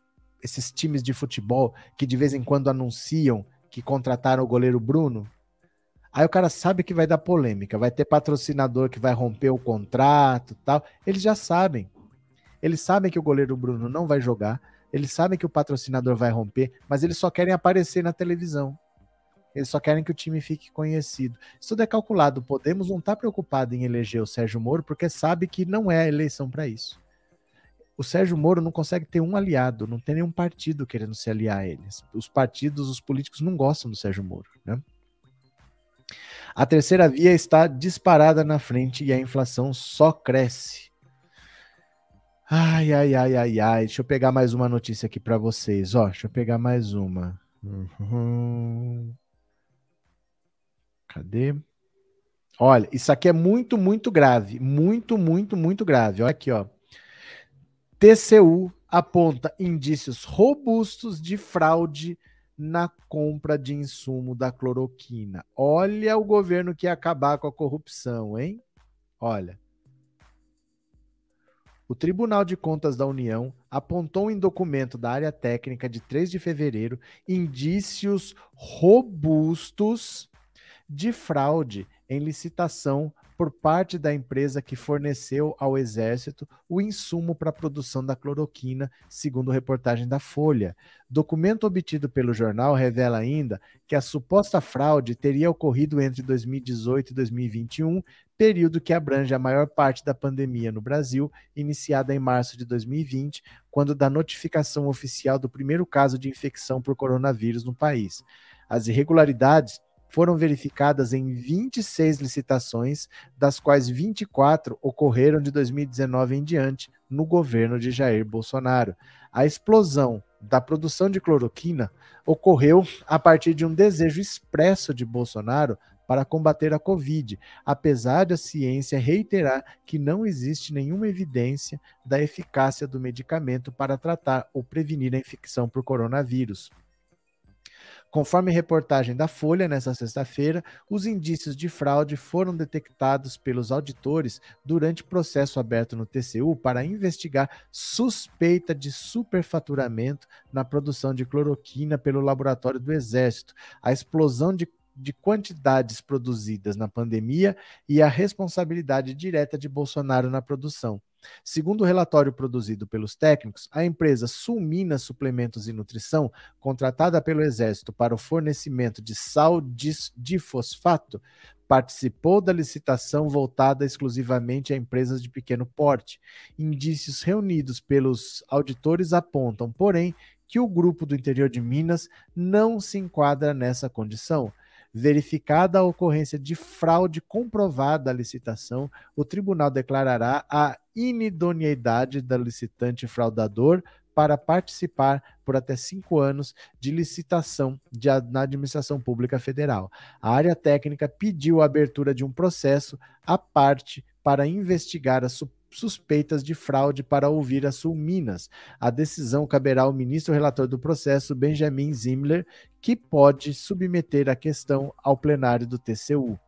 esses times de futebol que de vez em quando anunciam que contrataram o goleiro Bruno? Aí o cara sabe que vai dar polêmica, vai ter patrocinador que vai romper o contrato tal. Eles já sabem. Eles sabem que o goleiro Bruno não vai jogar, eles sabem que o patrocinador vai romper, mas eles só querem aparecer na televisão. Eles só querem que o time fique conhecido. Isso tudo é calculado. Podemos não está preocupado em eleger o Sérgio Moro porque sabe que não é a eleição para isso. O Sérgio Moro não consegue ter um aliado, não tem nenhum partido querendo se aliar a eles. Os partidos, os políticos não gostam do Sérgio Moro, né? A terceira via está disparada na frente e a inflação só cresce. Ai, ai, ai, ai, ai. Deixa eu pegar mais uma notícia aqui para vocês. Ó, deixa eu pegar mais uma. Uhum. Cadê? Olha, isso aqui é muito, muito grave. Muito, muito, muito grave. Olha aqui, ó. TCU aponta indícios robustos de fraude na compra de insumo da cloroquina. Olha o governo que ia acabar com a corrupção, hein? Olha. O Tribunal de Contas da União apontou em documento da área técnica de 3 de fevereiro indícios robustos de fraude em licitação por parte da empresa que forneceu ao Exército o insumo para a produção da cloroquina, segundo reportagem da Folha. Documento obtido pelo jornal revela ainda que a suposta fraude teria ocorrido entre 2018 e 2021, período que abrange a maior parte da pandemia no Brasil, iniciada em março de 2020, quando da notificação oficial do primeiro caso de infecção por coronavírus no país. As irregularidades foram verificadas em 26 licitações, das quais 24 ocorreram de 2019 em diante, no governo de Jair Bolsonaro. A explosão da produção de cloroquina ocorreu a partir de um desejo expresso de Bolsonaro para combater a Covid, apesar da ciência reiterar que não existe nenhuma evidência da eficácia do medicamento para tratar ou prevenir a infecção por coronavírus. Conforme reportagem da Folha, nesta sexta-feira, os indícios de fraude foram detectados pelos auditores durante processo aberto no TCU para investigar suspeita de superfaturamento na produção de cloroquina pelo laboratório do Exército, a explosão de de quantidades produzidas na pandemia e a responsabilidade direta de Bolsonaro na produção. Segundo o relatório produzido pelos técnicos, a empresa Sulminas Suplementos e Nutrição, contratada pelo Exército para o fornecimento de sal de fosfato, participou da licitação voltada exclusivamente a empresas de pequeno porte. Indícios reunidos pelos auditores apontam, porém, que o grupo do interior de Minas não se enquadra nessa condição. Verificada a ocorrência de fraude comprovada à licitação, o tribunal declarará a inidoneidade da licitante fraudador para participar por até cinco anos de licitação de, na administração pública federal. A área técnica pediu a abertura de um processo à parte para investigar a suspeitas de fraude para ouvir a Sul Minas. A decisão caberá ao ministro relator do processo, Benjamin Zimler, que pode submeter a questão ao plenário do TCU.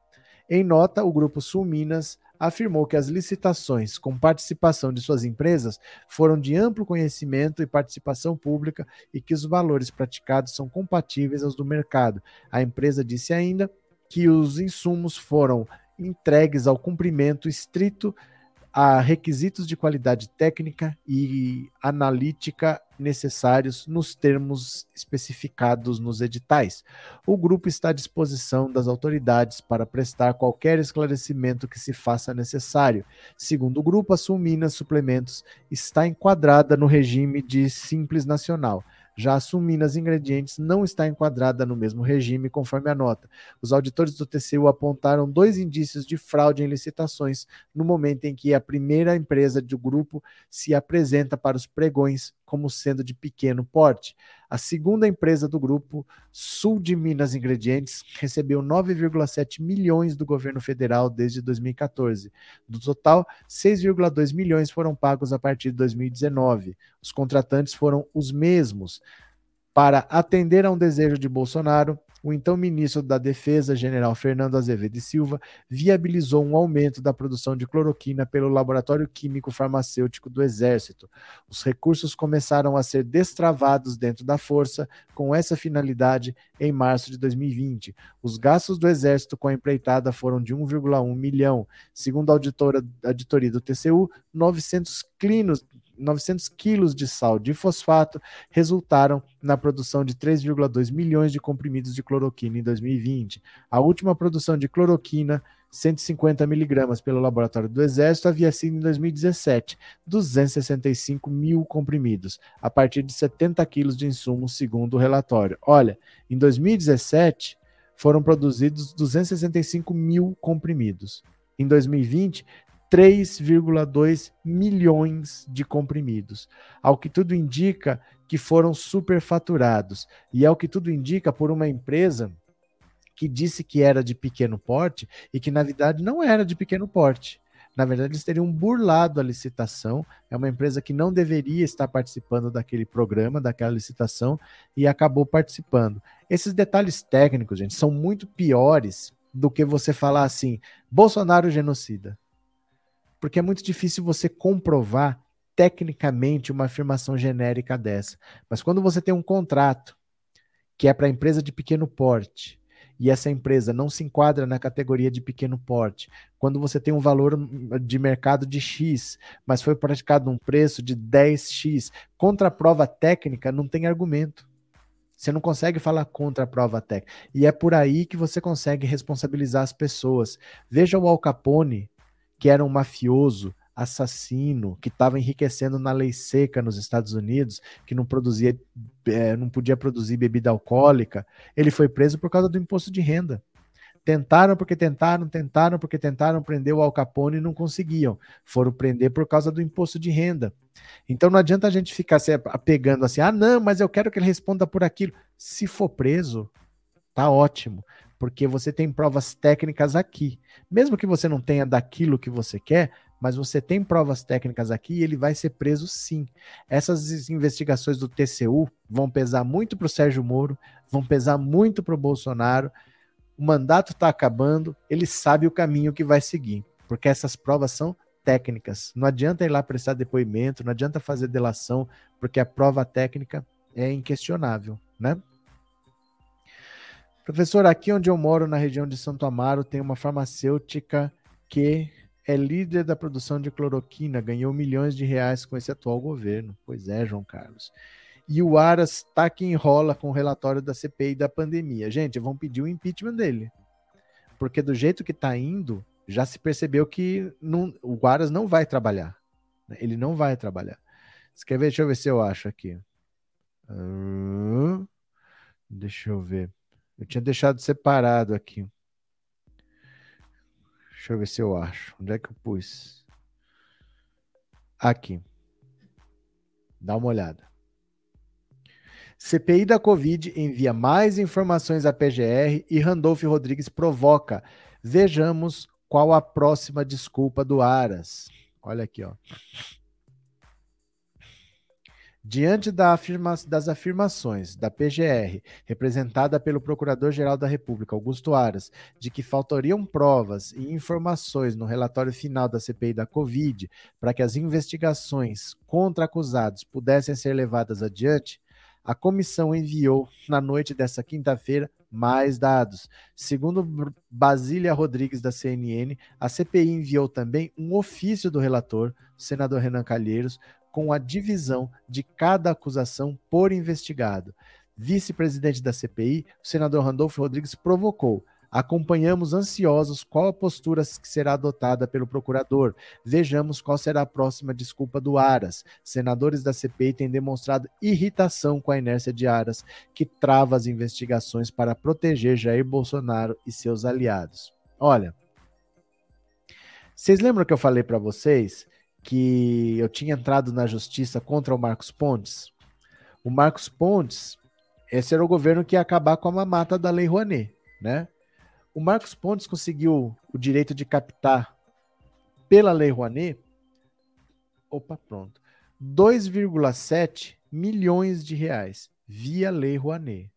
Em nota, o grupo Sul Minas afirmou que as licitações com participação de suas empresas foram de amplo conhecimento e participação pública e que os valores praticados são compatíveis aos do mercado. A empresa disse ainda que os insumos foram entregues ao cumprimento estrito a requisitos de qualidade técnica e analítica necessários nos termos especificados nos editais. O grupo está à disposição das autoridades para prestar qualquer esclarecimento que se faça necessário. Segundo o grupo, a Sulminas Suplementos está enquadrada no regime de Simples Nacional já a Suminas Ingredientes não está enquadrada no mesmo regime, conforme a nota. Os auditores do TCU apontaram dois indícios de fraude em licitações no momento em que a primeira empresa do grupo se apresenta para os pregões como sendo de pequeno porte. A segunda empresa do grupo, Sul de Minas Ingredientes, recebeu 9,7 milhões do governo federal desde 2014. Do total, 6,2 milhões foram pagos a partir de 2019. Os contratantes foram os mesmos. Para atender a um desejo de Bolsonaro, o então ministro da Defesa, general Fernando Azevedo e Silva, viabilizou um aumento da produção de cloroquina pelo Laboratório Químico Farmacêutico do Exército. Os recursos começaram a ser destravados dentro da força com essa finalidade em março de 2020. Os gastos do Exército com a empreitada foram de 1,1 milhão. Segundo a auditora, auditoria do TCU, 900 clinos 900 quilos de sal de fosfato resultaram na produção de 3,2 milhões de comprimidos de cloroquina em 2020. A última produção de cloroquina, 150 miligramas pelo laboratório do Exército, havia sido em 2017, 265 mil comprimidos, a partir de 70 quilos de insumos, segundo o relatório. Olha, em 2017 foram produzidos 265 mil comprimidos. Em 2020, 3,2 milhões de comprimidos. Ao que tudo indica que foram superfaturados. E ao que tudo indica por uma empresa que disse que era de pequeno porte e que na verdade não era de pequeno porte. Na verdade, eles teriam burlado a licitação. É uma empresa que não deveria estar participando daquele programa, daquela licitação, e acabou participando. Esses detalhes técnicos, gente, são muito piores do que você falar assim: Bolsonaro genocida porque é muito difícil você comprovar tecnicamente uma afirmação genérica dessa. Mas quando você tem um contrato que é para empresa de pequeno porte, e essa empresa não se enquadra na categoria de pequeno porte, quando você tem um valor de mercado de X, mas foi praticado um preço de 10X, contra a prova técnica não tem argumento. Você não consegue falar contra a prova técnica. E é por aí que você consegue responsabilizar as pessoas. Veja o Al Capone que era um mafioso, assassino, que estava enriquecendo na lei seca nos Estados Unidos, que não produzia, é, não podia produzir bebida alcoólica, ele foi preso por causa do imposto de renda. Tentaram porque tentaram, tentaram porque tentaram prender o Al Capone e não conseguiam. Foram prender por causa do imposto de renda. Então não adianta a gente ficar se apegando assim, ah, não, mas eu quero que ele responda por aquilo. Se for preso, tá ótimo porque você tem provas técnicas aqui. Mesmo que você não tenha daquilo que você quer, mas você tem provas técnicas aqui e ele vai ser preso sim. Essas investigações do TCU vão pesar muito para o Sérgio Moro, vão pesar muito para o Bolsonaro. O mandato está acabando, ele sabe o caminho que vai seguir, porque essas provas são técnicas. Não adianta ir lá prestar depoimento, não adianta fazer delação, porque a prova técnica é inquestionável, né? Professor, aqui onde eu moro, na região de Santo Amaro, tem uma farmacêutica que é líder da produção de cloroquina, ganhou milhões de reais com esse atual governo. Pois é, João Carlos. E o Aras tá que enrola com o relatório da CPI da pandemia. Gente, vão pedir o impeachment dele. Porque do jeito que tá indo, já se percebeu que não, o Aras não vai trabalhar. Ele não vai trabalhar. Você Deixa eu ver se eu acho aqui. Uh, deixa eu ver. Eu tinha deixado separado aqui. Deixa eu ver se eu acho. Onde é que eu pus? Aqui. Dá uma olhada. CPI da Covid envia mais informações à PGR e Randolph Rodrigues provoca. Vejamos qual a próxima desculpa do Aras. Olha aqui, ó. Diante da afirma das afirmações da PGR, representada pelo Procurador-Geral da República, Augusto Aras, de que faltariam provas e informações no relatório final da CPI da Covid para que as investigações contra acusados pudessem ser levadas adiante, a comissão enviou, na noite dessa quinta-feira, mais dados. Segundo Basília Rodrigues, da CNN, a CPI enviou também um ofício do relator, senador Renan Calheiros, com a divisão de cada acusação por investigado. Vice-presidente da CPI, o senador Randolfo Rodrigues provocou. Acompanhamos ansiosos qual a postura que será adotada pelo procurador. Vejamos qual será a próxima desculpa do Aras. Senadores da CPI têm demonstrado irritação com a inércia de Aras, que trava as investigações para proteger Jair Bolsonaro e seus aliados. Olha, vocês lembram que eu falei para vocês que eu tinha entrado na justiça contra o Marcos Pontes. O Marcos Pontes, esse era o governo que ia acabar com a mamata da Lei Rouanet, né? O Marcos Pontes conseguiu o direito de captar pela Lei Rouanet, opa, pronto, 2,7 milhões de reais via Lei Rouanet,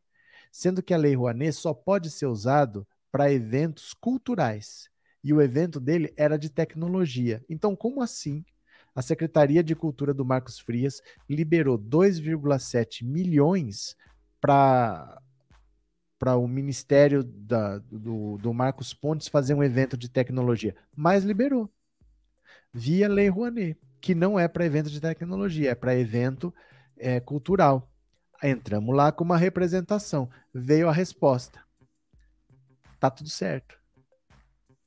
sendo que a Lei Rouanet só pode ser usado para eventos culturais. E o evento dele era de tecnologia. Então, como assim a Secretaria de Cultura do Marcos Frias liberou 2,7 milhões para para o Ministério da, do, do Marcos Pontes fazer um evento de tecnologia, mas liberou via Lei Rouanet, que não é para evento de tecnologia, é para evento é, cultural. Entramos lá com uma representação, veio a resposta. Tá tudo certo.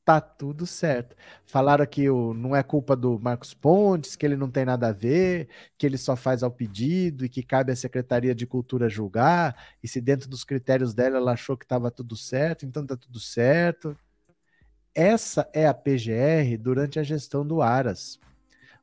Tá tudo certo. Falaram que o, não é culpa do Marcos Pontes, que ele não tem nada a ver, que ele só faz ao pedido e que cabe à Secretaria de Cultura julgar, e se dentro dos critérios dela ela achou que estava tudo certo, então tá tudo certo. Essa é a PGR durante a gestão do Aras.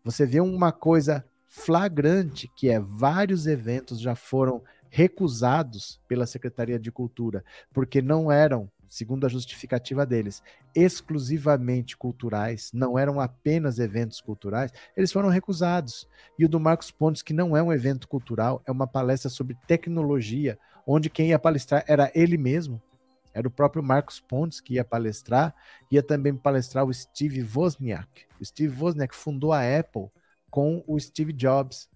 Você vê uma coisa flagrante que é vários eventos já foram recusados pela Secretaria de Cultura, porque não eram segundo a justificativa deles, exclusivamente culturais, não eram apenas eventos culturais, eles foram recusados. E o do Marcos Pontes, que não é um evento cultural, é uma palestra sobre tecnologia, onde quem ia palestrar era ele mesmo. Era o próprio Marcos Pontes que ia palestrar, ia também palestrar o Steve Wozniak. O Steve Wozniak fundou a Apple com o Steve Jobs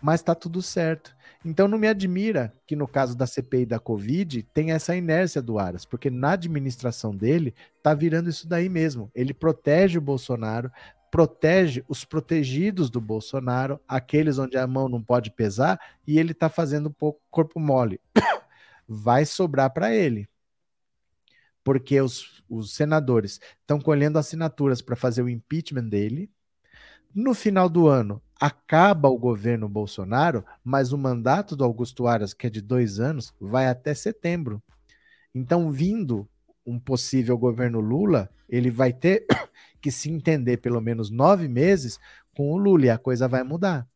mas está tudo certo. Então não me admira que no caso da CPI da Covid tenha essa inércia do Aras, porque na administração dele está virando isso daí mesmo. Ele protege o Bolsonaro, protege os protegidos do Bolsonaro, aqueles onde a mão não pode pesar, e ele está fazendo um pouco corpo mole. Vai sobrar para ele. Porque os, os senadores estão colhendo assinaturas para fazer o impeachment dele. No final do ano, acaba o governo Bolsonaro, mas o mandato do Augusto Aras, que é de dois anos, vai até setembro. Então, vindo um possível governo Lula, ele vai ter que se entender pelo menos nove meses com o Lula e a coisa vai mudar.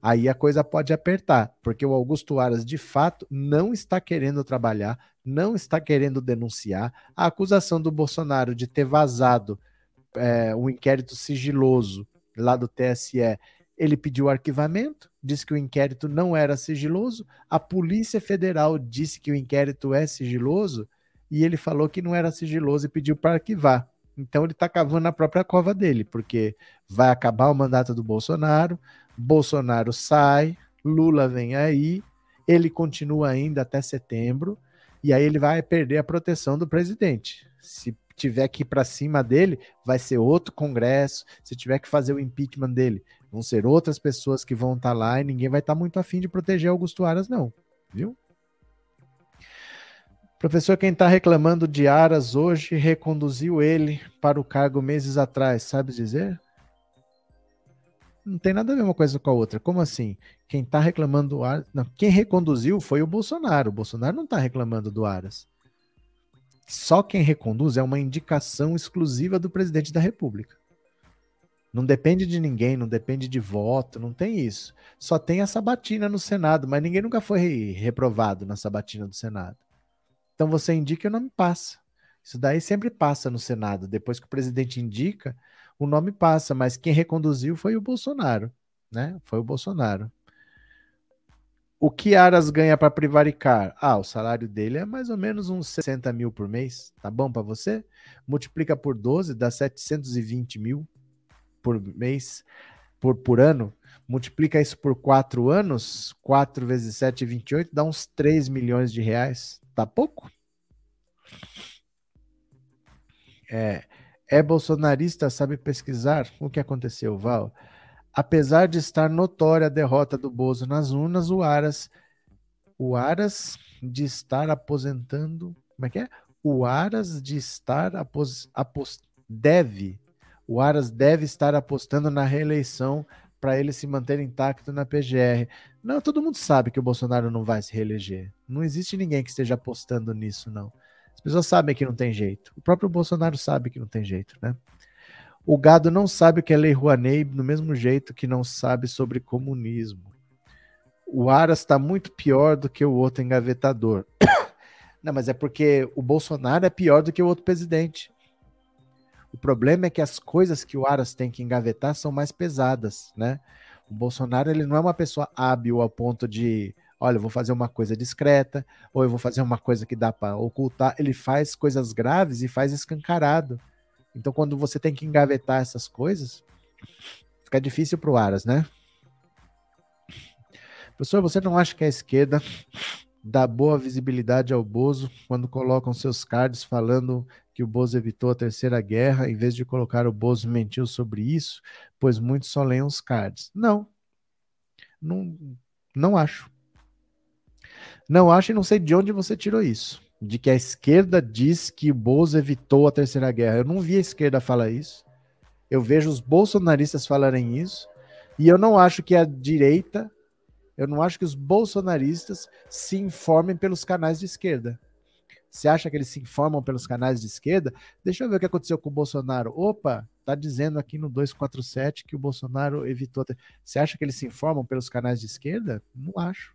Aí a coisa pode apertar, porque o Augusto Aras, de fato, não está querendo trabalhar, não está querendo denunciar. A acusação do Bolsonaro de ter vazado é, um inquérito sigiloso lá do TSE ele pediu arquivamento, disse que o inquérito não era sigiloso. A Polícia Federal disse que o inquérito é sigiloso e ele falou que não era sigiloso e pediu para arquivar. Então ele está cavando na própria cova dele, porque vai acabar o mandato do Bolsonaro, Bolsonaro sai, Lula vem aí, ele continua ainda até setembro, e aí ele vai perder a proteção do presidente. Se tiver que ir para cima dele, vai ser outro congresso. Se tiver que fazer o impeachment dele, vão ser outras pessoas que vão estar tá lá e ninguém vai estar tá muito afim de proteger Augusto Aras, não. Viu? Professor, quem está reclamando de Aras hoje reconduziu ele para o cargo meses atrás, sabe dizer? Não tem nada a ver uma coisa com a outra. Como assim? Quem está reclamando do Aras. Não, quem reconduziu foi o Bolsonaro. O Bolsonaro não está reclamando do Aras. Só quem reconduz é uma indicação exclusiva do presidente da República. Não depende de ninguém, não depende de voto, não tem isso. Só tem a sabatina no Senado, mas ninguém nunca foi reprovado na sabatina do Senado. Então você indica e o nome passa. Isso daí sempre passa no Senado. Depois que o presidente indica, o nome passa, mas quem reconduziu foi o Bolsonaro, né? Foi o Bolsonaro. O que Aras ganha para privaricar? Ah, o salário dele é mais ou menos uns 60 mil por mês. Tá bom para você? Multiplica por 12, dá 720 mil por mês, por, por ano. Multiplica isso por 4 anos. 4 vezes 7, 28, dá uns 3 milhões de reais. Tá pouco? É, é bolsonarista, sabe pesquisar o que aconteceu, Val? Apesar de estar notória a derrota do Bozo nas urnas, o Aras, o Aras de estar aposentando, como é que é? O Aras de estar apos, apos, deve, o Aras deve estar apostando na reeleição para ele se manter intacto na PGR. Não, todo mundo sabe que o Bolsonaro não vai se reeleger. Não existe ninguém que esteja apostando nisso, não. As pessoas sabem que não tem jeito. O próprio Bolsonaro sabe que não tem jeito, né? O gado não sabe o que é Lei Rouanet, do mesmo jeito que não sabe sobre comunismo. O Aras está muito pior do que o outro engavetador. Não, mas é porque o Bolsonaro é pior do que o outro presidente. O problema é que as coisas que o Aras tem que engavetar são mais pesadas, né? O Bolsonaro ele não é uma pessoa hábil ao ponto de, olha, eu vou fazer uma coisa discreta, ou eu vou fazer uma coisa que dá para ocultar. Ele faz coisas graves e faz escancarado. Então, quando você tem que engavetar essas coisas, fica difícil para o Aras, né? Professor, você não acha que a esquerda dá boa visibilidade ao Bozo quando colocam seus cards falando que o Bozo evitou a terceira guerra, em vez de colocar o Bozo mentiu sobre isso, pois muitos só leem os cards? Não. Não, não acho. Não acho e não sei de onde você tirou isso. De que a esquerda diz que o Bolsonaro evitou a terceira guerra. Eu não vi a esquerda falar isso. Eu vejo os bolsonaristas falarem isso. E eu não acho que a direita, eu não acho que os bolsonaristas se informem pelos canais de esquerda. Você acha que eles se informam pelos canais de esquerda? Deixa eu ver o que aconteceu com o Bolsonaro. Opa, tá dizendo aqui no 247 que o Bolsonaro evitou. Você acha que eles se informam pelos canais de esquerda? Não acho,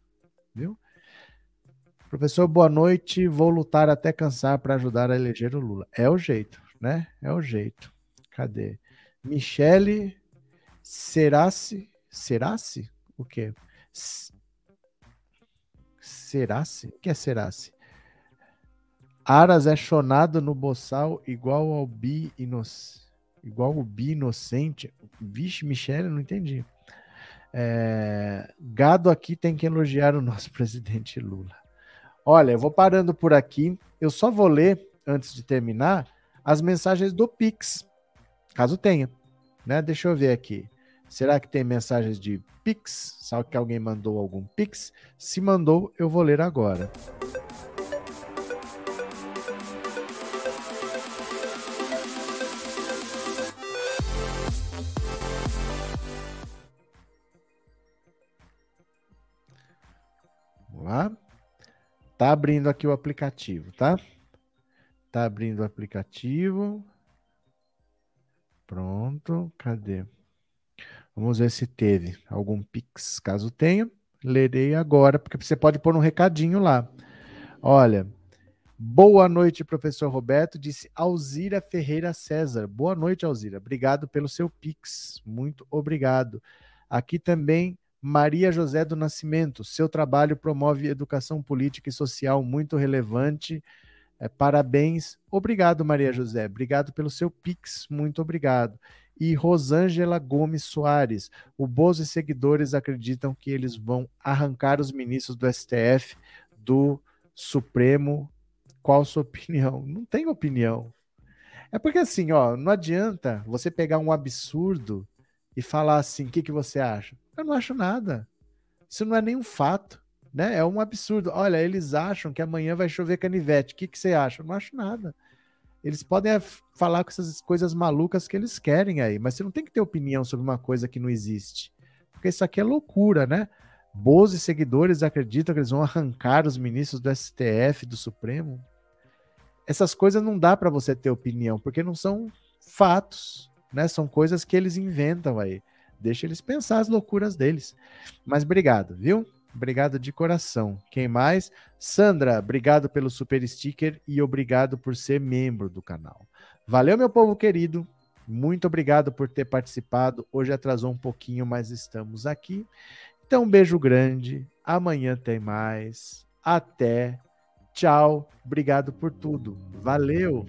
viu? Professor, boa noite. Vou lutar até cansar para ajudar a eleger o Lula. É o jeito, né? É o jeito. Cadê? Michele Serace. Serace? O quê? Serace? O que é Serace? Aras é chonado no boçal igual ao bi inocente. Igual o bi inocente. Vixe, Michele, não entendi. É... Gado aqui tem que elogiar o nosso presidente Lula. Olha, eu vou parando por aqui. Eu só vou ler, antes de terminar, as mensagens do Pix, caso tenha. Né? Deixa eu ver aqui. Será que tem mensagens de Pix? Sabe que alguém mandou algum Pix? Se mandou, eu vou ler agora. lá. Tá abrindo aqui o aplicativo, tá? Tá abrindo o aplicativo. Pronto, cadê? Vamos ver se teve algum Pix. Caso tenha, lerei agora, porque você pode pôr um recadinho lá. Olha, boa noite, professor Roberto, disse Alzira Ferreira César. Boa noite, Alzira. Obrigado pelo seu Pix. Muito obrigado. Aqui também Maria José do Nascimento, seu trabalho promove educação política e social muito relevante. É, parabéns. Obrigado, Maria José. Obrigado pelo seu Pix. Muito obrigado. E Rosângela Gomes Soares. O Bozo e seguidores acreditam que eles vão arrancar os ministros do STF do Supremo. Qual sua opinião? Não tem opinião. É porque assim, ó, não adianta você pegar um absurdo e falar assim, o que, que você acha? Eu não acho nada. Isso não é nenhum fato, né? É um absurdo. Olha, eles acham que amanhã vai chover canivete. O que, que você acha? Eu não acho nada. Eles podem falar com essas coisas malucas que eles querem aí, mas você não tem que ter opinião sobre uma coisa que não existe. Porque isso aqui é loucura, né? Boas e seguidores acreditam que eles vão arrancar os ministros do STF, do Supremo. Essas coisas não dá para você ter opinião, porque não são fatos, né? São coisas que eles inventam aí. Deixa eles pensar as loucuras deles. Mas obrigado, viu? Obrigado de coração. Quem mais? Sandra, obrigado pelo super sticker e obrigado por ser membro do canal. Valeu, meu povo querido. Muito obrigado por ter participado. Hoje atrasou um pouquinho, mas estamos aqui. Então, um beijo grande. Amanhã tem mais. Até. Tchau. Obrigado por tudo. Valeu.